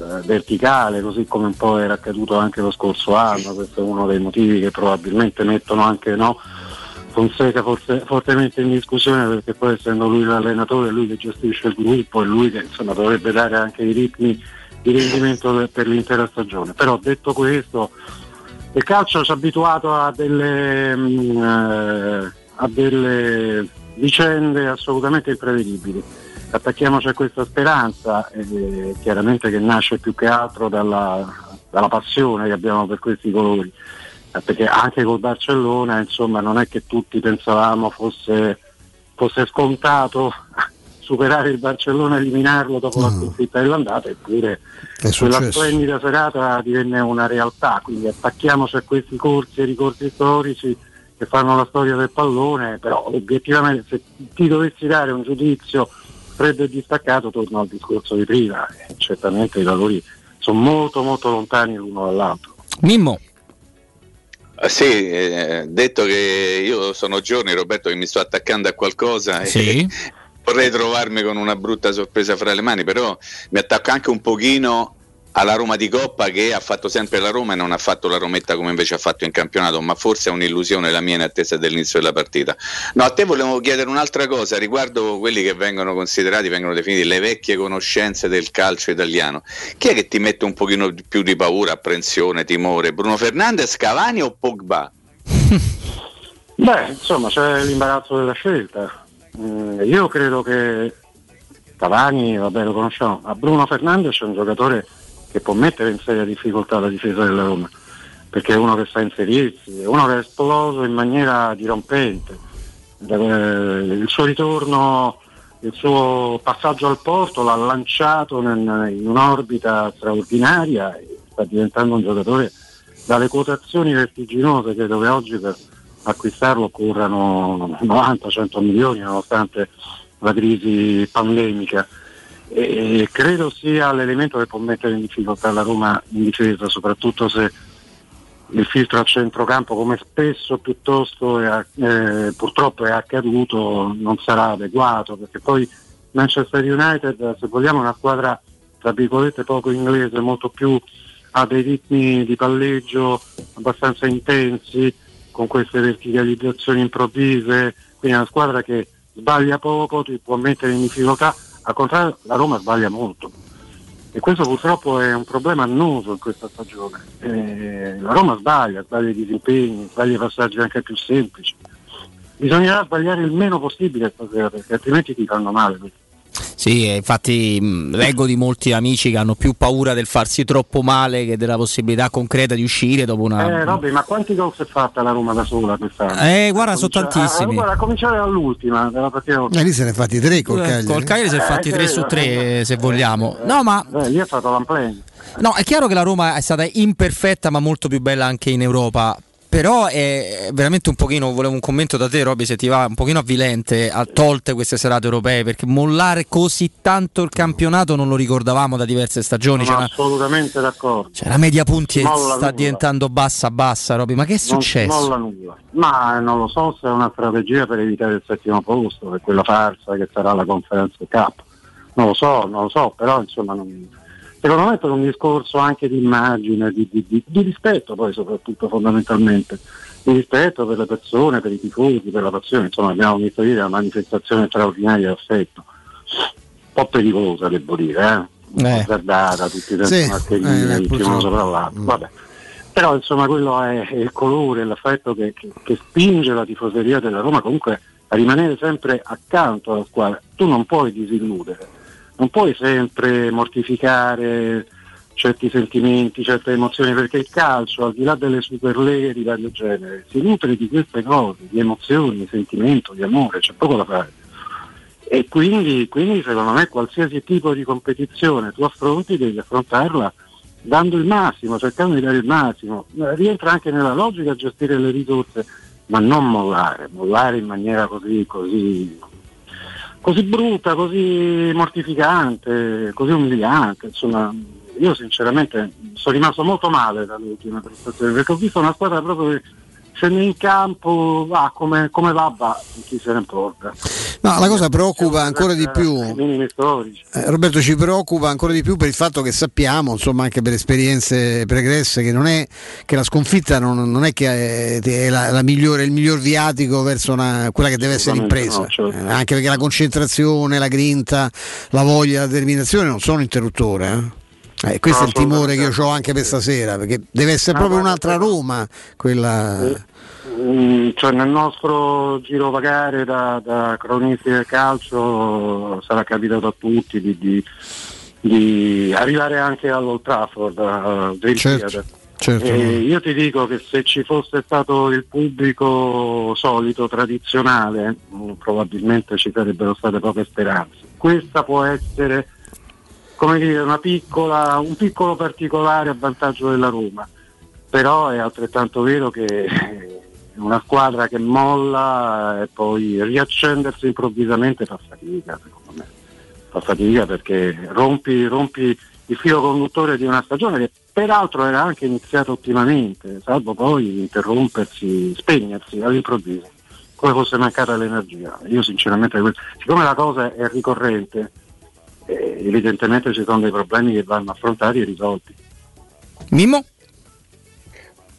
[SPEAKER 20] eh, verticale, così come un po' era accaduto anche lo scorso anno, questo è uno dei motivi che probabilmente mettono anche no, Fonseca forse, fortemente in discussione perché poi essendo lui l'allenatore, lui che gestisce il gruppo e lui che insomma, dovrebbe dare anche i ritmi di rendimento per, l'intera stagione. Però detto questo, il calcio ci ha abituato a delle, mm, eh, a delle vicende assolutamente imprevedibili. Attacchiamoci a questa speranza, eh, chiaramente che nasce più che altro dalla, dalla passione che abbiamo per questi colori eh, perché anche col Barcellona insomma non è che tutti pensavamo fosse, fosse scontato superare il Barcellona e eliminarlo dopo la sconfitta dell'andata eppure quella splendida serata divenne una realtà. Quindi attacchiamoci a questi corsi e ricorsi storici che fanno la storia del pallone però obiettivamente se ti dovessi dare un giudizio freddo e distaccato torno al discorso di prima. E certamente i valori sono molto molto lontani l'uno dall'altro.
[SPEAKER 1] Mimmo.
[SPEAKER 3] Ah, Sì, eh, detto che io sono giorni, Roberto, che mi sto attaccando a qualcosa e vorrei trovarmi con una brutta sorpresa fra le mani, però mi attacco anche un pochino alla Roma di Coppa che ha fatto sempre la Roma e non ha fatto la Rometta come invece ha fatto in campionato, ma forse è un'illusione la mia in attesa dell'inizio della partita. No, a te volevo chiedere un'altra cosa riguardo quelli che vengono considerati, vengono definiti le vecchie conoscenze del calcio italiano. Chi è che ti mette un pochino più di paura, apprensione, timore? Bruno Fernandes, Cavani o Pogba?
[SPEAKER 20] Beh, insomma, c'è l'imbarazzo della scelta. Mm, io credo che Cavani, vabbè, lo conosciamo, ma Bruno Fernandes è un giocatore che può mettere in seria difficoltà la difesa della Roma, perché è uno che sa inserirsi, è uno che è esploso in maniera dirompente. Eh, Il suo ritorno, il suo passaggio al porto l'ha lanciato in un'orbita straordinaria e sta diventando un giocatore dalle quotazioni vertiginose, credo che oggi per acquistarlo occorrano 90-100 milioni nonostante la crisi pandemica. E credo sia l'elemento che può mettere in difficoltà la Roma in difesa, soprattutto se il filtro a centrocampo come spesso piuttosto è, eh, purtroppo è accaduto non sarà adeguato perché poi Manchester United se vogliamo è una squadra tra virgolette poco inglese molto più ha dei ritmi di palleggio abbastanza intensi con queste verticalizzazioni improvvise quindi una squadra che sbaglia poco ti può mettere in difficoltà al contrario la Roma sbaglia molto e questo purtroppo è un problema annoso in questa stagione. Eh, la Roma sbaglia, sbaglia i disimpegni, sbaglia i passaggi anche più semplici. Bisognerà sbagliare il meno possibile stasera perché altrimenti ti fanno male. questi.
[SPEAKER 1] Sì, e infatti mh, leggo di molti amici che hanno più paura del farsi troppo male che della possibilità concreta di uscire dopo una...
[SPEAKER 20] Eh, Robby, ma quanti gol si è fatta la Roma da sola quest'anno?
[SPEAKER 1] Eh, guarda,
[SPEAKER 20] A
[SPEAKER 1] sono
[SPEAKER 20] cominciare-
[SPEAKER 1] tantissimi.
[SPEAKER 20] a- guarda, a cominciare dall'ultima, dalla partita
[SPEAKER 2] Eh, lì se ne fatti tre col
[SPEAKER 1] Eh,
[SPEAKER 2] Cagliari.
[SPEAKER 1] Col Cagliari si è fatti
[SPEAKER 20] Eh,
[SPEAKER 1] 3 su 3 se vogliamo. No, ma
[SPEAKER 20] Eh, lì è stato l'amplane.
[SPEAKER 1] no, è chiaro che la Roma è stata imperfetta ma molto più bella anche in Europa. Però è veramente un pochino, volevo un commento da te Robby se ti va, un pochino avvilente a tolte queste serate europee perché mollare così tanto il campionato non lo ricordavamo da diverse stagioni.
[SPEAKER 20] Sono
[SPEAKER 1] C'è una,
[SPEAKER 20] assolutamente d'accordo.
[SPEAKER 1] c'è la media punti sta
[SPEAKER 20] nulla.
[SPEAKER 1] diventando bassa bassa Robby, ma che è
[SPEAKER 20] Non
[SPEAKER 1] successo?
[SPEAKER 20] molla nulla. Ma non lo so se è una strategia per evitare il settimo posto, per quella farsa che sarà la conferenza Cup. Non lo so, non lo so, però insomma non- secondo me per un discorso anche di immagine, di, di- di- di rispetto poi soprattutto fondamentalmente, di rispetto per le persone, per i tifosi, per la passione, insomma abbiamo visto ieri una manifestazione straordinaria di affetto, un po' pericolosa devo dire, eh?
[SPEAKER 2] Eh.
[SPEAKER 20] azzardata, tutti senza
[SPEAKER 2] Sì,
[SPEAKER 20] mascherine,
[SPEAKER 2] eh,
[SPEAKER 20] uno sopra l'altro, vabbè. Però insomma quello è, è il colore, l'affetto che, che- che spinge la tifoseria della Roma comunque a rimanere sempre accanto alla squadra. Tu non puoi disilludere, non puoi sempre mortificare certi sentimenti, certe emozioni, perché il calcio, al di là delle superleghe di vario genere, si nutre di queste cose, di emozioni, di sentimento, di amore, c'è poco da fare. E quindi, quindi secondo me qualsiasi tipo di competizione tu affronti devi affrontarla dando il massimo, cercando di dare il massimo. Rientra anche nella logica gestire le risorse, ma non mollare, mollare in maniera così, così, così brutta, così mortificante, così umiliante. Insomma, io sinceramente sono rimasto molto male dalle ultime prestazioni, perché ho visto una squadra proprio scende in campo, va come, come va, va, chi se ne importa.
[SPEAKER 2] No, la cosa preoccupa ancora di più. Eh, Roberto ci preoccupa ancora di più per il fatto che sappiamo, insomma, anche per esperienze pregresse, che non è che la sconfitta non, non è che è, è la, la migliore, il miglior viatico verso una- quella che deve essere
[SPEAKER 20] Assolutamente
[SPEAKER 2] impresa.
[SPEAKER 20] no, certo.
[SPEAKER 2] Eh, anche perché la concentrazione, la grinta, la voglia, la determinazione non sono interruttore. eh. Eh, questo
[SPEAKER 20] No,
[SPEAKER 2] è il timore che io ho anche per stasera, perché deve essere
[SPEAKER 20] Ma
[SPEAKER 2] proprio
[SPEAKER 20] guarda,
[SPEAKER 2] un'altra Roma quella.
[SPEAKER 20] Mm, cioè nel nostro girovagare da, da cronisti del calcio sarà capitato a tutti di, di- di arrivare anche all'Old Trafford, al Dream
[SPEAKER 2] Certo, certo.
[SPEAKER 20] Io ti dico che se ci fosse stato il pubblico solito, tradizionale, mm, probabilmente ci sarebbero state poche speranze. Questa può essere come dire, piccola, un piccolo particolare a vantaggio della Roma, però è altrettanto vero che una squadra che molla e poi riaccendersi improvvisamente fa fatica, secondo me. Fa fatica perché rompi, rompi il filo conduttore di una stagione che peraltro era anche iniziata ottimamente, salvo poi interrompersi, spegnersi all'improvviso, come fosse mancata l'energia. Io sinceramente, siccome la cosa è ricorrente, eh, evidentemente ci sono dei problemi che vanno affrontati e risolti.
[SPEAKER 1] Mimmo?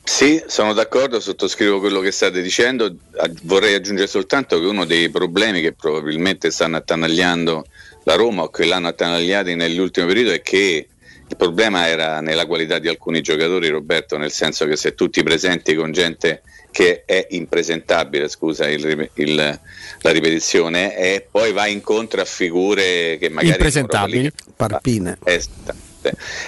[SPEAKER 3] Sì, sono d'accordo, sottoscrivo quello che state dicendo. Ah, Vorrei aggiungere soltanto che uno dei problemi che probabilmente stanno attanagliando la Roma o che l'hanno attanagliati nell'ultimo periodo è che il problema era nella qualità di alcuni giocatori, Roberto, nel senso che se tutti presenti con gente che è impresentabile, scusa il- il- la ripetizione, e poi va incontro a figure che magari...
[SPEAKER 1] Impresentabili.
[SPEAKER 2] Parpine.
[SPEAKER 3] Esattamente.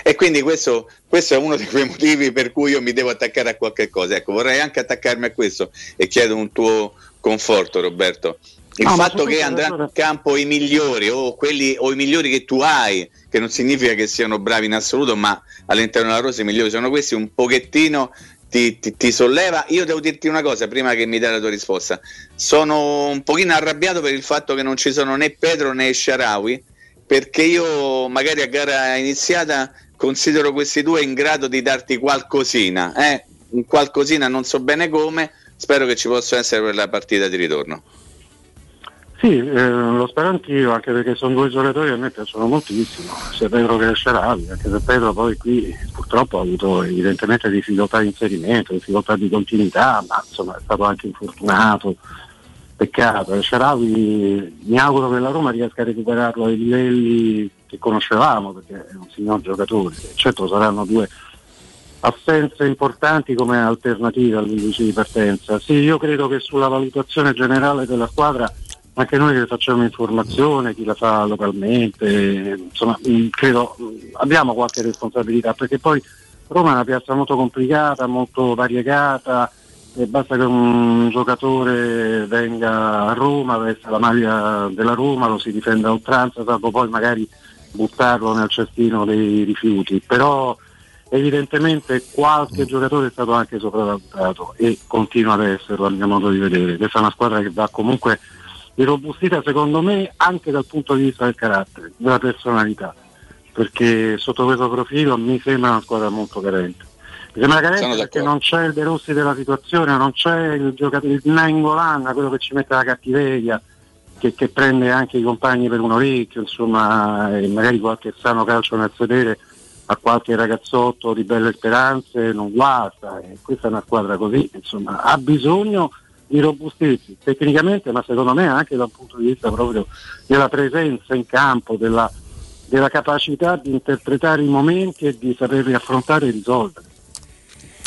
[SPEAKER 3] E quindi questo, questo è uno di quei motivi per cui io mi devo attaccare a qualche cosa. Ecco, vorrei anche attaccarmi a questo e chiedo un tuo conforto, Roberto. Il
[SPEAKER 20] No,
[SPEAKER 3] fatto che andranno in campo i migliori o, quelli, o i migliori che tu hai, che non significa che siano bravi in assoluto, ma all'interno della rosa i migliori sono questi, un pochettino ti, ti- ti solleva. Io devo dirti una cosa prima che mi dai la tua risposta. Sono un pochino arrabbiato per il fatto che non ci sono né Pedro né Sharawi, perché io magari a gara iniziata considero questi due in grado di darti qualcosina, eh? qualcosina non so bene come, spero che ci possa essere per la partita di ritorno.
[SPEAKER 20] Sì, eh, lo spero anch'io, anche perché sono due giocatori che a me piacciono moltissimo, sia Pedro che Sciaravi, anche se Pedro poi qui purtroppo ha avuto evidentemente difficoltà di inserimento, difficoltà di continuità, ma insomma è stato anche infortunato, peccato. Sciaravi mi auguro che la Roma riesca a recuperarlo ai livelli che conoscevamo, perché è un signor giocatore, certo saranno due assenze importanti come alternative all'indice di partenza. Sì, io credo che sulla valutazione generale della squadra, anche noi che facciamo informazione, chi la fa localmente, insomma, mh, credo mh, abbiamo qualche responsabilità perché poi Roma è una piazza molto complicata, molto variegata. E basta che un giocatore venga a Roma, vesta la maglia della Roma, lo si difenda a oltranza, salvo poi magari buttarlo nel cestino dei rifiuti. Però evidentemente qualche giocatore è stato anche sopravvalutato e continua ad esserlo a mio modo di vedere. Questa è una squadra che va comunque irrobustita secondo me anche dal punto di vista del carattere, della personalità, perché sotto questo profilo mi sembra una squadra molto carente. Mi sembra carente perché non c'è il De Rossi della situazione, non c'è il giocatore il Nangolan, quello che ci mette la cattiveria, che, che prende anche i compagni per un orecchio, insomma, e magari qualche sano calcio nel sedere a qualche ragazzotto di belle speranze non guasta. E questa è una squadra così, insomma, ha bisogno di robustirsi tecnicamente, ma secondo me anche dal punto di vista proprio della presenza in campo, della, della capacità di interpretare i momenti e di saperli affrontare e risolvere.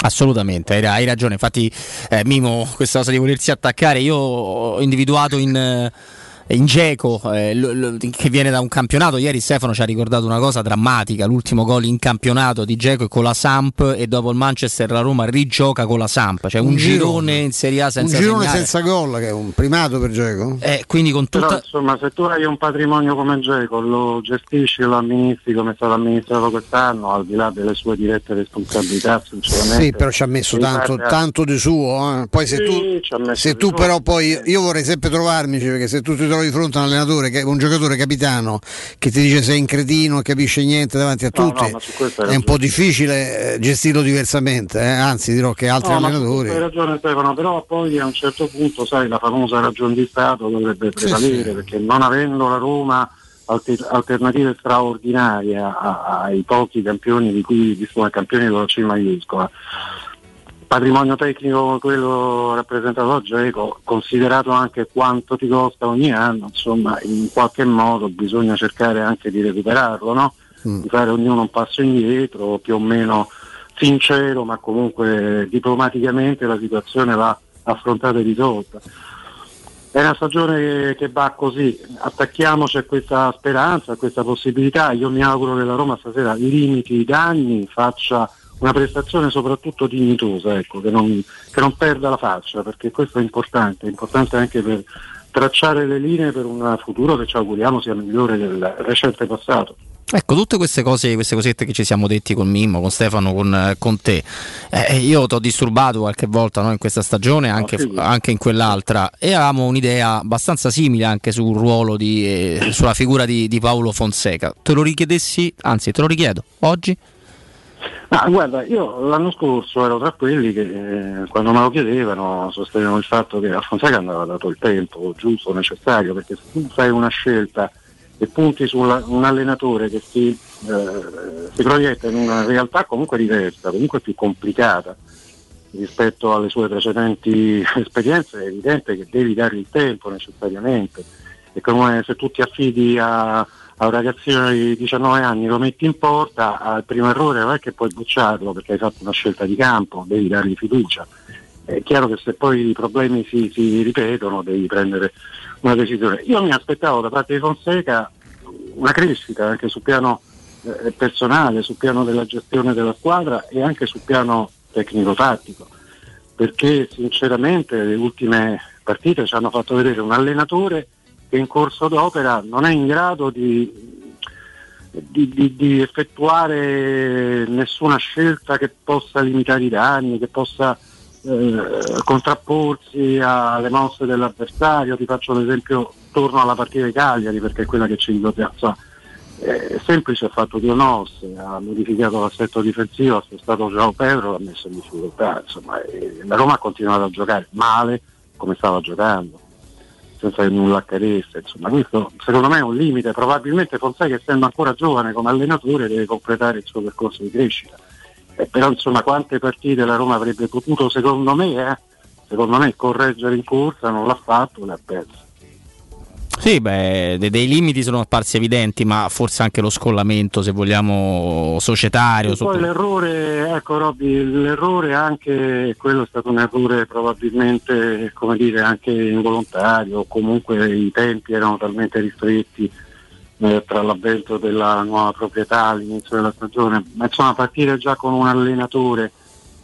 [SPEAKER 1] Assolutamente, hai ragione. Infatti, eh, Mimo, questa cosa di volersi attaccare, io ho individuato in. eh, in Geco eh, l- l- che viene da un campionato ieri Stefano ci ha ricordato una cosa drammatica l'ultimo gol in campionato di Geco è con la Samp e dopo il Manchester la Roma rigioca con la Samp cioè un,
[SPEAKER 2] Un
[SPEAKER 1] girone,
[SPEAKER 2] girone.
[SPEAKER 1] in Serie A senza
[SPEAKER 2] un girone
[SPEAKER 1] segnare.
[SPEAKER 2] senza gol, che è un primato per Geco.
[SPEAKER 1] Eh, quindi con
[SPEAKER 20] Però
[SPEAKER 1] tutta
[SPEAKER 20] insomma se tu hai un patrimonio come Geco, lo gestisci, lo amministri come è stato amministrato quest'anno, al di là delle sue dirette responsabilità, sinceramente.
[SPEAKER 2] Sì, però ci ha messo tanto,
[SPEAKER 20] pare-
[SPEAKER 2] tanto di suo. eh. Poi se
[SPEAKER 20] Sì,
[SPEAKER 2] tu, se tu
[SPEAKER 20] suo,
[SPEAKER 2] però poi io vorrei sempre trovarmici perché se tu ti trovi trovi di fronte a un allenatore, che, un giocatore capitano che ti dice sei un cretino, non capisce niente davanti a
[SPEAKER 20] No, no,
[SPEAKER 2] tutti,
[SPEAKER 20] questo hai
[SPEAKER 2] è un po' difficile eh, gestirlo diversamente, eh, anzi dirò che altri
[SPEAKER 20] No,
[SPEAKER 2] allenatori...
[SPEAKER 20] hai ragione Stefano, però poi a un certo punto, sai, la famosa ragione di Stato dovrebbe
[SPEAKER 2] Sì,
[SPEAKER 20] prevalere,
[SPEAKER 2] sì.
[SPEAKER 20] perché non avendo la Roma alter- alternative straordinarie ai pochi campioni di cui sono campioni con la C maiuscola, patrimonio tecnico come quello rappresentato da Geco, considerato anche quanto ti costa ogni anno, insomma in qualche modo bisogna cercare anche di recuperarlo, no?
[SPEAKER 2] Mm.
[SPEAKER 20] di fare ognuno un passo indietro, più o meno sincero, ma comunque diplomaticamente la situazione va affrontata e risolta. È una stagione che va così, attacchiamoci a questa speranza, a questa possibilità. Io mi auguro che la Roma stasera limiti i danni, faccia una prestazione soprattutto dignitosa, ecco, che, non, che non perda la faccia, perché questo è importante, è importante anche per tracciare le linee per un futuro che ci auguriamo sia migliore del recente passato.
[SPEAKER 1] Ecco, tutte queste cose, queste cosette che ci siamo detti con Mimmo, con Stefano, con, eh, con te, eh, io ti ho disturbato qualche volta no, in questa stagione, anche, anche in quell'altra, e avevamo un'idea abbastanza simile anche sul ruolo di, eh, sulla figura di, di Paolo Fonseca. Te lo richiedessi, anzi te lo richiedo, oggi?
[SPEAKER 20] Ma guarda, io l'anno scorso ero tra quelli che eh, quando me lo chiedevano sostenevano il fatto che a Fonseca andava dato il tempo giusto, necessario, perché se tu fai una scelta e punti su un allenatore che si, eh, si proietta in una realtà comunque diversa, comunque più complicata rispetto alle sue precedenti esperienze, è evidente che devi dargli il tempo necessariamente. È come se tu ti affidi a, a un ragazzino di 19 anni, lo metti in porta, al primo errore non è che puoi bocciarlo perché hai fatto una scelta di campo, devi dargli fiducia. È chiaro che se poi i problemi si, si ripetono devi prendere una decisione. Io mi aspettavo da parte di Fonseca una crescita anche sul piano eh, personale, sul piano della gestione della squadra e anche sul piano tecnico-tattico, perché sinceramente le ultime partite ci hanno fatto vedere un allenatore che in corso d'opera non è in grado di, di- di- di effettuare nessuna scelta che possa limitare i danni, che possa eh, contrapporsi alle mosse dell'avversario. Ti faccio l'esempio, torno alla partita di Cagliari perché è quella che ci. Insomma, eh, semplice ha fatto due mosse, ha modificato l'assetto difensivo, ha spostato Joao Pedro, l'ha messo in difficoltà. Insomma, la Roma ha continuato a giocare male come stava giocando senza che nulla accadesse. Insomma, questo secondo me è un limite. Probabilmente Fonseca, essendo ancora giovane come allenatore, deve completare il suo percorso di crescita. Eh, però insomma quante partite la Roma avrebbe potuto, secondo me, eh, secondo me, correggere in corsa, non l'ha fatto, le ha perse.
[SPEAKER 1] Sì, beh, de- dei limiti sono apparsi evidenti, ma forse anche lo scollamento, se vogliamo, societario.
[SPEAKER 20] E poi
[SPEAKER 1] sotto-
[SPEAKER 20] l'errore, ecco Robby, l'errore anche, quello è stato un errore probabilmente, come dire, anche involontario, comunque i tempi erano talmente ristretti eh, tra l'avvento della nuova proprietà all'inizio della stagione, ma insomma partire già con un allenatore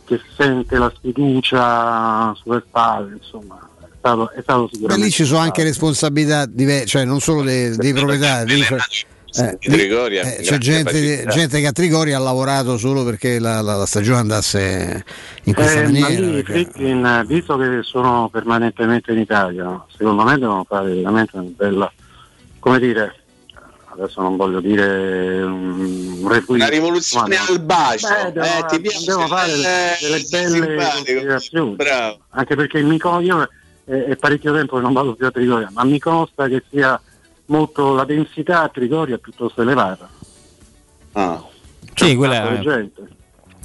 [SPEAKER 20] che sente la sfiducia sulle spalle, insomma, stato, è stato sicuramente...
[SPEAKER 2] lì ci sono anche responsabilità diverse, cioè non solo dei, dei proprietari. eh,
[SPEAKER 3] Trigoria,
[SPEAKER 2] eh, c'è gente, gente che a Trigori ha lavorato solo perché la, la- la stagione andasse in questa
[SPEAKER 20] Eh,
[SPEAKER 2] maniera.
[SPEAKER 20] ma lì i
[SPEAKER 2] perché-
[SPEAKER 20] eh, visto che sono permanentemente in Italia, secondo me devono fare veramente una bella, come dire, adesso non voglio dire un, un requisito,
[SPEAKER 3] Una rivoluzione
[SPEAKER 20] ma
[SPEAKER 3] al bacio.
[SPEAKER 20] Beh,
[SPEAKER 3] eh, ti piace?
[SPEAKER 20] devono fare
[SPEAKER 3] Eh,
[SPEAKER 20] delle belle.
[SPEAKER 3] Bravo.
[SPEAKER 20] Anche perché mi co- io è, è parecchio tempo che non vado più a Trigoria, ma mi consta che sia molto la densità a Trigoria è piuttosto elevata.
[SPEAKER 1] Sì, quella è,
[SPEAKER 20] gente.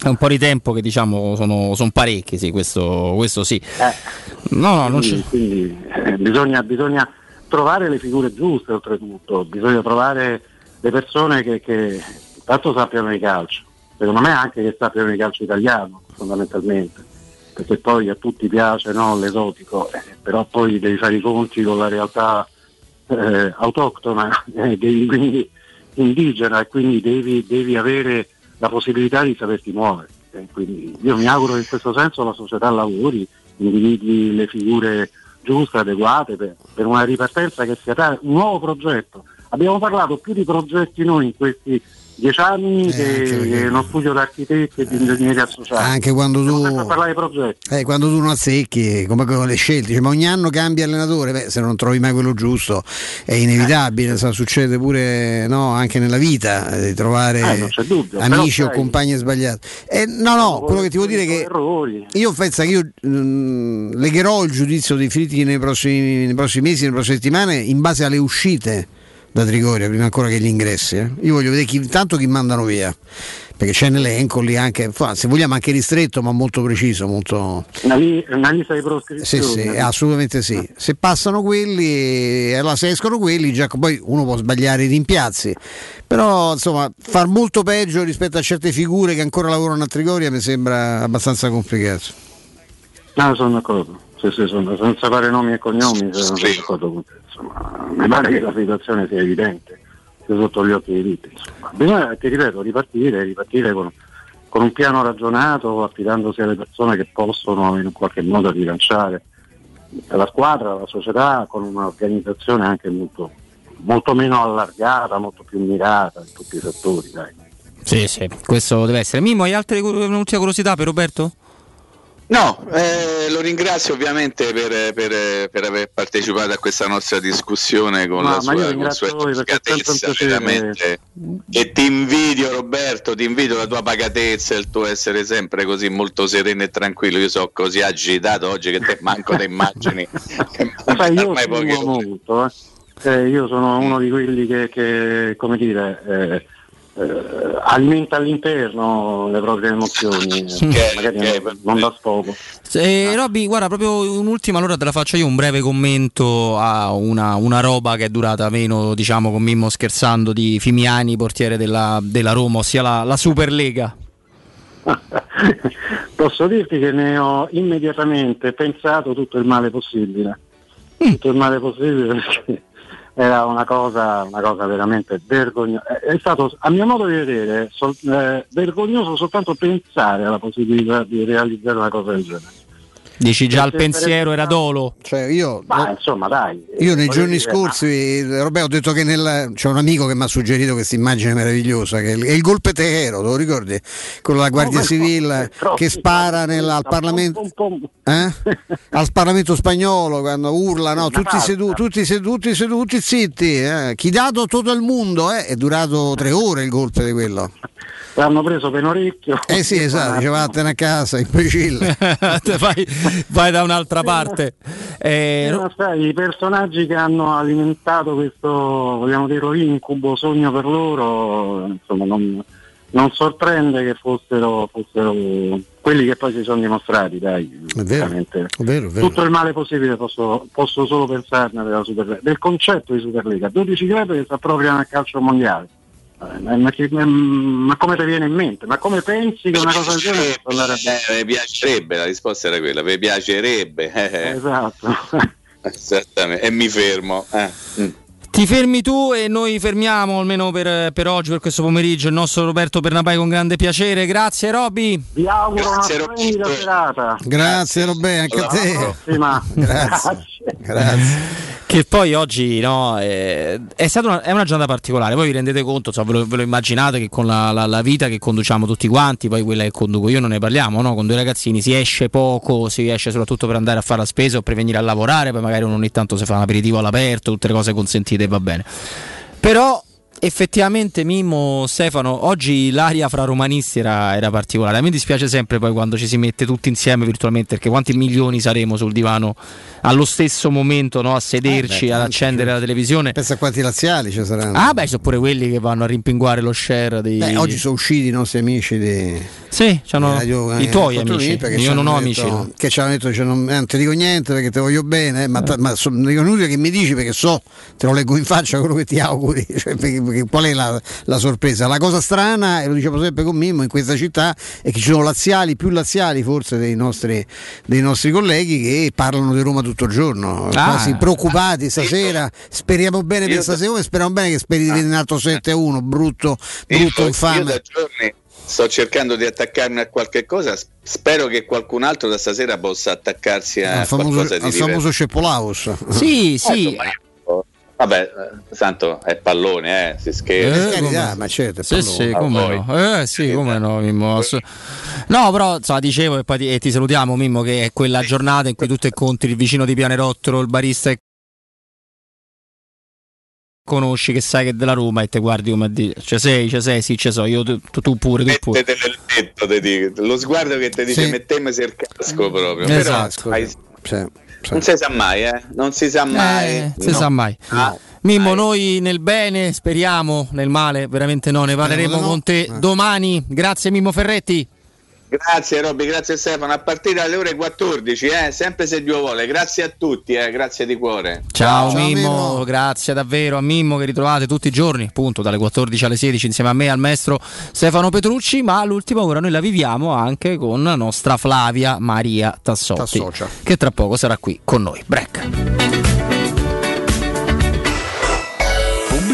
[SPEAKER 1] è un po' di tempo che diciamo sono, sono parecchi, sì, questo, questo sì.
[SPEAKER 20] Eh.
[SPEAKER 1] No, no, non
[SPEAKER 20] quindi,
[SPEAKER 1] c'è.
[SPEAKER 20] quindi, eh, bisogna, bisogna trovare le figure giuste oltretutto, bisogna trovare le persone che, che tanto sappiano di calcio, secondo me anche che sappiano di calcio italiano fondamentalmente, perché poi a tutti piace no, l'esotico, eh, però poi devi fare i conti con la realtà eh, autoctona, eh, devi- quindi indigena e quindi devi, devi avere la possibilità di saperti muovere. Eh, quindi io mi auguro che in questo senso la società lavori, individui le figure giuste, adeguate per, per una ripartenza che sia un nuovo progetto. Abbiamo parlato più di progetti noi in questi dieci anni
[SPEAKER 2] Eh,
[SPEAKER 20] che, uno studio di architetti e di ingegneri associati.
[SPEAKER 2] Anche quando tu,
[SPEAKER 20] a parlare di progetti.
[SPEAKER 2] eh, quando tu non azzecchi, come con le scelte, dici, ma ogni anno cambia allenatore, Beh, se non trovi mai quello giusto è inevitabile, sa, succede pure no, anche nella vita eh, di trovare
[SPEAKER 20] Eh, dubbio,
[SPEAKER 2] amici o compagni sbagliati. Eh, no, no, quello che ti vuol dire è che
[SPEAKER 20] Errori.
[SPEAKER 2] io penso che io mm, legherò il giudizio dei Fritti nei prossimi, nei prossimi mesi, nelle prossime settimane, in base alle uscite da Trigoria, prima ancora che gli ingressi. eh. Io voglio vedere chi, tanto chi mandano via, perché c'è un elenco lì anche, se vogliamo anche ristretto, ma molto preciso, molto...
[SPEAKER 20] Una, li- una lista di
[SPEAKER 2] Sì,
[SPEAKER 20] proscrizione.
[SPEAKER 2] sì, assolutamente sì. Se passano quelli, allora se escono quelli, già poi uno può sbagliare i rimpiazzi. Però insomma, far molto peggio rispetto a certe figure che ancora lavorano a Trigoria mi sembra abbastanza complicato.
[SPEAKER 20] No, sono d'accordo. Sì, sì, sono- senza fare nomi e cognomi, sono sono d'accordo con te. Insomma, mi pare che la situazione sia evidente, sia sotto gli occhi di tutti. Insomma. Bisogna, ti ripeto, ripartire, ripartire con, con un piano ragionato, affidandosi alle persone che possono in qualche modo rilanciare la squadra, la società, con un'organizzazione anche molto, molto meno allargata, molto più mirata in tutti i settori. Dai.
[SPEAKER 1] Sì, sì, questo deve essere. Mimo, hai altre un'ultima curiosità per Roberto?
[SPEAKER 3] No, eh, lo ringrazio ovviamente per, per- per aver partecipato a questa nostra discussione con
[SPEAKER 20] Ma-
[SPEAKER 3] la
[SPEAKER 20] ma
[SPEAKER 3] sua, con la
[SPEAKER 20] ringrazio
[SPEAKER 3] sua
[SPEAKER 20] voi perché è sempre un
[SPEAKER 3] delicatezza,
[SPEAKER 20] piacere.
[SPEAKER 3] veramente. E ti invidio Roberto, ti invidio la tua pacatezza, il tuo essere sempre così molto sereno e tranquillo. Io so così agitato oggi che te manco te immagini.
[SPEAKER 20] Sai, io
[SPEAKER 3] ormai poche
[SPEAKER 20] molto, eh. Eh, io sono uno di quelli che, che, come dire, eh, eh, alimenta all'interno le proprie emozioni, eh, magari non, non da sfogo.
[SPEAKER 1] Eh, Robby, guarda, proprio un'ultima, allora te la faccio io un breve commento a una, una roba che è durata meno, diciamo, con Mimmo scherzando, di Fimiani, portiere della, della Roma, ossia la, la Superlega.
[SPEAKER 20] Posso dirti che ne ho immediatamente pensato tutto il male possibile. Tutto il male possibile perché era una cosa, una cosa veramente vergognosa. È stato, a mio modo di vedere, sol- eh, vergognoso soltanto pensare alla possibilità di realizzare una cosa del genere.
[SPEAKER 1] Dici già il pensiero era dolo?
[SPEAKER 2] Cioè io,
[SPEAKER 20] Ma insomma dai.
[SPEAKER 2] io nei giorni
[SPEAKER 20] dire,
[SPEAKER 2] scorsi, eh, Roberto, ho detto che nel, c'è un amico che mi ha suggerito questa immagine meravigliosa, che è il, è il golpe Tehero, te lo ricordi? Quello della Guardia Civile che spara nel- al Parlamento. Eh? al Parlamento spagnolo quando urla no, tutti seduti, tutti seduti, seduti, zitti. eh. Chi dato tutto il mondo eh? è durato tre ore il golpe di quello.
[SPEAKER 20] L'hanno preso per un orecchio.
[SPEAKER 2] Eh sì, esatto, diceva vattene a casa, imbecille.
[SPEAKER 1] vai, vai da un'altra parte. Eh,
[SPEAKER 20] Eh, ma sai, I personaggi che hanno alimentato questo, vogliamo dirlo, incubo, sogno per loro, insomma, non, non sorprende che fossero, fossero quelli che poi si sono dimostrati, dai.
[SPEAKER 2] È vero,
[SPEAKER 20] veramente.
[SPEAKER 2] è vero, è vero.
[SPEAKER 20] Tutto il male possibile posso, posso solo pensarne del concetto di Superlega. 12 club che si appropriano al calcio mondiale. Eh, Ma, che- ma come ti viene in mente? Ma come pensi che una cosa del genere andare a
[SPEAKER 3] Eh, mi piacerebbe, la risposta era quella, mi piacerebbe. eh,
[SPEAKER 20] Esatto.
[SPEAKER 3] Esattamente, e mi fermo. eh. Mm.
[SPEAKER 1] Ti fermi tu e noi fermiamo almeno per, per oggi, per questo pomeriggio, il nostro Roberto Bernabai con grande piacere. Grazie Robby.
[SPEAKER 20] Vi auguro una splendida serata.
[SPEAKER 2] Grazie Roberto, anche a te.
[SPEAKER 20] Prossima.
[SPEAKER 2] Grazie. Grazie.
[SPEAKER 1] Che poi oggi no, è, è stata una, è una giornata particolare, voi vi rendete conto, insomma, ve, lo, ve lo immaginate che con la, la- la vita che conduciamo tutti quanti, poi quella che conduco io non ne parliamo, no? con due ragazzini si esce poco, si esce soprattutto per andare a fare la spesa o per venire a lavorare, poi magari uno ogni tanto si fa un aperitivo all'aperto, tutte le cose consentite e va bene. Però effettivamente Mimmo, Stefano, oggi l'aria fra romanisti era, era particolare. A me dispiace sempre poi quando ci si mette tutti insieme virtualmente, perché quanti milioni saremo sul divano allo stesso momento no, a sederci,
[SPEAKER 2] Eh beh,
[SPEAKER 1] ad accendere la televisione.
[SPEAKER 2] Pensa a quanti laziali ci saranno.
[SPEAKER 1] Ah, beh, sono pure quelli che vanno a rimpinguare lo share dei.
[SPEAKER 2] Beh, oggi sono usciti i nostri amici di
[SPEAKER 1] Sì,
[SPEAKER 2] Radio,
[SPEAKER 1] i
[SPEAKER 2] eh,
[SPEAKER 1] tuoi amici. Io non ho
[SPEAKER 2] detto-
[SPEAKER 1] amici. no.
[SPEAKER 2] Che ci hanno detto cioè, non, eh, non ti dico niente perché ti voglio bene, eh, ma, ta- ma so- dico inutile che mi dici perché so, te lo leggo in faccia quello che ti auguri. Cioè, perché qual è la, la sorpresa? La cosa strana, e lo dicevo sempre con Mimmo, in questa città è che ci sono laziali, più laziali forse dei nostri, dei nostri colleghi che parlano di Roma tutto il giorno,
[SPEAKER 3] Ah.
[SPEAKER 2] quasi preoccupati stasera. Speriamo bene per stasera e speriamo bene che speri di vedere un altro 7 a 1, brutto,
[SPEAKER 3] Io,
[SPEAKER 2] brutto
[SPEAKER 3] io
[SPEAKER 2] infame.
[SPEAKER 3] da giorni sto cercando di attaccarmi a qualche cosa. Spero che qualcun altro da stasera possa attaccarsi a
[SPEAKER 2] al famoso,
[SPEAKER 3] qualcosa di
[SPEAKER 2] al famoso Ceppolaus.
[SPEAKER 1] Sì,
[SPEAKER 3] Eh,
[SPEAKER 1] sì.
[SPEAKER 3] insomma, io Vabbè, eh, tanto è pallone, eh, si scherza.
[SPEAKER 2] Per carità, ma certo, è
[SPEAKER 1] Sì,
[SPEAKER 2] pallone.
[SPEAKER 1] sì, come no. Eh, sì, come no, Mimmo. No, però, insomma, dicevo e poi ti, e ti salutiamo, Mimmo, che è quella giornata in cui tu incontri il vicino di Pianerottolo, il barista che conosci, che sai che è della Roma e te guardi come a dire, c'è sei, c'è sei, sì, c'è so, io tu, tu pure, tu pure.
[SPEAKER 3] Mettete nel letto, te dico. lo sguardo che ti dice
[SPEAKER 2] Sì.
[SPEAKER 3] mettemme il casco proprio.
[SPEAKER 1] Esatto.
[SPEAKER 3] Però, hai- non si sa mai, eh? Non si sa mai.
[SPEAKER 1] Eh, si
[SPEAKER 3] No.
[SPEAKER 1] sa mai.
[SPEAKER 3] Ah,
[SPEAKER 1] Mimmo, noi nel bene speriamo, nel male veramente no, ne parleremo
[SPEAKER 3] di no.
[SPEAKER 1] con te
[SPEAKER 3] Eh.
[SPEAKER 1] domani. Grazie Mimmo Ferretti.
[SPEAKER 3] Grazie Robby, grazie Stefano. A partire dalle ore 14, eh? sempre se Dio vuole. Grazie a tutti, eh? grazie di cuore.
[SPEAKER 1] Ciao, Mimmo, grazie davvero a Mimmo che ritrovate tutti i giorni, appunto dalle 14 alle 16 insieme a me e al maestro Stefano Petrucci, ma l'ultima ora noi la viviamo anche con la nostra Flavia Maria Tassotti,
[SPEAKER 2] Tassocia.
[SPEAKER 1] che tra poco sarà qui con noi. Break.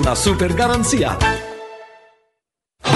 [SPEAKER 21] una super garanzia.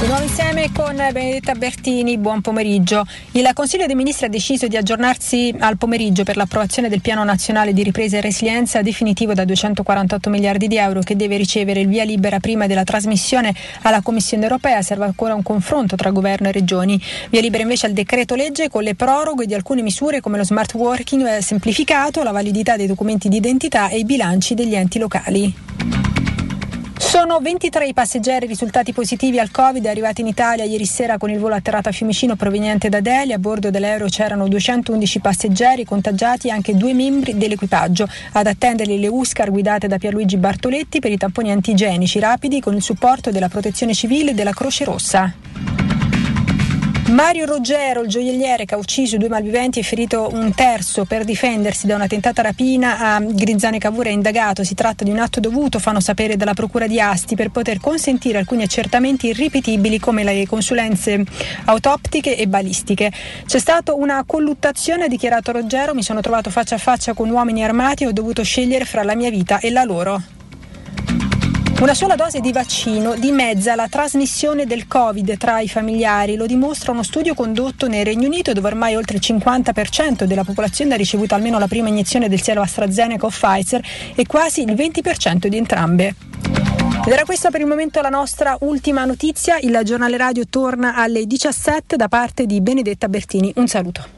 [SPEAKER 22] Di insieme con Benedetta Bertini, buon pomeriggio. Il Consiglio dei Ministri ha deciso di aggiornarsi al pomeriggio per l'approvazione del Piano Nazionale di Ripresa e Resilienza definitivo da 248 miliardi di euro che deve ricevere il via libera prima della trasmissione alla Commissione europea. Serve ancora un confronto tra governo e regioni. Via libera invece al decreto legge con le proroghe di alcune misure come lo smart working eh, semplificato, la validità dei documenti di identità e i bilanci degli enti locali. Sono 23 i passeggeri risultati positivi al Covid arrivati in Italia ieri sera con il volo atterrato a Fiumicino proveniente da Delhi. A bordo dell'aereo c'erano 211 passeggeri contagiati e anche due membri dell'equipaggio. Ad attenderli le Uscar guidate da Pierluigi Bartoletti per i tamponi antigenici rapidi con il supporto della Protezione Civile e della Croce Rossa. Mario Ruggero, il gioielliere che ha ucciso due malviventi e ferito un terzo per difendersi da una tentata rapina a Grizzane Cavour è indagato. Si tratta di un atto dovuto, fanno sapere dalla Procura di Asti, per poter consentire alcuni accertamenti irripetibili come le consulenze autoptiche e balistiche. C'è stata una colluttazione, ha dichiarato Ruggero, mi sono trovato faccia a faccia con uomini armati e ho dovuto scegliere fra la mia vita e la loro. Una sola dose di vaccino dimezza la trasmissione del Covid tra i familiari, lo dimostra uno studio condotto nel Regno Unito dove ormai oltre il 50% della popolazione ha ricevuto almeno la prima iniezione del siero AstraZeneca o Pfizer e quasi il 20% di entrambe. Ed era questa per il momento la nostra ultima notizia, il giornale radio torna alle 17 da parte di Benedetta Bertini. Un saluto.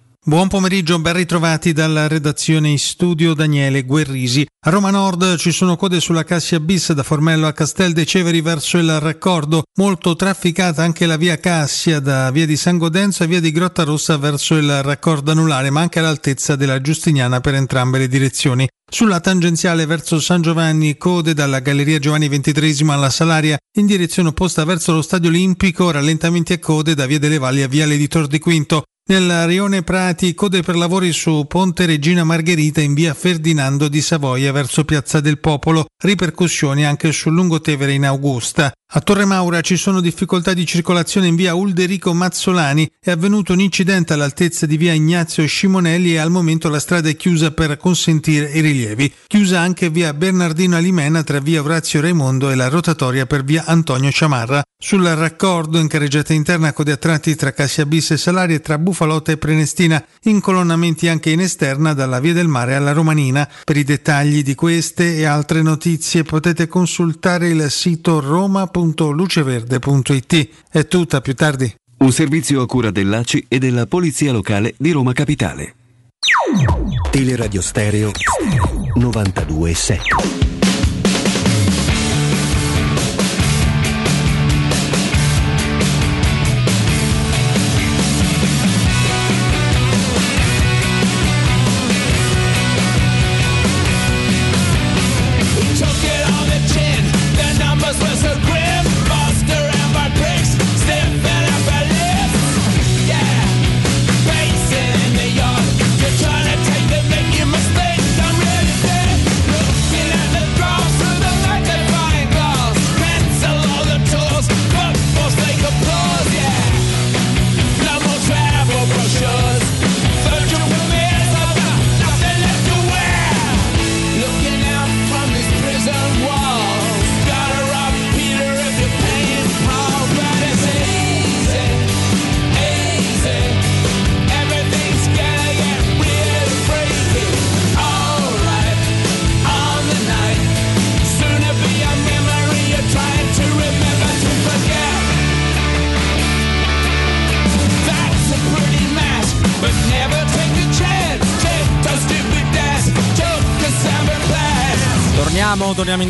[SPEAKER 23] Buon pomeriggio, ben ritrovati dalla redazione in studio Daniele Guerrisi. A Roma Nord ci sono code sulla Cassia Bis da Formello a Castel dei Ceveri verso il raccordo, molto trafficata anche la via Cassia da via di San Godenzo e via di Grotta Rossa verso il raccordo anulare, ma anche all'altezza della Giustiniana per entrambe le direzioni. Sulla tangenziale verso San Giovanni, code dalla Galleria Giovanni XXIII alla Salaria in direzione opposta verso lo Stadio Olimpico, rallentamenti e code da via delle Valli a viale di Tor di Quinto. Nel Rione Prati, code per lavori su Ponte Regina Margherita in via Ferdinando di Savoia verso Piazza del Popolo, ripercussioni anche sul Lungotevere in Augusta. A Torre Maura ci sono difficoltà di circolazione in via Ulderico Mazzolani, è avvenuto un incidente all'altezza di via Ignazio Scimonelli e al momento la strada è chiusa per consentire i rilievi. Chiusa anche via Bernardino Alimena tra via Orazio Raimondo e la rotatoria per via Antonio Ciamarra. Sul raccordo in carreggiata interna code a tratti tra Cassia Bis e Salaria e tra Bufalotta e Prenestina, incolonnamenti anche in esterna dalla via del mare alla Romanina. Per i dettagli di queste e altre notizie potete consultare il sito roma.luceverde.it. È tutta, più tardi.
[SPEAKER 24] Un servizio a cura dell'ACI e della Polizia Locale di Roma Capitale.
[SPEAKER 25] Teleradio Stereo 927.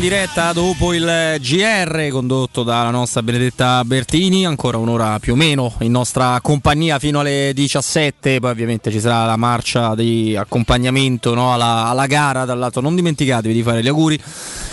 [SPEAKER 1] Diretta dopo il GR condotto dalla nostra Benedetta Bertini, ancora un'ora più o meno in nostra compagnia fino alle 17, poi ovviamente ci sarà la marcia di accompagnamento no, alla, alla, gara, dal lato non dimenticatevi di fare gli auguri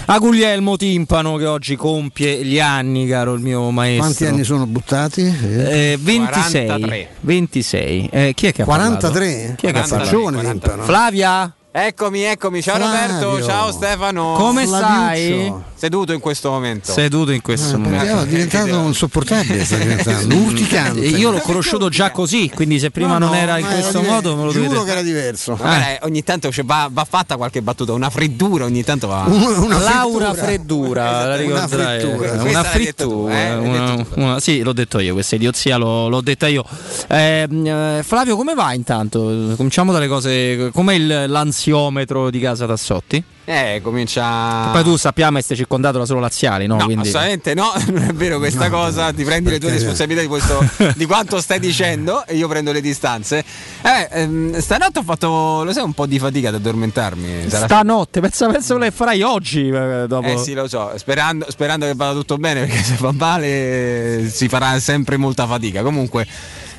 [SPEAKER 1] a Guglielmo Timpano che oggi compie gli anni, caro il mio maestro.
[SPEAKER 26] Quanti anni sono buttati?
[SPEAKER 1] Eh, 26.
[SPEAKER 26] 43.
[SPEAKER 1] 26. Eh, chi è che ha
[SPEAKER 26] 43?
[SPEAKER 1] parlato? Chi è che ha?
[SPEAKER 26] Faccione Timpano.
[SPEAKER 1] Flavia?
[SPEAKER 27] Eccomi, eccomi, ciao
[SPEAKER 26] Flavio.
[SPEAKER 27] Roberto, ciao Stefano.
[SPEAKER 1] Come
[SPEAKER 26] Flaviuccio.
[SPEAKER 1] stai?
[SPEAKER 27] Seduto in questo momento.
[SPEAKER 1] Seduto in questo
[SPEAKER 26] Ah,
[SPEAKER 1] momento.
[SPEAKER 26] è diventato insopportabile, sta diventando urticante.
[SPEAKER 1] Io l'ho conosciuto già così, quindi se prima
[SPEAKER 26] No,
[SPEAKER 1] non
[SPEAKER 26] no,
[SPEAKER 1] era in
[SPEAKER 26] era
[SPEAKER 1] questo
[SPEAKER 26] diver-
[SPEAKER 1] modo me lo
[SPEAKER 26] Giuro
[SPEAKER 1] dovete
[SPEAKER 26] che era diverso.
[SPEAKER 27] Vabbè, eh, ogni tanto cioè, va, va fatta qualche battuta, una freddura ogni tanto va.
[SPEAKER 1] Laura Freddura, la ricorderai.
[SPEAKER 27] frittura.
[SPEAKER 1] Una frittura,
[SPEAKER 27] eh?
[SPEAKER 1] Una- una- sì, l'ho detto io, questa idiozia l'ho, l'ho detta io. Ehm, eh, Flavio, come va intanto? Cominciamo dalle cose. Com'è il, l'ansiometro di casa Tassotti?
[SPEAKER 27] Eh, comincia.
[SPEAKER 1] Poi tu sappiamo che stai circondato da solo laziali, no?
[SPEAKER 27] No,
[SPEAKER 1] Quindi...
[SPEAKER 27] assolutamente no, non è vero questa cosa, ti prendi le tue responsabilità di, questo, di quanto stai dicendo e io prendo le distanze. Eh, ehm, stanotte ho fatto, lo sai, un po' di fatica ad addormentarmi. Sarà-
[SPEAKER 1] Stanotte, pensa, pensa che farai oggi. eh, Dopo.
[SPEAKER 27] Eh sì, lo so, sperando, sperando che vada tutto bene perché se va male si farà sempre molta fatica. Comunque,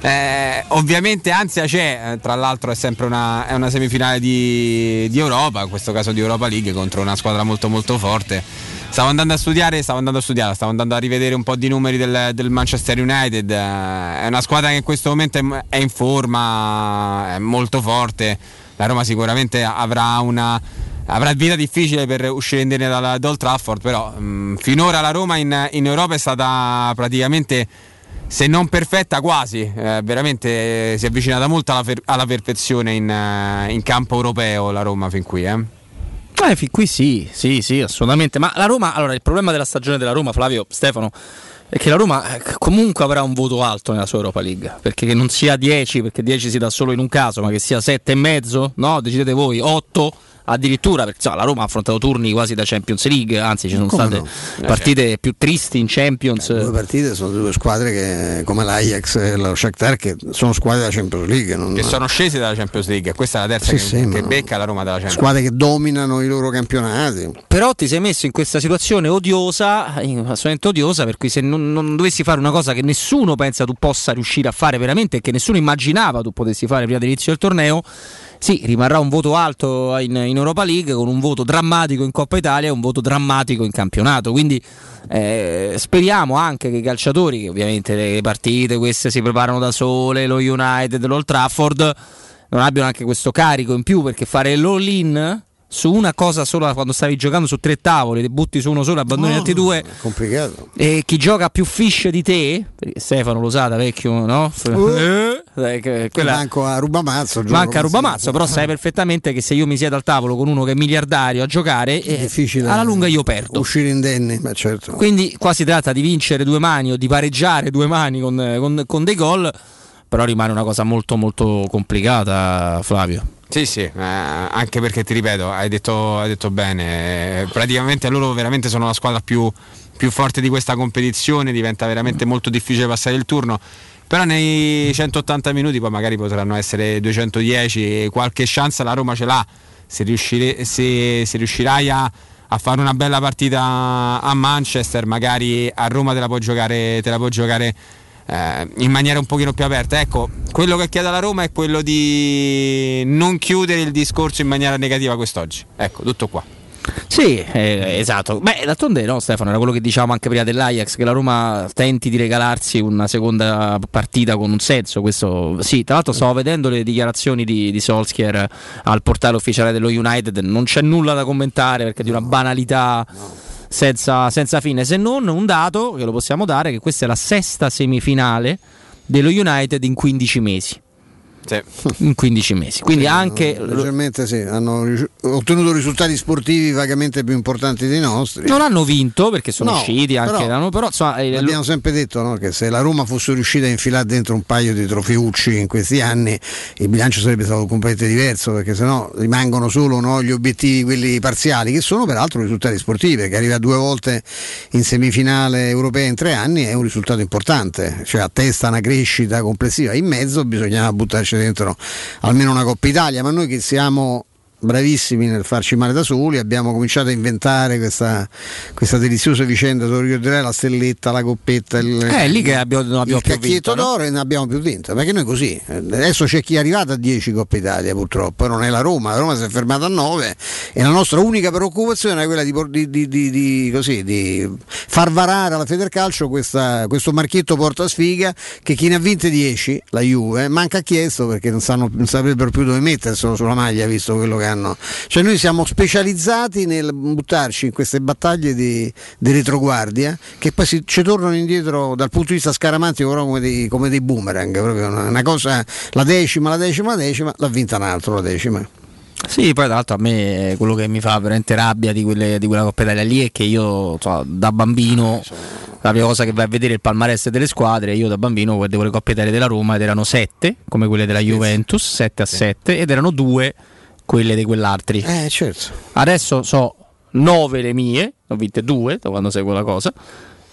[SPEAKER 27] eh, ovviamente ansia c'è, eh, tra l'altro è sempre una, è una semifinale di, di Europa, in questo caso di Europa League contro una squadra molto molto forte. Stavo andando a studiare, stavo andando a studiare, stavo andando a rivedere un po' di numeri del, del Manchester United. eh, È una squadra che in questo momento è, in forma, è molto forte. La Roma sicuramente avrà una, avrà vita difficile per uscire dalla- da Old Trafford, però mh, finora la Roma in, in Europa è stata praticamente, se non perfetta, quasi. eh, veramente eh, si è avvicinata molto alla, fer- alla perfezione in, eh, in campo europeo la Roma fin qui. Eh.
[SPEAKER 1] Eh, fin qui sì, sì, sì, assolutamente. Ma la Roma, allora, il problema della stagione della Roma, Flavio, Stefano, è che la Roma eh, comunque avrà un voto alto nella sua Europa League. Perché che non sia 10, perché 10 si dà solo in un caso, ma che sia 7 e mezzo, no? Decidete voi, 8 addirittura, perché insomma, la Roma ha affrontato turni quasi da Champions League, anzi ci sono
[SPEAKER 26] Come
[SPEAKER 1] state
[SPEAKER 26] no?
[SPEAKER 1] partite più tristi in Champions.
[SPEAKER 26] Due partite sono due squadre che, come l'Ajax e lo Shakhtar che sono squadre della Champions League. non-
[SPEAKER 27] Che sono scesi dalla Champions League, questa è la terza
[SPEAKER 26] Sì,
[SPEAKER 27] che,
[SPEAKER 26] sì,
[SPEAKER 27] che becca la Roma dalla Champions
[SPEAKER 26] Squadre che dominano i loro campionati.
[SPEAKER 1] Però ti sei messo in questa situazione odiosa, assolutamente odiosa, per cui se non, non dovessi fare una cosa che nessuno pensa tu possa riuscire a fare veramente e che nessuno immaginava tu potessi fare prima dell'inizio del torneo, sì, rimarrà un voto alto in, in Europa League con un voto drammatico in Coppa Italia e un voto drammatico in campionato. Quindi eh, speriamo anche che i calciatori, che ovviamente le partite queste si preparano da sole, lo United, l'Old Trafford, non abbiano anche questo carico in più perché fare l'all-in su una cosa sola quando stavi giocando su tre tavoli, ti butti su uno solo, abbandoni gli altri due.
[SPEAKER 26] È complicato.
[SPEAKER 1] E chi gioca più fish di te, Stefano lo sa da vecchio, no? Eh, eh, che- quella-
[SPEAKER 26] Manco a rubamazzo.
[SPEAKER 1] Manca a rubamazzo, però sai perfettamente che se io mi siedo al tavolo con uno che è miliardario a giocare, eh,
[SPEAKER 26] difficile
[SPEAKER 1] alla lunga io perdo.
[SPEAKER 26] Uscire indenni, ma certo.
[SPEAKER 1] Quindi qua si tratta di vincere due mani o di pareggiare due mani con, con- con dei gol, però rimane una cosa molto molto complicata, Flavio.
[SPEAKER 27] Sì, sì, eh, anche perché ti ripeto, hai detto, hai detto bene, eh, praticamente loro veramente sono la squadra più, più forte di questa competizione, diventa veramente molto difficile passare il turno, però nei 180 minuti poi magari potranno essere 210 e qualche chance la Roma ce l'ha, se, riuscire- se- se riuscirai a, a fare una bella partita a Manchester, magari a Roma te la può giocare, la può giocare eh, in maniera un pochino più aperta. Ecco, quello che chiede alla Roma è quello di non chiudere il discorso in maniera negativa quest'oggi. Ecco, tutto qua.
[SPEAKER 1] Sì, eh, esatto. Beh, d'altronde no, Stefano, era quello che dicevamo anche prima dell'Ajax, che la Roma tenti di regalarsi una seconda partita con un senso. Questo, sì, tra l'altro stavo vedendo le dichiarazioni di, di Solskjaer al portale ufficiale dello United, non c'è nulla da commentare perché è di una banalità senza, senza fine, se non un dato che lo possiamo dare, che questa è la sesta semifinale dello United in 15 mesi. In 15 mesi. Quindi anche...
[SPEAKER 26] Leggermente sì, hanno ottenuto risultati sportivi vagamente più importanti dei nostri.
[SPEAKER 1] Non hanno vinto perché sono
[SPEAKER 26] No,
[SPEAKER 1] usciti anche
[SPEAKER 26] però-
[SPEAKER 1] però insomma, eh,
[SPEAKER 26] Abbiamo sempre detto no, che se la Roma fosse riuscita a infilare dentro un paio di trofeucci in questi anni il bilancio sarebbe stato completamente diverso perché sennò rimangono solo no, gli obiettivi quelli parziali che sono peraltro risultati sportivi perché arriva due volte in semifinale europea in tre anni è un risultato importante cioè attesta una crescita complessiva in mezzo bisognava buttarci dentro almeno una Coppa Italia ma noi che siamo
[SPEAKER 2] bravissimi nel farci male da soli, abbiamo cominciato a inventare questa, questa deliziosa vicenda, lo ricorderai, la stelletta, la coppetta, il,
[SPEAKER 1] È lì che abbiamo, abbiamo
[SPEAKER 2] il cacchietto
[SPEAKER 1] vinto. no?
[SPEAKER 2] d'oro e ne abbiamo più vinto, perché noi così, eh, adesso c'è chi è arrivato a 10 Coppa Italia purtroppo, non è la Roma, la Roma si è fermata a 9 e la nostra unica preoccupazione è quella di, di- di- di- così, di far varare alla Federcalcio questa- questo marchietto porta sfiga che chi ne ha vinte 10, la Juve, manca ha chiesto perché non, sanno, non saprebbero più dove metterselo sulla maglia visto quello che hanno. Cioè noi siamo specializzati nel buttarci in queste battaglie di, di retroguardia che poi si, ci tornano indietro dal punto di vista scaramantico come dei, come dei boomerang, proprio una, una cosa, la decima, la decima, la decima, l'ha vinta un altro la decima.
[SPEAKER 1] Sì, poi tra l'altro a me quello che mi fa veramente rabbia di, quelle- di quella Coppa Italia lì è che io insomma, da bambino la prima cosa che vai a vedere è il palmarès delle squadre, io da bambino guardavo le Coppe Italia della Roma ed erano sette, come quelle della Juventus, 7 a 7 ed erano due quelle di quell'altri.
[SPEAKER 2] Eh certo.
[SPEAKER 1] Adesso so 9 le mie, ho vinte due da quando seguo la cosa.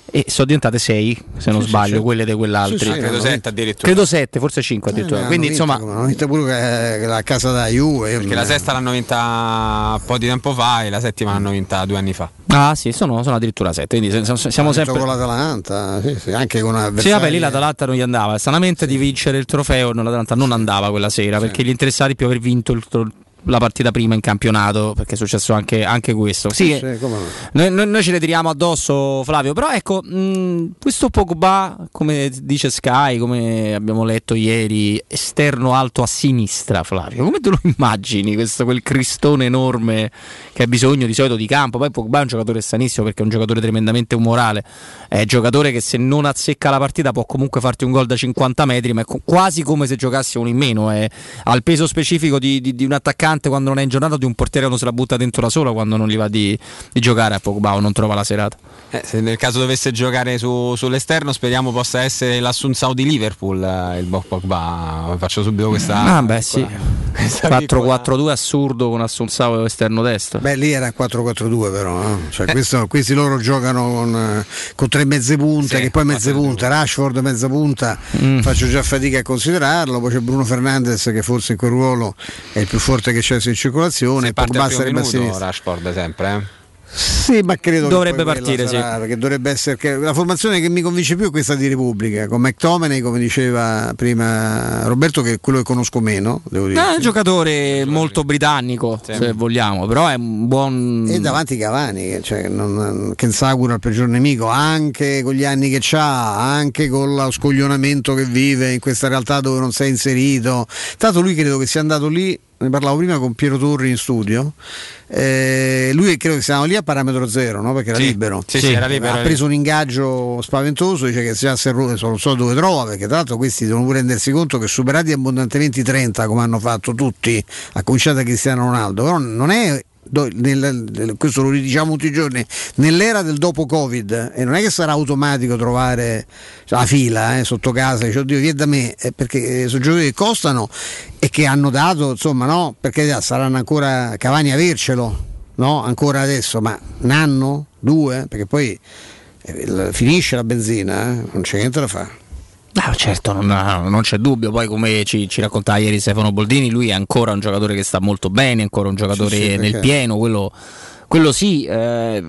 [SPEAKER 1] E sono diventate 6, se non
[SPEAKER 2] Sì, sì,
[SPEAKER 1] sbaglio,
[SPEAKER 2] certo.
[SPEAKER 1] quelle di quell'altri.
[SPEAKER 2] Sì, sì,
[SPEAKER 27] Credo
[SPEAKER 2] hanno
[SPEAKER 27] sette
[SPEAKER 2] vinto.
[SPEAKER 27] addirittura.
[SPEAKER 1] Credo 7, forse 5 addirittura.
[SPEAKER 2] Eh,
[SPEAKER 1] Quindi
[SPEAKER 2] hanno
[SPEAKER 1] insomma,
[SPEAKER 2] vinto, hanno vinto pure la casa da Juve.
[SPEAKER 27] Perché la sesta l'hanno vinta un po' di tempo fa e la settima l'hanno vinta due anni fa.
[SPEAKER 1] ah sì, sono, sono addirittura 7. Quindi siamo
[SPEAKER 2] vinto
[SPEAKER 1] sempre.
[SPEAKER 2] con l'Atalanta, sì, sì, anche con
[SPEAKER 1] Sì,
[SPEAKER 2] avversari.
[SPEAKER 1] vabbè, lì l'Atalanta non gli andava. Stranamente di vincere il trofeo, l'Atalanta non andava quella sera perché gli interessati più aver vinto il tro- la partita prima in campionato, perché è successo anche, anche questo. Sì,
[SPEAKER 2] Sì, no.
[SPEAKER 1] noi, noi- ce le tiriamo addosso, Flavio. Però ecco, mh, questo Pogba, come dice Sky, come abbiamo letto ieri, esterno alto a sinistra, Flavio. Come te lo immagini? Questo, quel cristone enorme che ha bisogno di solito di campo. Poi Pogba è un giocatore sanissimo perché è un giocatore tremendamente umorale. È un giocatore che se non azzecca la partita può comunque farti un gol da 50 metri, ma è quasi come se giocasse uno in meno. È, ha il peso specifico di, di- di un attaccante quando non è in giornata, di un portiere quando se la butta dentro da sola quando non gli va di, di giocare a Pogba o non trova la serata.
[SPEAKER 27] Eh, se nel caso dovesse giocare su- sull'esterno, speriamo possa essere l'Assunzao di Liverpool. eh, il Bob Pogba. Faccio subito questa.
[SPEAKER 1] Ah, beh, sì.
[SPEAKER 27] questa
[SPEAKER 1] 4-4-2 assurdo con Assunzao esterno destro.
[SPEAKER 2] Beh, lì era 4-4-2 però, no?
[SPEAKER 1] Eh.
[SPEAKER 2] Cioè, questo- questi loro giocano con, eh, con tre mezze punte, che poi mezze punte, Rashford mezza punta,
[SPEAKER 1] Mm.
[SPEAKER 2] faccio già fatica a considerarlo, poi c'è Bruno Fernandes che forse in quel ruolo è il più forte che c'è in circolazione,
[SPEAKER 27] Se parte
[SPEAKER 2] Pogba sarebbe a
[SPEAKER 27] minuto,
[SPEAKER 2] sinistra.
[SPEAKER 27] Rashford sempre. eh.
[SPEAKER 2] Sì, ma credo
[SPEAKER 1] Dovrebbe
[SPEAKER 2] che
[SPEAKER 1] partire,
[SPEAKER 2] sarà,
[SPEAKER 1] sì.
[SPEAKER 2] perché dovrebbe essere che la formazione che mi convince più è questa di Repubblica, con McTominay, come diceva prima Roberto, che è quello che conosco meno, devo dire.
[SPEAKER 1] È un giocatore molto britannico, se vogliamo, però è un buon.
[SPEAKER 2] E davanti Cavani, che, cioè, non, che Insagura il peggior nemico, anche con gli anni che ha, anche con lo scoglionamento che vive in questa realtà dove non sei inserito. Tanto lui credo che sia andato lì, ne parlavo prima con Piero Torri in studio. eh, lui credo che sia andato lì a parametro zero, no? perché era
[SPEAKER 27] Sì,
[SPEAKER 2] libero.
[SPEAKER 27] sì, sì, era libero.
[SPEAKER 2] Ha preso un ingaggio spaventoso, dice che se non so dove trova, perché tra l'altro questi devono pure rendersi conto che superati abbondantemente i 30, come hanno fatto tutti, a cominciare da Cristiano Ronaldo, però non è nel- questo lo ridiciamo tutti i giorni, nell'era del dopo Covid, e non è che sarà automatico trovare la fila eh, sotto casa, dice oddio vieni da me, eh, perché eh, sono giocatori che costano e che hanno dato, insomma no, perché saranno ancora Cavani a avercelo, no? Ancora adesso, ma un anno, due, perché poi eh, finisce la benzina, eh, non c'è niente da fare.
[SPEAKER 1] No, certo, non, non c'è dubbio. Poi, come ci, ci raccontava ieri Stefano Boldini, lui è ancora un giocatore che sta molto bene, è ancora un giocatore
[SPEAKER 27] Sì, sì,
[SPEAKER 1] nel pieno. Quello, quello sì. eh,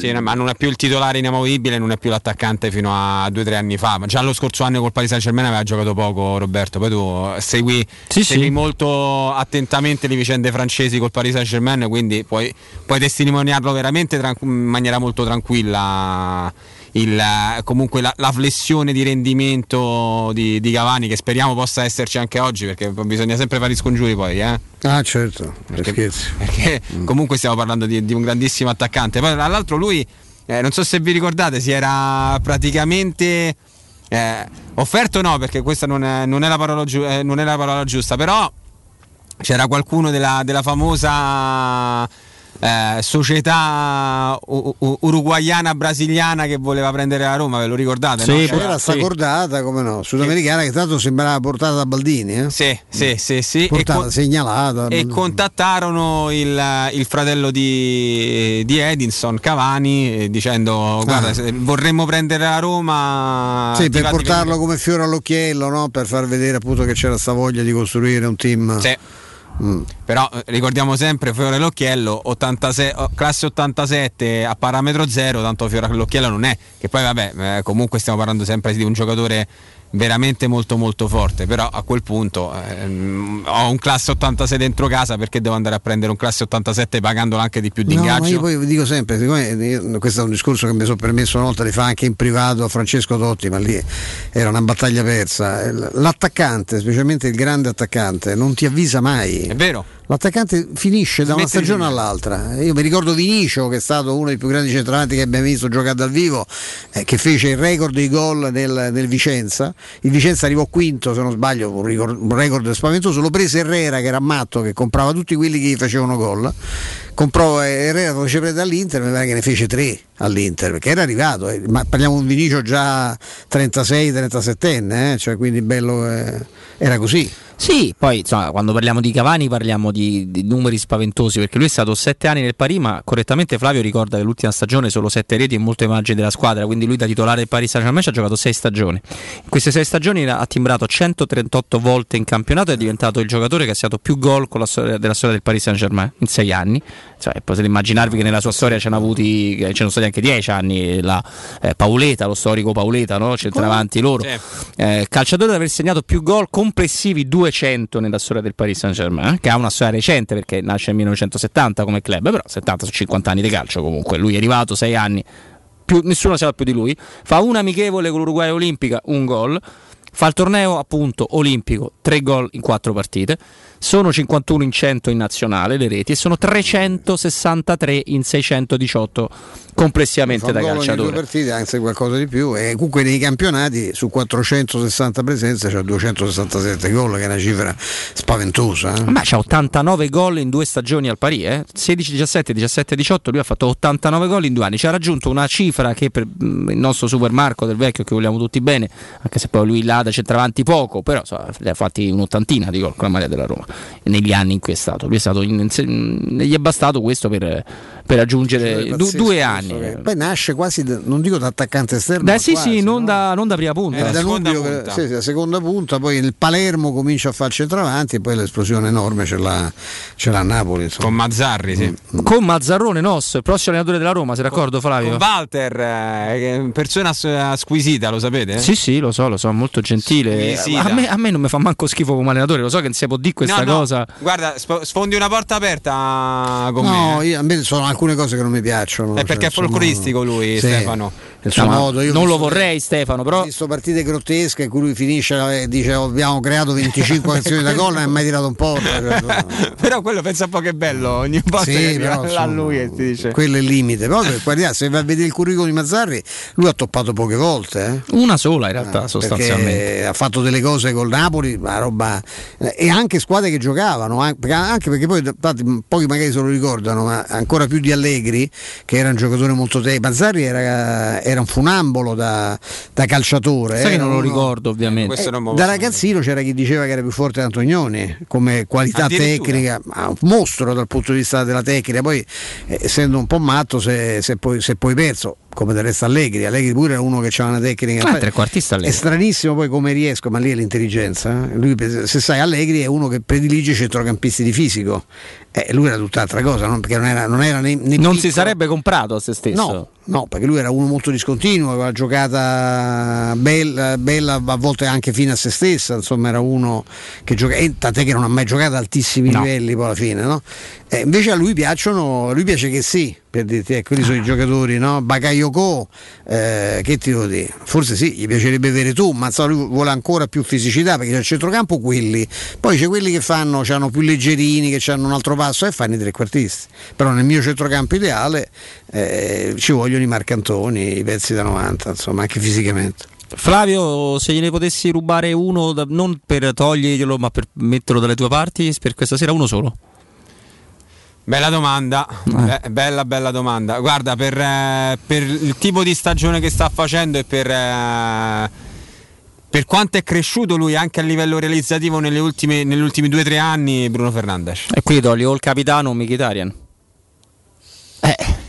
[SPEAKER 27] Sì, ma non è più il titolare inamovibile, non è più l'attaccante fino a due o tre anni fa. Ma già lo scorso anno col Paris Saint Germain aveva giocato poco Roberto. Poi tu segui, segui molto attentamente le vicende francesi col Paris Saint Germain, quindi puoi, puoi testimoniarlo veramente tran- in maniera molto tranquilla. Il, eh, comunque la, la flessione di rendimento di, di Cavani che speriamo possa esserci anche oggi perché bisogna sempre fare i scongiuri poi eh?
[SPEAKER 2] Ah certo,
[SPEAKER 27] perché, perché comunque stiamo parlando di, di un grandissimo attaccante. Poi tra l'altro lui eh, non so se vi ricordate si era praticamente eh, offerto no perché questa non è, non è la, parola giu- eh, non è la parola giusta però c'era qualcuno della, della famosa eh, società u- u- uruguayana brasiliana che voleva prendere la Roma, ve lo ricordate? no?
[SPEAKER 2] Sì,
[SPEAKER 27] C'era-
[SPEAKER 2] era sta cordata, come no, sudamericana che tanto sembrava portata da Baldini. Eh?
[SPEAKER 27] Sì, sì, sì, sì.
[SPEAKER 2] Portata,
[SPEAKER 27] E co-
[SPEAKER 2] segnalata.
[SPEAKER 27] E contattarono il, il fratello di, di Edinson, Cavani, eh, dicendo guarda,
[SPEAKER 2] Ah.
[SPEAKER 27] vorremmo prendere la Roma.
[SPEAKER 2] Sì, per portarlo come fiore all'occhiello, no? per far vedere appunto che c'era sta voglia di costruire un team
[SPEAKER 27] Sì.
[SPEAKER 2] Mm.
[SPEAKER 27] Però eh, ricordiamo sempre Fiore all'occhiello 86 oh, classe 87 a parametro zero, tanto Fiore all'occhiello non è, che poi vabbè, eh, comunque stiamo parlando sempre di un giocatore veramente molto molto forte, però a quel punto ehm, ho un classe 86 dentro casa perché devo andare a prendere un classe 87 pagandolo anche di più di
[SPEAKER 2] No,
[SPEAKER 27] ingaggio.
[SPEAKER 2] io poi dico sempre, io- questo è un discorso che mi sono permesso una volta di fare anche in privato a Francesco Totti, ma lì era una battaglia persa. L'attaccante, specialmente il grande attaccante, non ti avvisa mai.
[SPEAKER 27] È vero.
[SPEAKER 2] L'attaccante finisce da una stagione all'altra. Io mi ricordo Vinicio, che è stato uno dei più grandi centravanti che abbiamo visto giocare dal vivo, eh, che fece il record di gol nel, nel Vicenza. Il Vicenza arrivò quinto, se non sbaglio, un, ricor- un record spaventoso. Lo prese Herrera, che era matto, che comprava tutti quelli che gli facevano gol. Comprò eh, Herrera, lo fece prendere all'Inter, mi pare che ne fece tre all'Inter, perché era arrivato. eh, Ma parliamo di un Vinicio già 36-37enne, eh, cioè quindi bello, eh, era così.
[SPEAKER 1] Sì, poi insomma, quando parliamo di Cavani parliamo di, di numeri spaventosi perché lui è stato sette anni nel Parì, ma correttamente Flavio ricorda che l'ultima stagione solo sette reti e molte immagini della squadra, quindi lui da titolare del Paris Saint-Germain ci ha giocato sei stagioni. In queste sei stagioni ha timbrato 138 volte in campionato e è diventato il giocatore che ha segnato più gol la della storia del Paris Saint-Germain in sei anni. Cioè, potete immaginarvi che nella sua storia ce n'ha avuti, ce ne sono stati anche dieci anni, la eh, Paoleta, lo storico Paoleta, no? centravanti loro. Eh, calciatore ad aver segnato più gol complessivi 200 nella storia del Paris Saint Germain, che ha una storia recente perché nasce nel 1970 come club, però 70 su 50 anni di calcio comunque. Lui è arrivato 6 anni, più, nessuno sa più di lui. Fa un amichevole con l'Uruguay Olimpica, un gol. Fa il torneo appunto olimpico, 3 gol in 4 partite. Sono 51 in 100 in nazionale le reti e sono 363 in 618 complessivamente da
[SPEAKER 2] ogni due
[SPEAKER 1] calciatore.
[SPEAKER 2] partite, anzi qualcosa di più. E comunque nei campionati su 460 presenze c'ha 267 gol, che è una cifra spaventosa. eh.
[SPEAKER 1] Ma c'ha 89 gol in due stagioni al Pari, eh? 16-17, 17-18, lui ha fatto 89 gol in due anni, ci ha raggiunto una cifra che per mm, il nostro super Marco del vecchio che vogliamo tutti bene, anche se poi lui là da centravanti poco, però insomma, ne ha fatti un'ottantina di gol con la maglia della Roma negli anni in cui è stato. Lui è stato in- in- gli è bastato questo per, per raggiungere du-
[SPEAKER 2] Pazzesco
[SPEAKER 1] due anni.
[SPEAKER 2] che- Poi nasce quasi, da- non dico da attaccante esterno. Ma
[SPEAKER 1] sì,
[SPEAKER 2] quasi,
[SPEAKER 1] sì,
[SPEAKER 2] no?
[SPEAKER 1] non, da, non da prima punta.
[SPEAKER 2] Eh, Danubio, che- sì, sì, la seconda punta, poi il Palermo comincia a fare il centravanti e poi l'esplosione enorme ce l'ha, ce l'ha Napoli. Insomma.
[SPEAKER 27] Con Mazzarri, sì.
[SPEAKER 1] Con Mazzarrone Nos, il prossimo allenatore della Roma, sei d'accordo Flavio?
[SPEAKER 27] Con Walter, eh, persona squisita, lo sapete?
[SPEAKER 1] Sì, sì, lo so, lo so, molto gentile. A me, a me non mi fa manco schifo come allenatore, lo so che non si può dire questa
[SPEAKER 27] No, no,
[SPEAKER 1] cosa.
[SPEAKER 27] Guarda, sfondi una porta aperta con
[SPEAKER 2] No,
[SPEAKER 27] me.
[SPEAKER 2] io- a me sono alcune cose che non mi piacciono.
[SPEAKER 27] È perché è
[SPEAKER 2] insomma,
[SPEAKER 27] folcloristico lui,
[SPEAKER 2] sì,
[SPEAKER 27] Stefano.
[SPEAKER 2] Il suo
[SPEAKER 1] No, ma
[SPEAKER 2] modo,
[SPEAKER 1] non lo vorrei Stefano, però
[SPEAKER 2] Ho visto partite grottesche in cui lui finisce e dice "Oh, abbiamo creato 25 azioni da gol e mai tirato un po'.
[SPEAKER 27] Però quello pensa un po' che è bello, ogni volta
[SPEAKER 2] Sì,
[SPEAKER 27] che
[SPEAKER 2] però, insomma,
[SPEAKER 27] lui e ti dice
[SPEAKER 2] Quello è il limite. Però guarda, se vai a vedere il curriculum di Mazzarri, lui ha toppato poche volte. eh.
[SPEAKER 1] una sola in realtà sostanzialmente.
[SPEAKER 2] Perché ha fatto delle cose col Napoli, ma roba. E anche squadre che giocavano, anche perché poi infatti, pochi magari se lo ricordano, ma ancora più di Allegri, che era un giocatore molto tecnico. Mazzarri era, era un funambolo da, da calciatore.
[SPEAKER 1] Sai che
[SPEAKER 2] era
[SPEAKER 1] non lo
[SPEAKER 2] uno-
[SPEAKER 1] ricordo ovviamente.
[SPEAKER 27] non lo
[SPEAKER 2] da ragazzino c'era chi diceva che era più forte di Antonioni come qualità tecnica, ma un mostro dal punto di vista della tecnica. Poi, eh, essendo un po' matto, si è poi, s'è poi perso. Come del resto Allegri, Allegri pure era uno che aveva una tecnica.
[SPEAKER 1] Ah, trequartista
[SPEAKER 2] È
[SPEAKER 1] Allegri.
[SPEAKER 2] stranissimo poi come riesco, ma lì è l'intelligenza. eh. Lui, se sai, Allegri è uno che predilige i centrocampisti di fisico. Eh, lui era tutt'altra cosa, no? perché non era, non era né, né
[SPEAKER 1] Non si
[SPEAKER 2] piccolo-
[SPEAKER 1] sarebbe comprato a se stesso.
[SPEAKER 2] No, no, perché lui era uno molto discontinuo, aveva giocata bella, bella, a volte anche fine a se stessa, insomma era uno che gioca, tant'è che non ha mai giocato ad altissimi
[SPEAKER 1] No.
[SPEAKER 2] livelli poi alla fine, no? Eh, invece a lui piacciono, a lui piace che sì, per dirti, ecco, quelli sono i giocatori, no? Bakayoko, eh, che ti devo dire? Forse sì, gli piacerebbe avere tu, ma insomma, lui vuole ancora più fisicità perché c'è il centrocampo quelli, poi c'è quelli che fanno, hanno più leggerini, che hanno un altro passo e fanno i trequartisti. Però nel mio centrocampo ideale eh, ci vogliono i marcantoni, i pezzi da 90, insomma, anche fisicamente.
[SPEAKER 1] Flavio, se gliene potessi rubare uno, da- non per toglierglielo, ma per metterlo dalle tue parti, per questa sera uno solo.
[SPEAKER 27] Bella domanda,
[SPEAKER 1] Eh.
[SPEAKER 27] Be- bella bella domanda. Guarda, per, eh, per il tipo di stagione che sta facendo e per, eh, per quanto è cresciuto lui anche a livello realizzativo nelle ultime, negli ultimi due o tre anni, Bruno Fernandes.
[SPEAKER 1] E qui togli o il capitano o Mkhitaryan. Flavio,
[SPEAKER 27] Eh.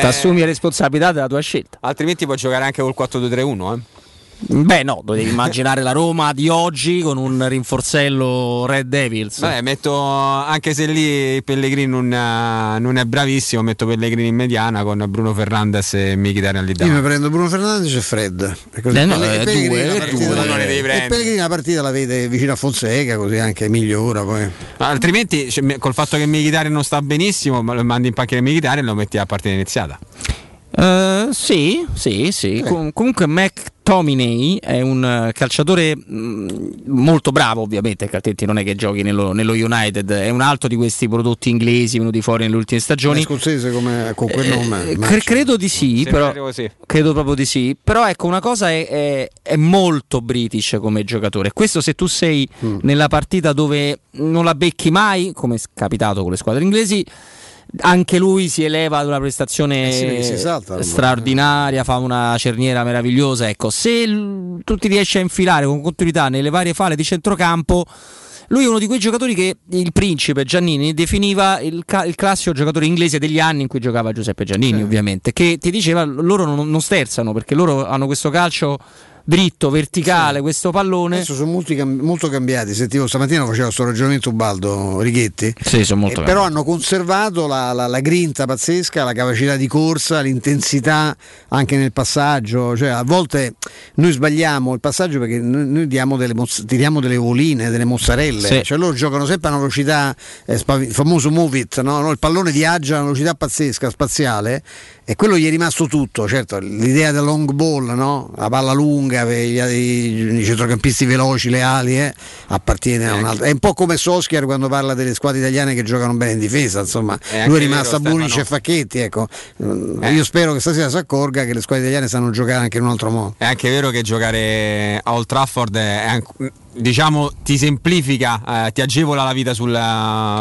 [SPEAKER 1] Ti assumi la responsabilità della tua scelta.
[SPEAKER 27] Altrimenti può giocare anche col 4-2-3-1. Eh.
[SPEAKER 1] Beh, no, dovevi immaginare la Roma di oggi con un rinforzello Red Devils.
[SPEAKER 27] Beh, metto anche se lì Pellegrini non, eh, non è bravissimo, metto Pellegrini in mediana con Bruno Fernandes e Mkhitaryan lì
[SPEAKER 2] Io mi prendo Bruno Fernandes e Fred. E così.
[SPEAKER 1] Eh, no, eh,
[SPEAKER 2] Pellegrini
[SPEAKER 1] due,
[SPEAKER 2] la
[SPEAKER 1] eh,
[SPEAKER 2] partita
[SPEAKER 1] due.
[SPEAKER 2] la-
[SPEAKER 27] Non ne devi
[SPEAKER 2] e. Pellegrini la partita la vede vicino a Fonseca, così anche migliora poi.
[SPEAKER 27] Ma altrimenti, cioè, col fatto che Mkhitaryan non sta benissimo, ma lo mandi in panchina Mkhitaryan e lo metti a partita iniziata.
[SPEAKER 1] Eh, sì, sì, sì. Com- comunque McTominay è un eh, calciatore mh, molto bravo, ovviamente, che altrimenti non è che giochi nello, nello United. È un altro di questi prodotti inglesi venuti fuori nelle ultime
[SPEAKER 2] È
[SPEAKER 1] stagioni.
[SPEAKER 2] scozzese come, con quel nome.
[SPEAKER 1] Eh,
[SPEAKER 2] immagino.
[SPEAKER 1] cre- credo di sì, però,
[SPEAKER 27] credo
[SPEAKER 1] proprio di sì. Però ecco, una cosa è, è- è molto british come giocatore. Questo se tu sei
[SPEAKER 2] Mm.
[SPEAKER 1] nella partita dove non la becchi mai, come è capitato con le squadre inglesi, anche lui si eleva ad una prestazione
[SPEAKER 2] Eh sì, ormai.
[SPEAKER 1] straordinaria, fa una cerniera meravigliosa. Ecco, se l- tu ti riesci a infilare con continuità nelle varie fale di centrocampo. Lui è uno di quei giocatori che il principe Giannini definiva il, ca- il classico giocatore inglese degli anni in cui giocava Giuseppe Giannini, ovviamente, che ti diceva loro non, non sterzano perché loro hanno questo calcio dritto, verticale, questo pallone.
[SPEAKER 2] Adesso sono molti molto cambiati. Sentivo stamattina faceva questo ragionamento Baldo Righetti.
[SPEAKER 1] Sì, sono molto
[SPEAKER 2] Eh, però hanno conservato la, la- la grinta pazzesca, la capacità di corsa, l'intensità anche nel passaggio. Cioè, a volte noi sbagliamo il passaggio perché noi, noi diamo delle mozz- tiriamo delle voline, delle mozzarelle.
[SPEAKER 1] Sì.
[SPEAKER 2] Cioè, loro giocano sempre a una velocità, eh, spavi- il famoso move it, no? No, il pallone viaggia a una velocità pazzesca, spaziale. E quello gli è rimasto tutto, certo, l'idea del long ball, no? la palla lunga, per i, centrocampisti veloci, le ali, eh, appartiene a un altro. È un po' come Soskier quando parla delle squadre italiane che giocano bene in difesa, insomma,
[SPEAKER 27] anche
[SPEAKER 2] lui è rimasto a Bunic
[SPEAKER 27] Stefano.
[SPEAKER 2] e Facchetti, ecco.
[SPEAKER 27] Eh.
[SPEAKER 2] Io spero che stasera si accorga che le squadre italiane sanno giocare anche in un altro modo.
[SPEAKER 27] È anche vero che giocare a Old Trafford è diciamo ti semplifica, eh, ti agevola la vita sul,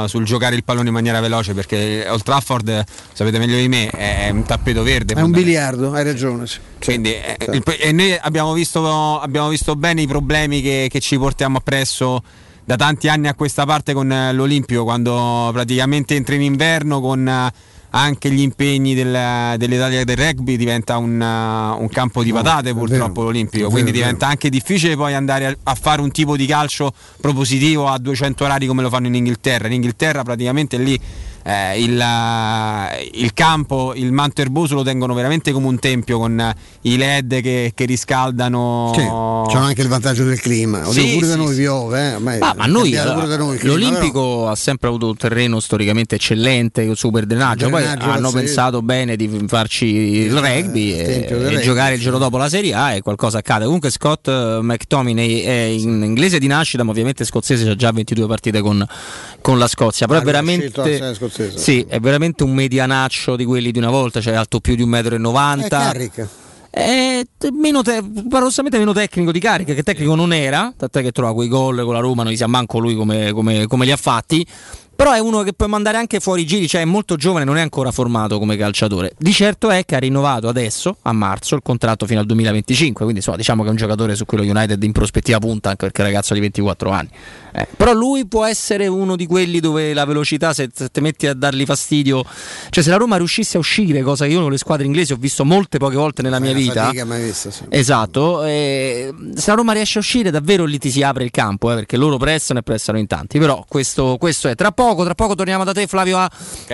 [SPEAKER 27] sul giocare il pallone in maniera veloce perché Old Trafford, sapete meglio di me, è un tappeto verde.
[SPEAKER 2] È un biliardo, hai ragione. sì.
[SPEAKER 27] Quindi, eh, il- e noi abbiamo visto, abbiamo visto bene i problemi che, che ci portiamo appresso da tanti anni a questa parte con eh, l'Olimpio, quando praticamente entra in inverno con eh, anche gli impegni del- dell'Italia del rugby diventa un, eh, un campo di
[SPEAKER 2] No,
[SPEAKER 27] patate
[SPEAKER 2] è
[SPEAKER 27] purtroppo
[SPEAKER 2] vero,
[SPEAKER 27] quindi
[SPEAKER 2] vero.
[SPEAKER 27] diventa anche difficile poi andare a, a fare un tipo di calcio propositivo a 200 orari come lo fanno in Inghilterra. In Inghilterra praticamente lì eh, il, eh, il campo, il manto erboso lo tengono veramente come un tempio con eh, i led che, che riscaldano.
[SPEAKER 2] Sì, c'hanno anche il vantaggio del clima. Oddio,
[SPEAKER 27] Sì,
[SPEAKER 2] pure da
[SPEAKER 27] sì,
[SPEAKER 2] noi
[SPEAKER 27] sì.
[SPEAKER 2] piove, eh, ormai
[SPEAKER 1] Ah, ma
[SPEAKER 2] è
[SPEAKER 1] noi allora,
[SPEAKER 2] da noi clima,
[SPEAKER 1] l'Olimpico ha sempre avuto un terreno storicamente eccellente, con super drenaggio. Poi hanno
[SPEAKER 2] pazzesco.
[SPEAKER 1] pensato bene di farci il rugby e,
[SPEAKER 2] del
[SPEAKER 1] e
[SPEAKER 2] rugby,
[SPEAKER 1] giocare il
[SPEAKER 2] sì.
[SPEAKER 1] giorno dopo la Serie A e qualcosa accade. Comunque Scott eh, McTominay è in inglese di nascita, ma ovviamente scozzese, ha già 22 partite con, con la Scozia. Però è
[SPEAKER 2] Ah, la
[SPEAKER 1] veramente,
[SPEAKER 2] scozzese.
[SPEAKER 1] sì, è veramente un medianaccio di quelli di una volta, cioè alto più di 1,90 m.
[SPEAKER 2] È Carrick.
[SPEAKER 1] È t- meno te- paradossalmente meno tecnico di carica, che tecnico non era, tant'è che trova quei gol con la Roma, non gli sa manco lui come, come- come li ha fatti. Però è uno che puoi mandare anche fuori giri, cioè è molto giovane, non è ancora formato come calciatore. Di certo è che ha rinnovato adesso, a marzo, il contratto fino al 2025, quindi insomma diciamo che è un giocatore su cui lo United in prospettiva punta, anche perché è un ragazzo di 24 anni. Eh, però lui può essere uno di quelli dove la velocità, se, se ti metti a dargli fastidio, cioè se la Roma riuscisse a uscire, cosa che io con le squadre inglesi ho visto molte poche volte nella mia vita,
[SPEAKER 2] mai vista, sì.
[SPEAKER 1] Esatto, eh, se la Roma riesce a uscire davvero lì ti si apre il campo, eh, perché loro pressano e pressano in tanti, però questo, questo è. Tra poco, tra poco torniamo da te Flavio a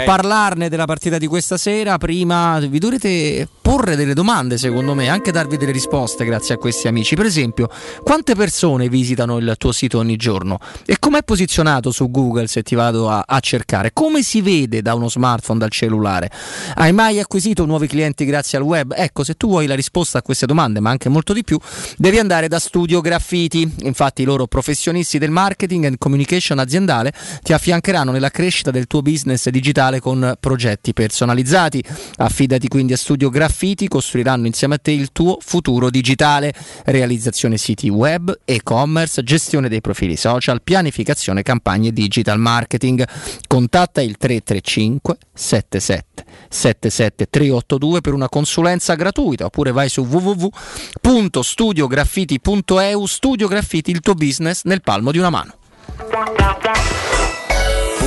[SPEAKER 1] parlarne della partita di questa sera, prima vi dovrete porre delle domande secondo me, anche darvi delle risposte grazie a questi amici, per esempio quante persone visitano il tuo sito ogni giorno e com'è posizionato su Google se ti vado a, a cercare, come si vede da uno smartphone, dal cellulare, hai mai acquisito nuovi clienti grazie al web? Ecco, se tu vuoi la risposta a queste domande, ma anche molto di più, devi andare da Studio Graffiti. Infatti, i loro professionisti del marketing and communication aziendale ti affiancheranno nella crescita del tuo business digitale con progetti personalizzati. Affidati quindi a Studio Graffiti, costruiranno insieme a te il tuo futuro digitale. Realizzazione siti web, e-commerce, gestione dei profili social, pianificazione campagne digital marketing. Contatta il 335 77 77 382 per una consulenza gratuita oppure vai su www.studiograffiti.eu Studio Graffiti il tuo business nel palmo di una mano.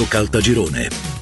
[SPEAKER 14] Caltagirone.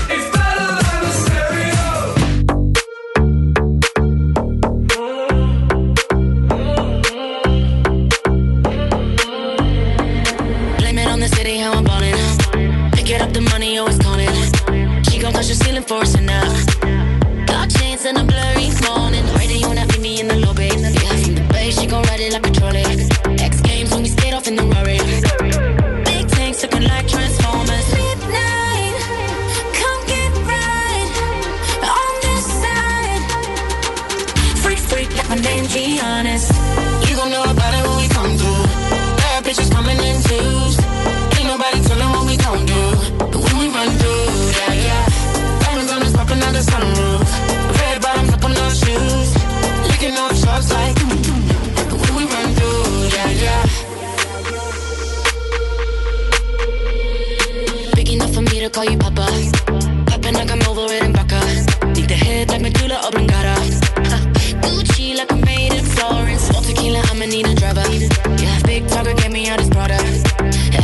[SPEAKER 28] touch the ceiling for us now. Got chains and a blurry morning. Radio when I meet me in the lobby. Yeah, from the bay, she gon' ride it like a trolley. X Games when we skate off in the Rari. Call you Papa. Popping like I'm over it in Baca. Think the head like Medulla Oblongata. Gucci like I'm made in Florence. All tequila, I'ma need a driver. Yeah, big talker, get me out his product.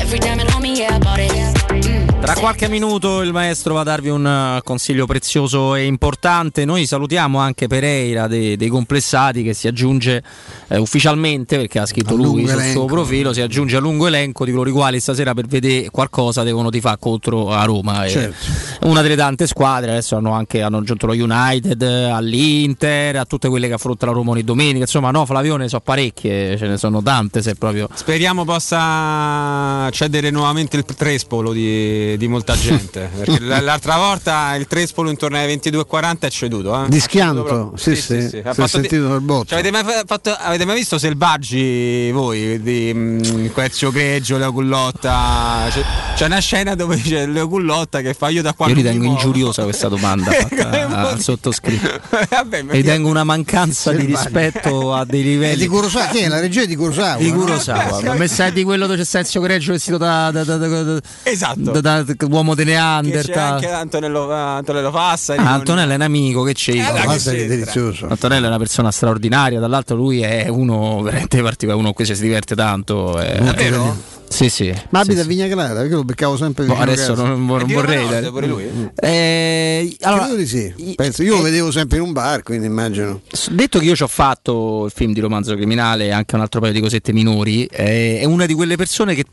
[SPEAKER 28] Every diamond on me, yeah, I bought it.
[SPEAKER 1] Tra qualche minuto il maestro va a darvi un eh, consiglio prezioso e importante. Noi salutiamo anche Pereira dei, dei complessati che si aggiunge eh, ufficialmente perché ha scritto
[SPEAKER 2] A
[SPEAKER 1] lui sul
[SPEAKER 2] elenco.
[SPEAKER 1] suo profilo. Si aggiunge a lungo elenco di coloro i quali stasera per vedere qualcosa devono tifare contro a Roma. E
[SPEAKER 2] Certo.
[SPEAKER 1] Una delle tante squadre adesso hanno anche hanno aggiunto lo United, all'Inter, a tutte quelle che affronta la Roma ogni domenica. Insomma, no, Flavione so parecchie, ce ne sono tante. Se proprio
[SPEAKER 27] Speriamo possa accedere nuovamente il trespolo di, di molta gente. perché l'altra volta il trespolo intorno ai 22.40 è ceduto. Eh?
[SPEAKER 2] Di schianto,
[SPEAKER 27] ceduto proprio.
[SPEAKER 2] sì, sì,
[SPEAKER 27] Ha
[SPEAKER 2] si è
[SPEAKER 27] fatto di-
[SPEAKER 2] sentito nel botto.
[SPEAKER 27] Cioè, avete, mai fa- fatto- avete mai visto Selvaggi voi di mm, Ezio Greggio, Leo Cullotta? C'è, c'è una scena dove c'è Leo Cullotta che fa io da qua
[SPEAKER 1] io
[SPEAKER 27] mi
[SPEAKER 1] ritengo
[SPEAKER 27] muovo."
[SPEAKER 1] ingiuriosa questa domanda fatta al sottoscritto.
[SPEAKER 27] Vabbè,
[SPEAKER 1] Ritengo una mancanza di
[SPEAKER 2] Selvaggi.
[SPEAKER 1] rispetto a dei
[SPEAKER 2] È
[SPEAKER 1] livelli
[SPEAKER 2] di Kurosawa, chi è? La regia è di Kurosawa.
[SPEAKER 1] di
[SPEAKER 2] no?
[SPEAKER 1] Kurosawa. Ma me sai di quello dove c'è Senzio Greggio vestito da, da, da, da, da-
[SPEAKER 27] Esatto.
[SPEAKER 1] da- da- uomo di
[SPEAKER 27] Che c'è
[SPEAKER 1] Neanderthal.
[SPEAKER 27] anche Antonello, Antonello Fassari.
[SPEAKER 1] Ah, Antonello è un amico che c'è.
[SPEAKER 27] Eh,
[SPEAKER 2] Fassari è delizioso.
[SPEAKER 1] Antonello è una persona straordinaria, dall'altro lui è uno veramente particolare, uno qui si diverte tanto. è-
[SPEAKER 27] Davvero?
[SPEAKER 1] Sì, sì.
[SPEAKER 2] Ma
[SPEAKER 1] sì,
[SPEAKER 2] abita a
[SPEAKER 1] sì.
[SPEAKER 2] Vigna Clara, perché lo beccavo sempre
[SPEAKER 1] Boh,
[SPEAKER 2] vicino
[SPEAKER 1] adesso
[SPEAKER 2] casa.
[SPEAKER 1] non, non
[SPEAKER 27] È
[SPEAKER 1] vorrei. Dare-
[SPEAKER 27] pure lui?
[SPEAKER 1] Eh, allora,
[SPEAKER 2] di sì. Penso, io lo vedevo sempre in un bar, quindi immagino.
[SPEAKER 1] Detto che io ci ho fatto il film di romanzo criminale e anche un altro paio di cosette minori, eh, è una di quelle persone che,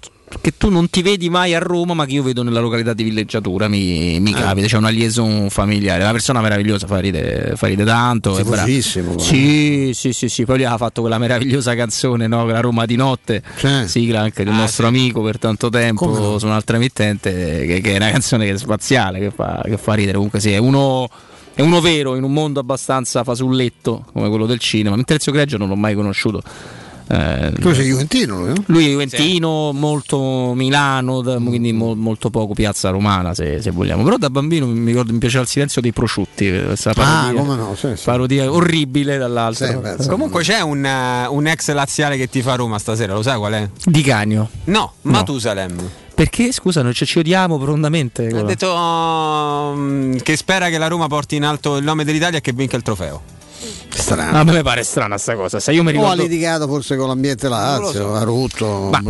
[SPEAKER 1] che tu non ti vedi mai a Roma, ma che io vedo nella località di villeggiatura. Mi, mi
[SPEAKER 2] Ah.
[SPEAKER 1] capita, c'è una liaison familiare. È una persona meravigliosa, fa ridere, fa ridere tanto. è brava.
[SPEAKER 2] Tifosissimo,
[SPEAKER 1] Sì, sì, sì, sì. Poi lui ha fatto quella meravigliosa canzone, no? La Roma di notte, sigla anche del
[SPEAKER 27] Ah,
[SPEAKER 1] nostro amico per tanto tempo
[SPEAKER 2] Come
[SPEAKER 1] su un'altra emittente, che, che è una canzone che è spaziale, che fa, che fa ridere. Comunque sì, è uno. È uno vero in un mondo abbastanza fasulletto come quello del cinema. Mentre Ezio Greggio non l'ho mai conosciuto. Eh,
[SPEAKER 2] Tu sei Juventino, no?
[SPEAKER 1] lui è Juventino, molto Milano, da- quindi mo- molto poco piazza romana se, se vogliamo. Però da bambino mi, ricordo, mi piaceva il silenzio dei prosciutti, questa
[SPEAKER 2] Ah,
[SPEAKER 1] parodia,
[SPEAKER 2] come no? Sì, sì.
[SPEAKER 1] parodia orribile dall'altro.
[SPEAKER 2] Sì, beh.
[SPEAKER 27] Comunque c'è un, eh, un ex laziale che ti fa Roma stasera, lo sai qual è?
[SPEAKER 1] Di Cagno.
[SPEAKER 27] No, Matusalem.
[SPEAKER 1] Perché scusa, noi ci, ci odiamo profondamente.
[SPEAKER 27] Ha detto um, che spera che la Roma porti in alto il nome dell'Italia e che vinca il trofeo.
[SPEAKER 2] Strano.
[SPEAKER 1] A me pare strana sta cosa. Se io mi
[SPEAKER 2] O ha
[SPEAKER 1] ricordo.
[SPEAKER 2] litigato forse con l'ambiente Lazio, ha rotto
[SPEAKER 1] Ma.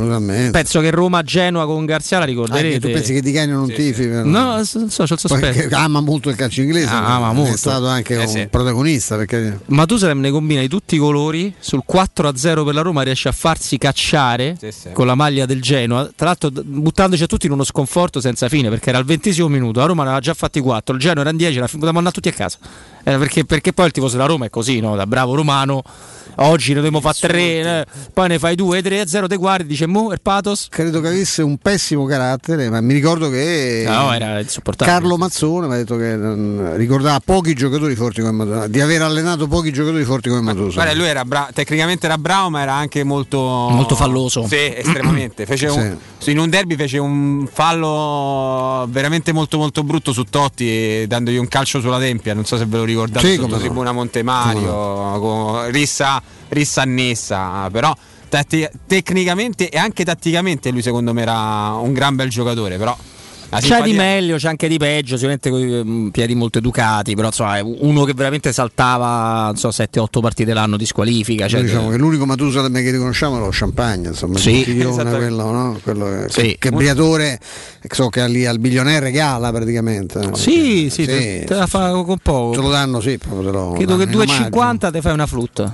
[SPEAKER 1] Penso che Roma-Genoa con Garzia la
[SPEAKER 2] Ah,
[SPEAKER 1] ricorderete.
[SPEAKER 2] tu pensi che Di Cagno non tifi? per-
[SPEAKER 1] No, so, so, c'ho il sospetto.
[SPEAKER 2] Perché ama molto il calcio inglese,
[SPEAKER 1] Ah, ama
[SPEAKER 2] è
[SPEAKER 1] molto.
[SPEAKER 2] stato anche
[SPEAKER 27] Eh,
[SPEAKER 2] un
[SPEAKER 27] sì.
[SPEAKER 2] protagonista. Perché...
[SPEAKER 1] Matusalem ne combina di tutti i colori. Sul 4-0 per la Roma riesce a farsi cacciare
[SPEAKER 27] Sì, sì.
[SPEAKER 1] con la maglia del Genoa. Tra l'altro, buttandoci a tutti in uno sconforto senza fine perché era al ventesimo minuto. La Roma ne aveva già fatti 4. Il Genoa era in 10. La potevamo andare tutti a casa. Era perché, perché poi il tifoso della Roma è così, no? Da bravo romano. Oggi ne dobbiamo fare 3, poi ne fai 2, 3 0, te guardi, dice Mo, il pathos.
[SPEAKER 2] Credo che avesse un pessimo carattere, ma mi ricordo che
[SPEAKER 1] No, era insopportabile.
[SPEAKER 2] Carlo Mazzone mi ha detto che mm, ricordava pochi giocatori forti come Matusa, di aver allenato pochi giocatori forti come Matusa.
[SPEAKER 27] Guarda, lui era bra- tecnicamente era bravo, ma era anche molto
[SPEAKER 1] Molto falloso.
[SPEAKER 27] Sì, estremamente. Fece un- in un derby fece un fallo veramente molto molto brutto su Totti, eh, dandogli un calcio sulla tempia. Non so se ve lo ricordate,
[SPEAKER 2] Sì,
[SPEAKER 27] sotto
[SPEAKER 2] come no.
[SPEAKER 27] Tribuna Montemario, con Rissa, Rissa annessa, però tatti- tecnicamente e anche tatticamente lui secondo me era un gran bel giocatore, però
[SPEAKER 1] C'è
[SPEAKER 27] simpatia-
[SPEAKER 1] di meglio, c'è anche di peggio, sicuramente con i piedi molto educati, però insomma uno che veramente saltava non so, 7-8 partite l'anno di squalifica. Cioè,
[SPEAKER 2] diciamo che l'unico Matusalem che riconosciamo è lo champagne, insomma,
[SPEAKER 1] Sì,
[SPEAKER 2] quello, no? quello che,
[SPEAKER 1] Sì.
[SPEAKER 2] che Briatore so che lì al bilionaire regala praticamente.
[SPEAKER 1] Sì, sì, te, te la fa con poco.
[SPEAKER 2] Te lo danno, sì, lo
[SPEAKER 1] Credo che
[SPEAKER 2] danno in omaggio.
[SPEAKER 1] 2,50 te fai una frutta.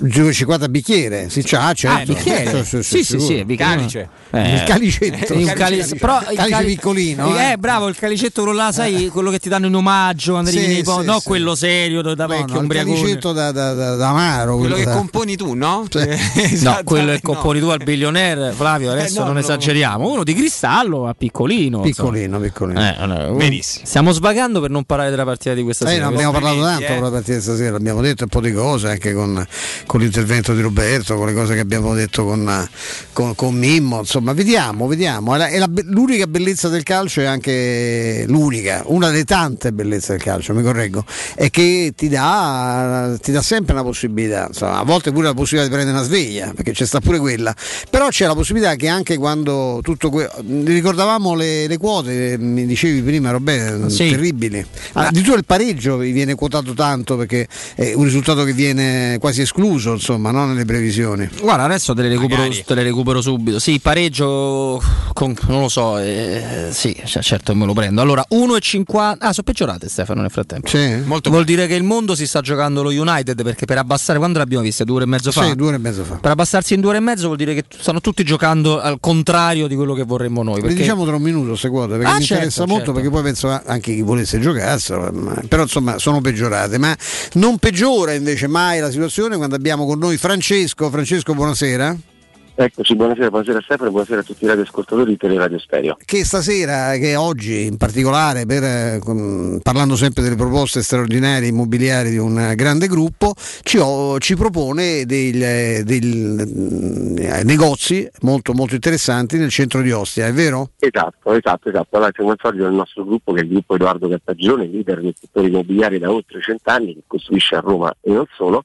[SPEAKER 2] Giù 50 bicchiere, sì, c'ha, certo.
[SPEAKER 1] Ah, bicchiere? Sì, sì, sì.
[SPEAKER 27] Calice.
[SPEAKER 1] Eh.
[SPEAKER 2] Il calicetto.
[SPEAKER 1] Il calice, però il
[SPEAKER 2] Calice
[SPEAKER 1] cali-
[SPEAKER 2] piccolino,
[SPEAKER 1] Eh,
[SPEAKER 2] eh.
[SPEAKER 1] bravo, il calicetto quello là, sai, quello che ti danno in omaggio quando
[SPEAKER 2] Sì,
[SPEAKER 1] po-
[SPEAKER 2] sì,
[SPEAKER 1] no
[SPEAKER 2] sì.
[SPEAKER 1] quello serio da
[SPEAKER 2] No,
[SPEAKER 1] vecchio
[SPEAKER 2] no, il
[SPEAKER 1] ubriacone.
[SPEAKER 2] calicetto da, da, da, da amaro.
[SPEAKER 27] quello che
[SPEAKER 2] da-
[SPEAKER 27] componi tu, no?
[SPEAKER 1] No,
[SPEAKER 27] Esatto.
[SPEAKER 1] quello è il componi tu al billionaire, Flavio, adesso
[SPEAKER 27] no,
[SPEAKER 1] non
[SPEAKER 27] no.
[SPEAKER 1] esageriamo. Uno di cristallo, ma piccolino.
[SPEAKER 2] Piccolino, piccolino.
[SPEAKER 1] insomma. Eh, no,
[SPEAKER 27] Benissimo.
[SPEAKER 1] Stiamo svagando per non parlare della partita di questa
[SPEAKER 2] Eh,
[SPEAKER 1] sera.
[SPEAKER 2] non abbiamo parlato tanto
[SPEAKER 27] eh.
[SPEAKER 2] della partita di stasera, abbiamo detto un po' di cose anche con, con l'intervento di Roberto, con le cose che abbiamo detto con, con- con Mimmo, insomma, vediamo, vediamo. È la- è la be- l'unica bellezza del calcio è anche l'unica, una delle tante bellezze del calcio, mi correggo, è che ti dà, ti dà sempre una possibilità, insomma, a volte pure la possibilità di prendere una sveglia, perché c'è sta pure quella, però c'è la possibilità che anche quando tutto que- ricordavamo le, le quote, mi dicevi prima Roberto,
[SPEAKER 1] Sì.
[SPEAKER 2] terribili, addirittura il pareggio vi viene quotato tanto perché è un risultato che viene quasi escluso, insomma, no? nelle previsioni.
[SPEAKER 1] Guarda, adesso te le recupero, te le recupero subito. Sì, pareggio con- non lo so, eh, sì, cioè, certo me lo prendo. Allora, 1,50. Ah, sono peggiorate Stefano nel frattempo.
[SPEAKER 2] Molto
[SPEAKER 1] Vuol dire che il mondo si sta giocando lo United perché per abbassare quando l'abbiamo vista? Due ore e mezzo fa?
[SPEAKER 2] Sì, due ore e mezzo fa.
[SPEAKER 1] Per abbassarsi in due ore e mezzo vuol dire che stanno tutti giocando al contrario di quello che vorremmo noi. Perché...
[SPEAKER 2] diciamo tra un minuto queste quote perché
[SPEAKER 1] Ah,
[SPEAKER 2] mi
[SPEAKER 1] certo,
[SPEAKER 2] interessa molto
[SPEAKER 1] certo.
[SPEAKER 2] perché poi penso a- anche chi volesse giocarselo però insomma sono peggiorate ma non peggiora invece mai la situazione quando abbiamo con noi Francesco Francesco buonasera
[SPEAKER 9] Eccoci, buonasera, buonasera Stefano e buonasera a tutti i radioascoltatori di Teleradio Stereo.
[SPEAKER 2] che stasera, che oggi in particolare, per, eh, con- parlando sempre delle proposte straordinarie immobiliari di un eh, grande gruppo, ci, ho- ci propone dei eh, eh, negozi molto, molto interessanti nel centro di Ostia, è vero?
[SPEAKER 9] Esatto, esatto, esatto. Allora, siamo al solito del nostro gruppo che è il gruppo Edoardo Cartagione, leader del settore immobiliare da oltre cent'anni, che costruisce a Roma e non solo.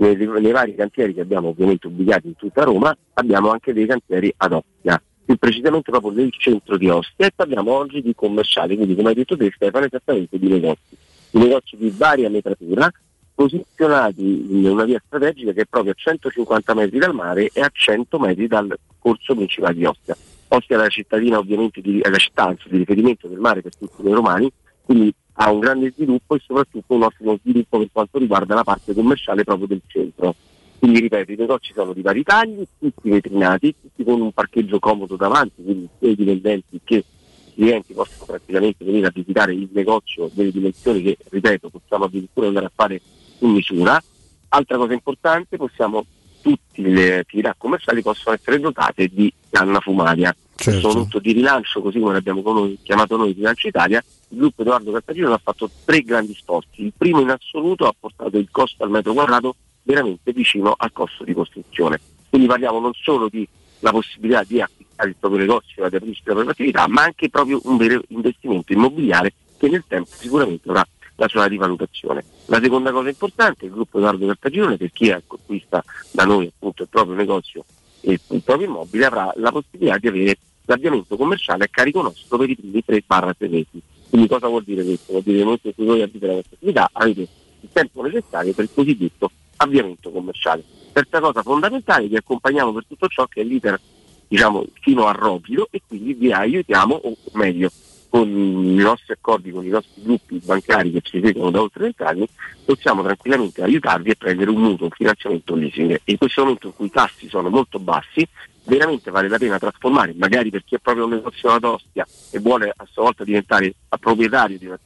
[SPEAKER 9] Nei, nei vari cantieri che abbiamo ovviamente ubicati in tutta Roma, abbiamo anche dei cantieri ad Ostia, più precisamente proprio nel centro di Ostia e parliamo oggi di commerciali, quindi come hai detto te Stefano, esattamente di negozi. Di negozi di varia metratura, posizionati in una via strategica che è proprio a 150 metri dal mare e a 100 metri dal corso principale di Ostia. Ostia è la cittadina ovviamente di, è la città anzi, di riferimento del mare per tutti noi romani, quindi ha un grande sviluppo e soprattutto un ottimo sviluppo per quanto riguarda la parte commerciale proprio del centro. Quindi ripeto, i negozi sono di vari tagli, tutti vetrinati, tutti con un parcheggio comodo davanti, quindi sia i dipendenti che i clienti possono praticamente venire a visitare il negozio delle dimensioni che, ripeto, possiamo addirittura andare a fare in misura. Altra cosa importante, possiamo, tutte le attività commerciali possono essere dotate di canna fumaria.
[SPEAKER 2] Certo.
[SPEAKER 9] Sono tutto di rilancio, così come l'abbiamo chiamato noi Rilancio Italia. Il gruppo Edoardo Cartagino ha fatto tre grandi sforzi. Il primo in assoluto ha portato il costo al metro quadrato veramente vicino al costo di costruzione. Quindi parliamo non solo di la possibilità di acquistare il proprio negozio di aprire la propria attività, ma anche proprio un vero investimento immobiliare che nel tempo sicuramente avrà la sua rivalutazione. La seconda cosa importante, il gruppo Edoardo Cartagione, per chi acquista da noi appunto il proprio negozio e il proprio immobile, avrà la possibilità di avere l'avviamento commerciale a carico nostro per i primi 3-6 mesi. Quindi cosa vuol dire questo? Vuol dire che nel momento in cui voi aprite la vostra attività avete il tempo necessario per il cosiddetto avviamento commerciale. Terza cosa fondamentale, vi accompagniamo per tutto ciò che è l'iter diciamo, fino a Rovido e quindi vi aiutiamo, o meglio, con i nostri accordi con i nostri gruppi bancari che ci seguono da oltre 20 anni, possiamo tranquillamente aiutarvi a prendere un mutuo, un finanziamento leasing. In questo momento in cui i tassi sono molto bassi, veramente vale la pena trasformare, magari per chi è proprio un ad Ostia e vuole a sua volta diventare proprietario di una-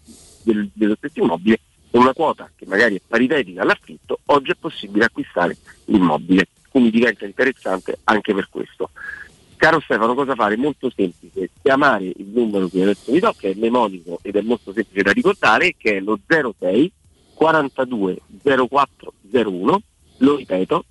[SPEAKER 9] del, dello stesso immobile, con una quota che magari è paritetica all'affitto, oggi è possibile acquistare l'immobile. Quindi diventa interessante anche per questo. Caro Stefano, cosa fare? Molto semplice, chiamare il numero che adesso vi do, che è mnemonico ed è molto semplice da ricordare, che è lo 06 42 04 01, lo ripeto,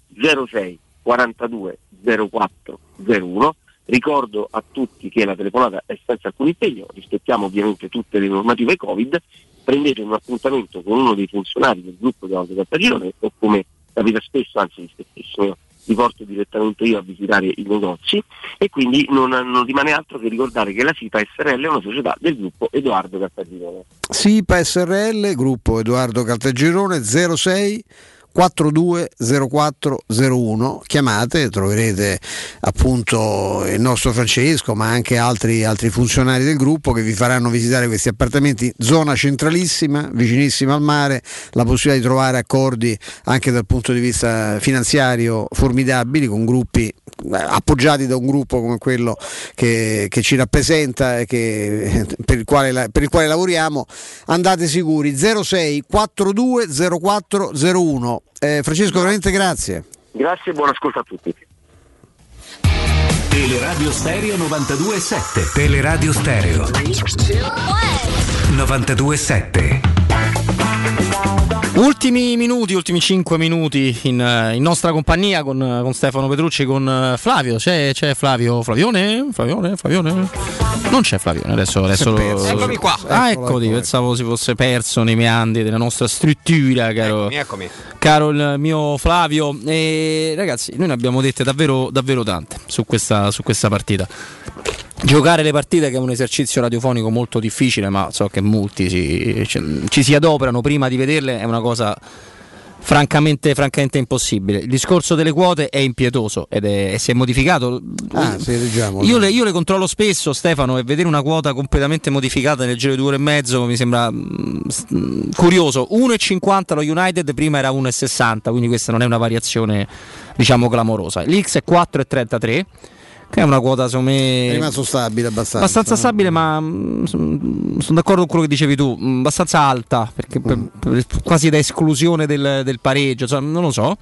[SPEAKER 9] 06 42 04 01. Ricordo a tutti che la telefonata è senza alcun impegno, rispettiamo ovviamente tutte le normative Covid, prendete un appuntamento con uno dei funzionari del gruppo di Cartagirone o come capita spesso, anzi spessissimo, vi porto direttamente io a visitare i negozi e quindi non, non rimane altro che ricordare che la SIPA SRL è una società del gruppo Edoardo Cartagirone.
[SPEAKER 2] SIPA SRL, gruppo Edoardo Caltagirone 06 420401. Chiamate troverete appunto il nostro Francesco ma anche altri, altri funzionari del gruppo che vi faranno visitare questi appartamenti. Zona centralissima vicinissima al mare la possibilità di trovare accordi anche dal punto di vista finanziario formidabili con gruppi eh, appoggiati da un gruppo come quello che, che ci rappresenta e che, per, il quale, per il quale lavoriamo. Andate sicuri. 06 42 0401 eh, Francesco veramente grazie.
[SPEAKER 9] Grazie e buon ascolto a tutti.
[SPEAKER 13] Teleradio Stereo 92.7 Teleradio Stereo. 92.7
[SPEAKER 1] Ultimi minuti, ultimi 5 minuti in, eh, in nostra compagnia con, eh, con Stefano Petrucci, con eh, Flavio. C'è, c'è Flavio? Flavione? Flavione? Flavione? Non c'è Flavione, adesso, adesso lo-
[SPEAKER 27] Eccomi qua.
[SPEAKER 1] Ah,
[SPEAKER 27] Eccolo,
[SPEAKER 1] eccoti,
[SPEAKER 27] ecco,
[SPEAKER 1] pensavo si fosse perso nei meandri della nostra struttura, caro,
[SPEAKER 27] Eccomi, eccomi.
[SPEAKER 1] caro il mio Flavio. E ragazzi, noi ne abbiamo dette davvero, davvero tante su questa, su questa partita. Giocare le partite che è un esercizio radiofonico molto difficile, ma so che molti si- ci- ci si adoperano prima di vederle, è una cosa francamente, francamente impossibile. Il discorso delle quote è impietoso ed è, si è modificato.
[SPEAKER 26] Ah, sì, leggiamo.
[SPEAKER 1] Io le, io le controllo spesso, Stefano, e vedere una quota completamente modificata nel giro di due ore e mezzo mi sembra mm, s- mm, curioso. 1,50 lo United, prima era 1,60, quindi questa non è una variazione, diciamo, clamorosa. L'X è 4,33. Che è una quota, secondo me.
[SPEAKER 26] È rimasto stabile abbastanza.
[SPEAKER 1] Abbastanza stabile, ma mm, sono d'accordo con quello che dicevi tu, mm, abbastanza alta, perché per- per- quasi da esclusione del, del pareggio, insomma, non lo so.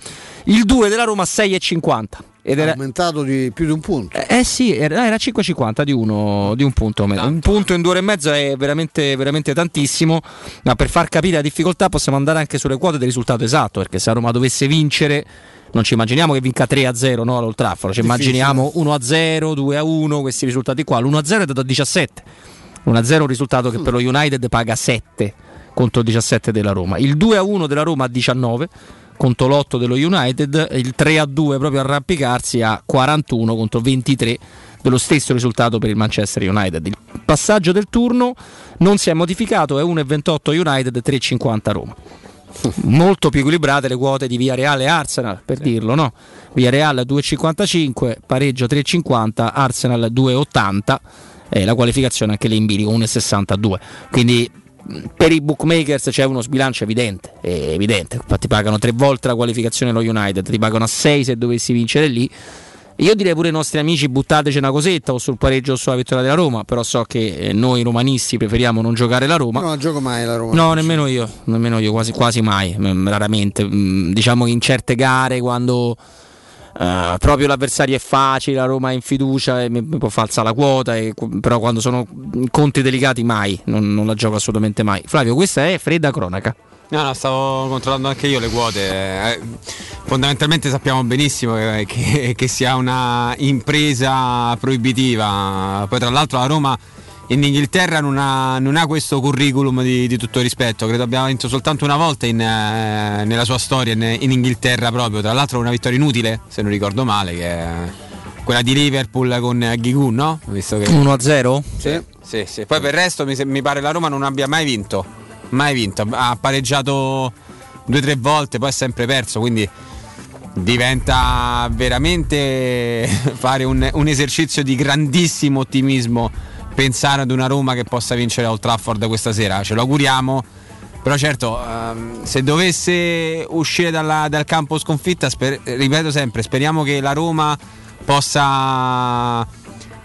[SPEAKER 1] Il 2 della Roma 6,50. Ed era,
[SPEAKER 26] aumentato di più di un punto.
[SPEAKER 1] eh sì, era, era 5,50 di, uno, di un punto. o meno. Un punto in due ore e mezzo è veramente, veramente tantissimo. Ma per far capire la difficoltà possiamo andare anche sulle quote del risultato esatto. Perché se la Roma dovesse vincere, non ci immaginiamo che vinca 3-0 no, all'Old Trafford. Ci
[SPEAKER 26] Difficile.
[SPEAKER 1] immaginiamo 1-0, 2-1, questi risultati qua. L'1-0 è dato a 17. 1-0 è un risultato che per lo United paga 7 contro il 17 della Roma. Il 2-1 della Roma a 19 contro l'8 dello United, il 3-2 proprio arrampicarsi a 41 contro 23 dello stesso risultato per il Manchester United. Il passaggio del turno non si è modificato, è 1,28 United, 3,50 Roma. Molto più equilibrate le quote di Via Reale e Arsenal, per dirlo, no? Via Reale 2,55, pareggio 3,50, Arsenal 2,80 e la qualificazione anche lì in bilico 1,62. Quindi per i bookmakers c'è uno sbilancio evidente, evidente. Infatti pagano tre volte la qualificazione lo United, ti pagano a 6 se dovessi vincere lì. Io direi pure ai nostri amici buttateci una cosetta o sul pareggio o sulla vittoria della Roma, però so che eh, noi romanisti preferiamo non giocare la Roma.
[SPEAKER 26] No, non gioco mai la Roma.
[SPEAKER 1] No, nemmeno io, nemmeno io, quasi, quasi mai, mm, raramente. Mm, Diciamo che in certe gare quando eh, proprio l'avversario è facile, la Roma è in fiducia e mi, mi può falsa la quota, e però quando sono conti delicati mai, non, non la gioco assolutamente mai. Flavio, questa è fredda cronaca.
[SPEAKER 27] No, no, stavo controllando anche io le quote. Eh, fondamentalmente sappiamo benissimo che, che- che sia una impresa proibitiva. Poi tra l'altro la Roma in Inghilterra non ha, non ha questo curriculum di, di tutto rispetto. Credo abbia vinto soltanto una volta in, eh, nella sua storia in, in Inghilterra proprio. Tra l'altro una vittoria inutile, se non ricordo male, che è quella di Liverpool con Ghigun, no? Visto che...
[SPEAKER 1] 1-0?
[SPEAKER 27] Sì, sì, sì. Poi per il resto mi, mi pare la Roma non abbia mai vinto. Mai vinto. Ha pareggiato due o tre volte, poi ha sempre perso. Quindi diventa veramente fare un, un esercizio di grandissimo ottimismo pensare ad una Roma che possa vincere a Old Trafford questa sera. Ce lo auguriamo. Però certo, ehm, se dovesse uscire dalla- dal campo sconfitta, sper- ripeto sempre, speriamo che la Roma possa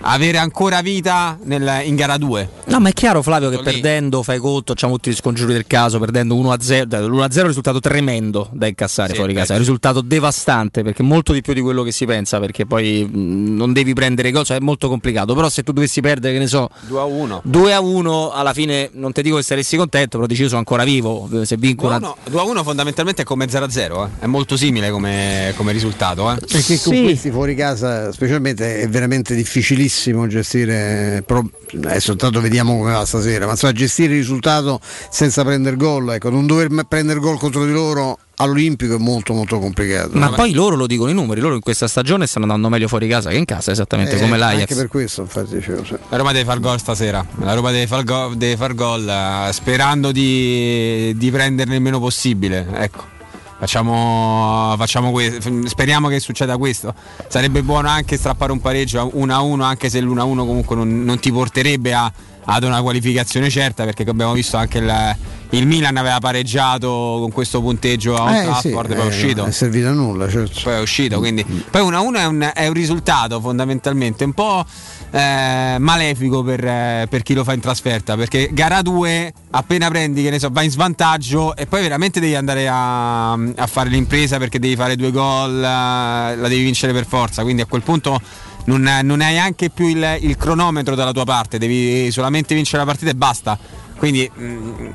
[SPEAKER 27] avere ancora vita nel- in gara 2.
[SPEAKER 1] No, ma è chiaro Flavio che
[SPEAKER 27] lì.
[SPEAKER 1] perdendo fai conto, facciamo tutti gli scongiuri del caso, perdendo 1-0, dai, l'1-0 è un risultato tremendo da incassare
[SPEAKER 27] Sì,
[SPEAKER 1] fuori
[SPEAKER 27] beh,
[SPEAKER 1] casa, è un risultato devastante perché molto di più di quello che si pensa, perché poi mh, non devi prendere gol, cioè è molto complicato, però se tu dovessi perdere, che ne so,
[SPEAKER 27] 2 a 1.
[SPEAKER 1] 2 a 1 alla fine non ti dico che saresti contento, però dici io sono ancora vivo, se vinco
[SPEAKER 27] 2
[SPEAKER 1] una...
[SPEAKER 27] a 1, 2 a 1 fondamentalmente è come 0 a 0, eh. è molto simile come, come risultato. Eh.
[SPEAKER 26] Perché con questi fuori casa, specialmente, è veramente difficilissimo gestire. pro- Adesso intanto vediamo come va stasera, ma insomma, gestire il risultato senza prendere gol, ecco, non dover prendere gol contro di loro all'Olimpico è molto molto complicato.
[SPEAKER 1] Ma poi loro lo dicono i numeri, loro in questa stagione stanno andando meglio fuori casa che in casa, esattamente
[SPEAKER 26] Eh,
[SPEAKER 1] come l'Ajax.
[SPEAKER 26] Anche per questo, infatti, dicevo. sì.
[SPEAKER 27] La Roma deve far gol stasera, la Roma deve far gol, deve far gol eh, sperando di, di prenderne il meno possibile. Ecco. Facciamo, facciamo questo, speriamo che succeda questo. Sarebbe buono anche strappare un pareggio 1-1, anche se l'1-1 comunque non, non ti porterebbe a- ad una qualificazione certa, perché abbiamo visto anche il, il Milan aveva pareggiato con questo punteggio a Old
[SPEAKER 26] Eh, sì,
[SPEAKER 27] Trafford, poi è
[SPEAKER 26] eh,
[SPEAKER 27] uscito.
[SPEAKER 26] è servito a nulla, certo.
[SPEAKER 27] Poi è uscito, quindi. Poi 1-1 è un, è un risultato fondamentalmente un po' eh, malefico per, eh, per chi lo fa in trasferta. Perché gara 2, appena prendi, che ne so, vai in svantaggio e poi veramente devi andare a, a fare l'impresa perché devi fare due gol, eh, la devi vincere per forza. Quindi a quel punto. Non, non hai anche più il, il cronometro dalla tua parte, devi solamente vincere la partita e basta. Quindi mh,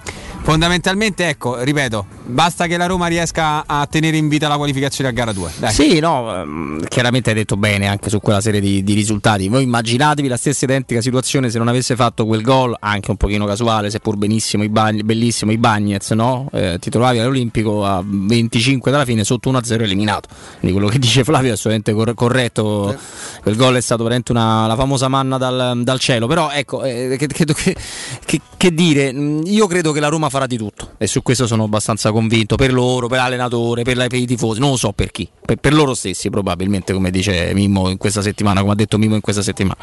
[SPEAKER 27] fondamentalmente, ecco, ripeto, basta che la Roma riesca a tenere in vita la qualificazione a gara 2. Dai.
[SPEAKER 1] Sì, no, ehm, chiaramente hai detto bene anche su quella serie di, di risultati. Voi immaginatevi la stessa identica situazione se non avesse fatto quel gol, anche un pochino casuale, seppur benissimo, i bagni, bellissimo, i Bagnets, no? Eh, ti trovavi all'Olimpico a 25 dalla fine sotto 1-0 eliminato. Quindi quello che dice Flavio è assolutamente cor- corretto. Quel gol è stato veramente una, la famosa manna dal, dal cielo. Però ecco, eh, che, credo che, che- che dire, io credo che la Roma farà di tutto e su questo sono abbastanza convinto per loro, per l'allenatore, per, per i tifosi, non lo so per chi, per, per loro stessi probabilmente come dice Mimmo in questa settimana, come ha detto Mimmo in questa settimana.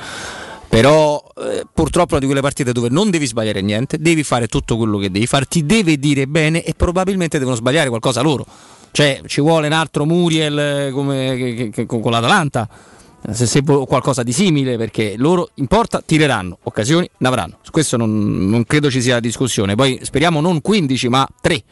[SPEAKER 1] Però eh, purtroppo di quelle partite dove non devi sbagliare niente, devi fare tutto quello che devi fare, ti deve dire bene e probabilmente devono sbagliare qualcosa loro. Cioè ci vuole un altro Muriel eh, come, che- che- con l'Atalanta, se, se qualcosa di simile, perché loro in porta tireranno, occasioni ne avranno. Su questo non, non credo ci sia discussione. Poi speriamo non 15 ma 3,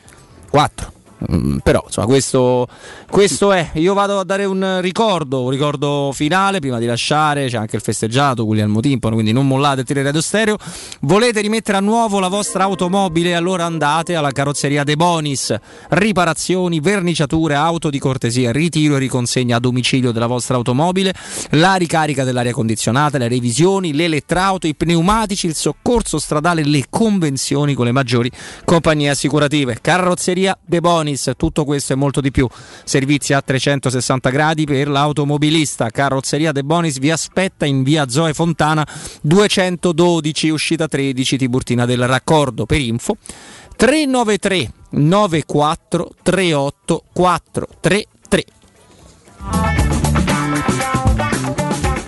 [SPEAKER 1] 4. Mm, però insomma questo, questo è. Io vado a dare un ricordo un ricordo finale prima di lasciare c'è anche il festeggiato Guglielmo Timpano quindi non mollate il tele radio stereo volete rimettere a nuovo la vostra automobile? Allora andate alla carrozzeria De Bonis. Riparazioni verniciature auto di cortesia ritiro e riconsegna a domicilio della vostra automobile. La ricarica dell'aria condizionata le revisioni le elettrauto i pneumatici il soccorso stradale le convenzioni con le maggiori compagnie assicurative. Carrozzeria De Bonis tutto questo e molto di più. Servizi a 360 gradi per l'automobilista. Carrozzeria De Bonis vi aspetta in via Zoe Fontana 212 uscita 13 Tiburtina del Raccordo. Per info 393 94 38 433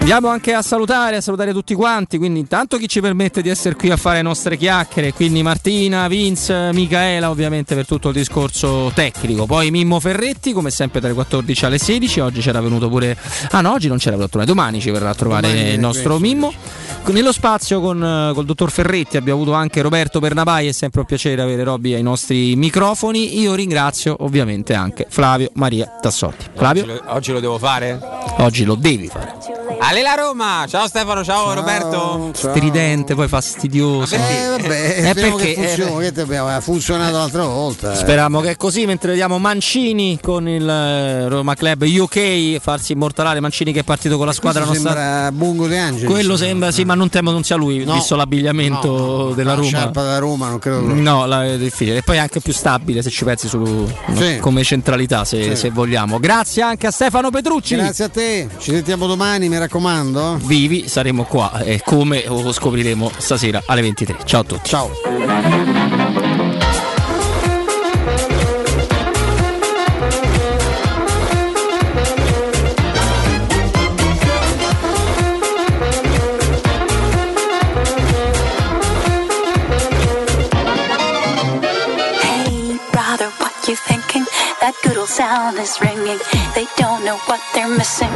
[SPEAKER 1] Andiamo anche a salutare, a salutare tutti quanti, quindi intanto chi ci permette di essere qui a fare le nostre chiacchiere, quindi Martina, Vince, Micaela ovviamente per tutto il discorso tecnico, poi Mimmo Ferretti come sempre dalle 14 alle 16, oggi c'era venuto pure, ah no oggi non c'era venuto, domani ci verrà a trovare
[SPEAKER 26] Domani
[SPEAKER 1] il nostro Mimmo. Nello spazio con eh, col dottor Ferretti abbiamo avuto anche Roberto Bernabai, è sempre un piacere avere Robby ai nostri microfoni, io ringrazio ovviamente anche Flavio Maria Tassotti. Flavio,
[SPEAKER 27] Oggi lo, oggi lo devo fare?
[SPEAKER 1] oggi lo devi fare.
[SPEAKER 27] Ale la Roma! Ciao Stefano, ciao, Roberto.
[SPEAKER 1] Stridente, poi fastidioso.
[SPEAKER 26] Eh, vabbè,
[SPEAKER 1] È
[SPEAKER 26] speriamo
[SPEAKER 1] perché-
[SPEAKER 26] che funzioni,
[SPEAKER 1] eh,
[SPEAKER 26] abbiamo- ha funzionato l'altra volta. eh.
[SPEAKER 1] Speriamo che è così, mentre vediamo Mancini con il eh, Roma Club UK farsi immortalare. Mancini che è partito con la squadra nostra.
[SPEAKER 26] sembra Bungo De Angelis.
[SPEAKER 1] Quello sembra, sì, ma non temo non sia lui,
[SPEAKER 26] No.
[SPEAKER 1] visto l'abbigliamento
[SPEAKER 26] No, no,
[SPEAKER 1] della
[SPEAKER 26] la
[SPEAKER 1] Roma.
[SPEAKER 26] sciarpa da Roma non credo.
[SPEAKER 1] No, la- è difficile. E poi è anche più stabile se ci pensi su no,
[SPEAKER 26] Sì.
[SPEAKER 1] come centralità, se,
[SPEAKER 26] Sì.
[SPEAKER 1] se vogliamo. Grazie anche a Stefano Petrucci.
[SPEAKER 26] Grazie a te, ci sentiamo domani, mi raccomando.
[SPEAKER 1] Vivi, saremo qua e come lo scopriremo stasera alle 23. Ciao a tutti.
[SPEAKER 26] Ciao.
[SPEAKER 29] Hey, brother, what you thinking? That good old sound is ringing. They don't know what they're missing.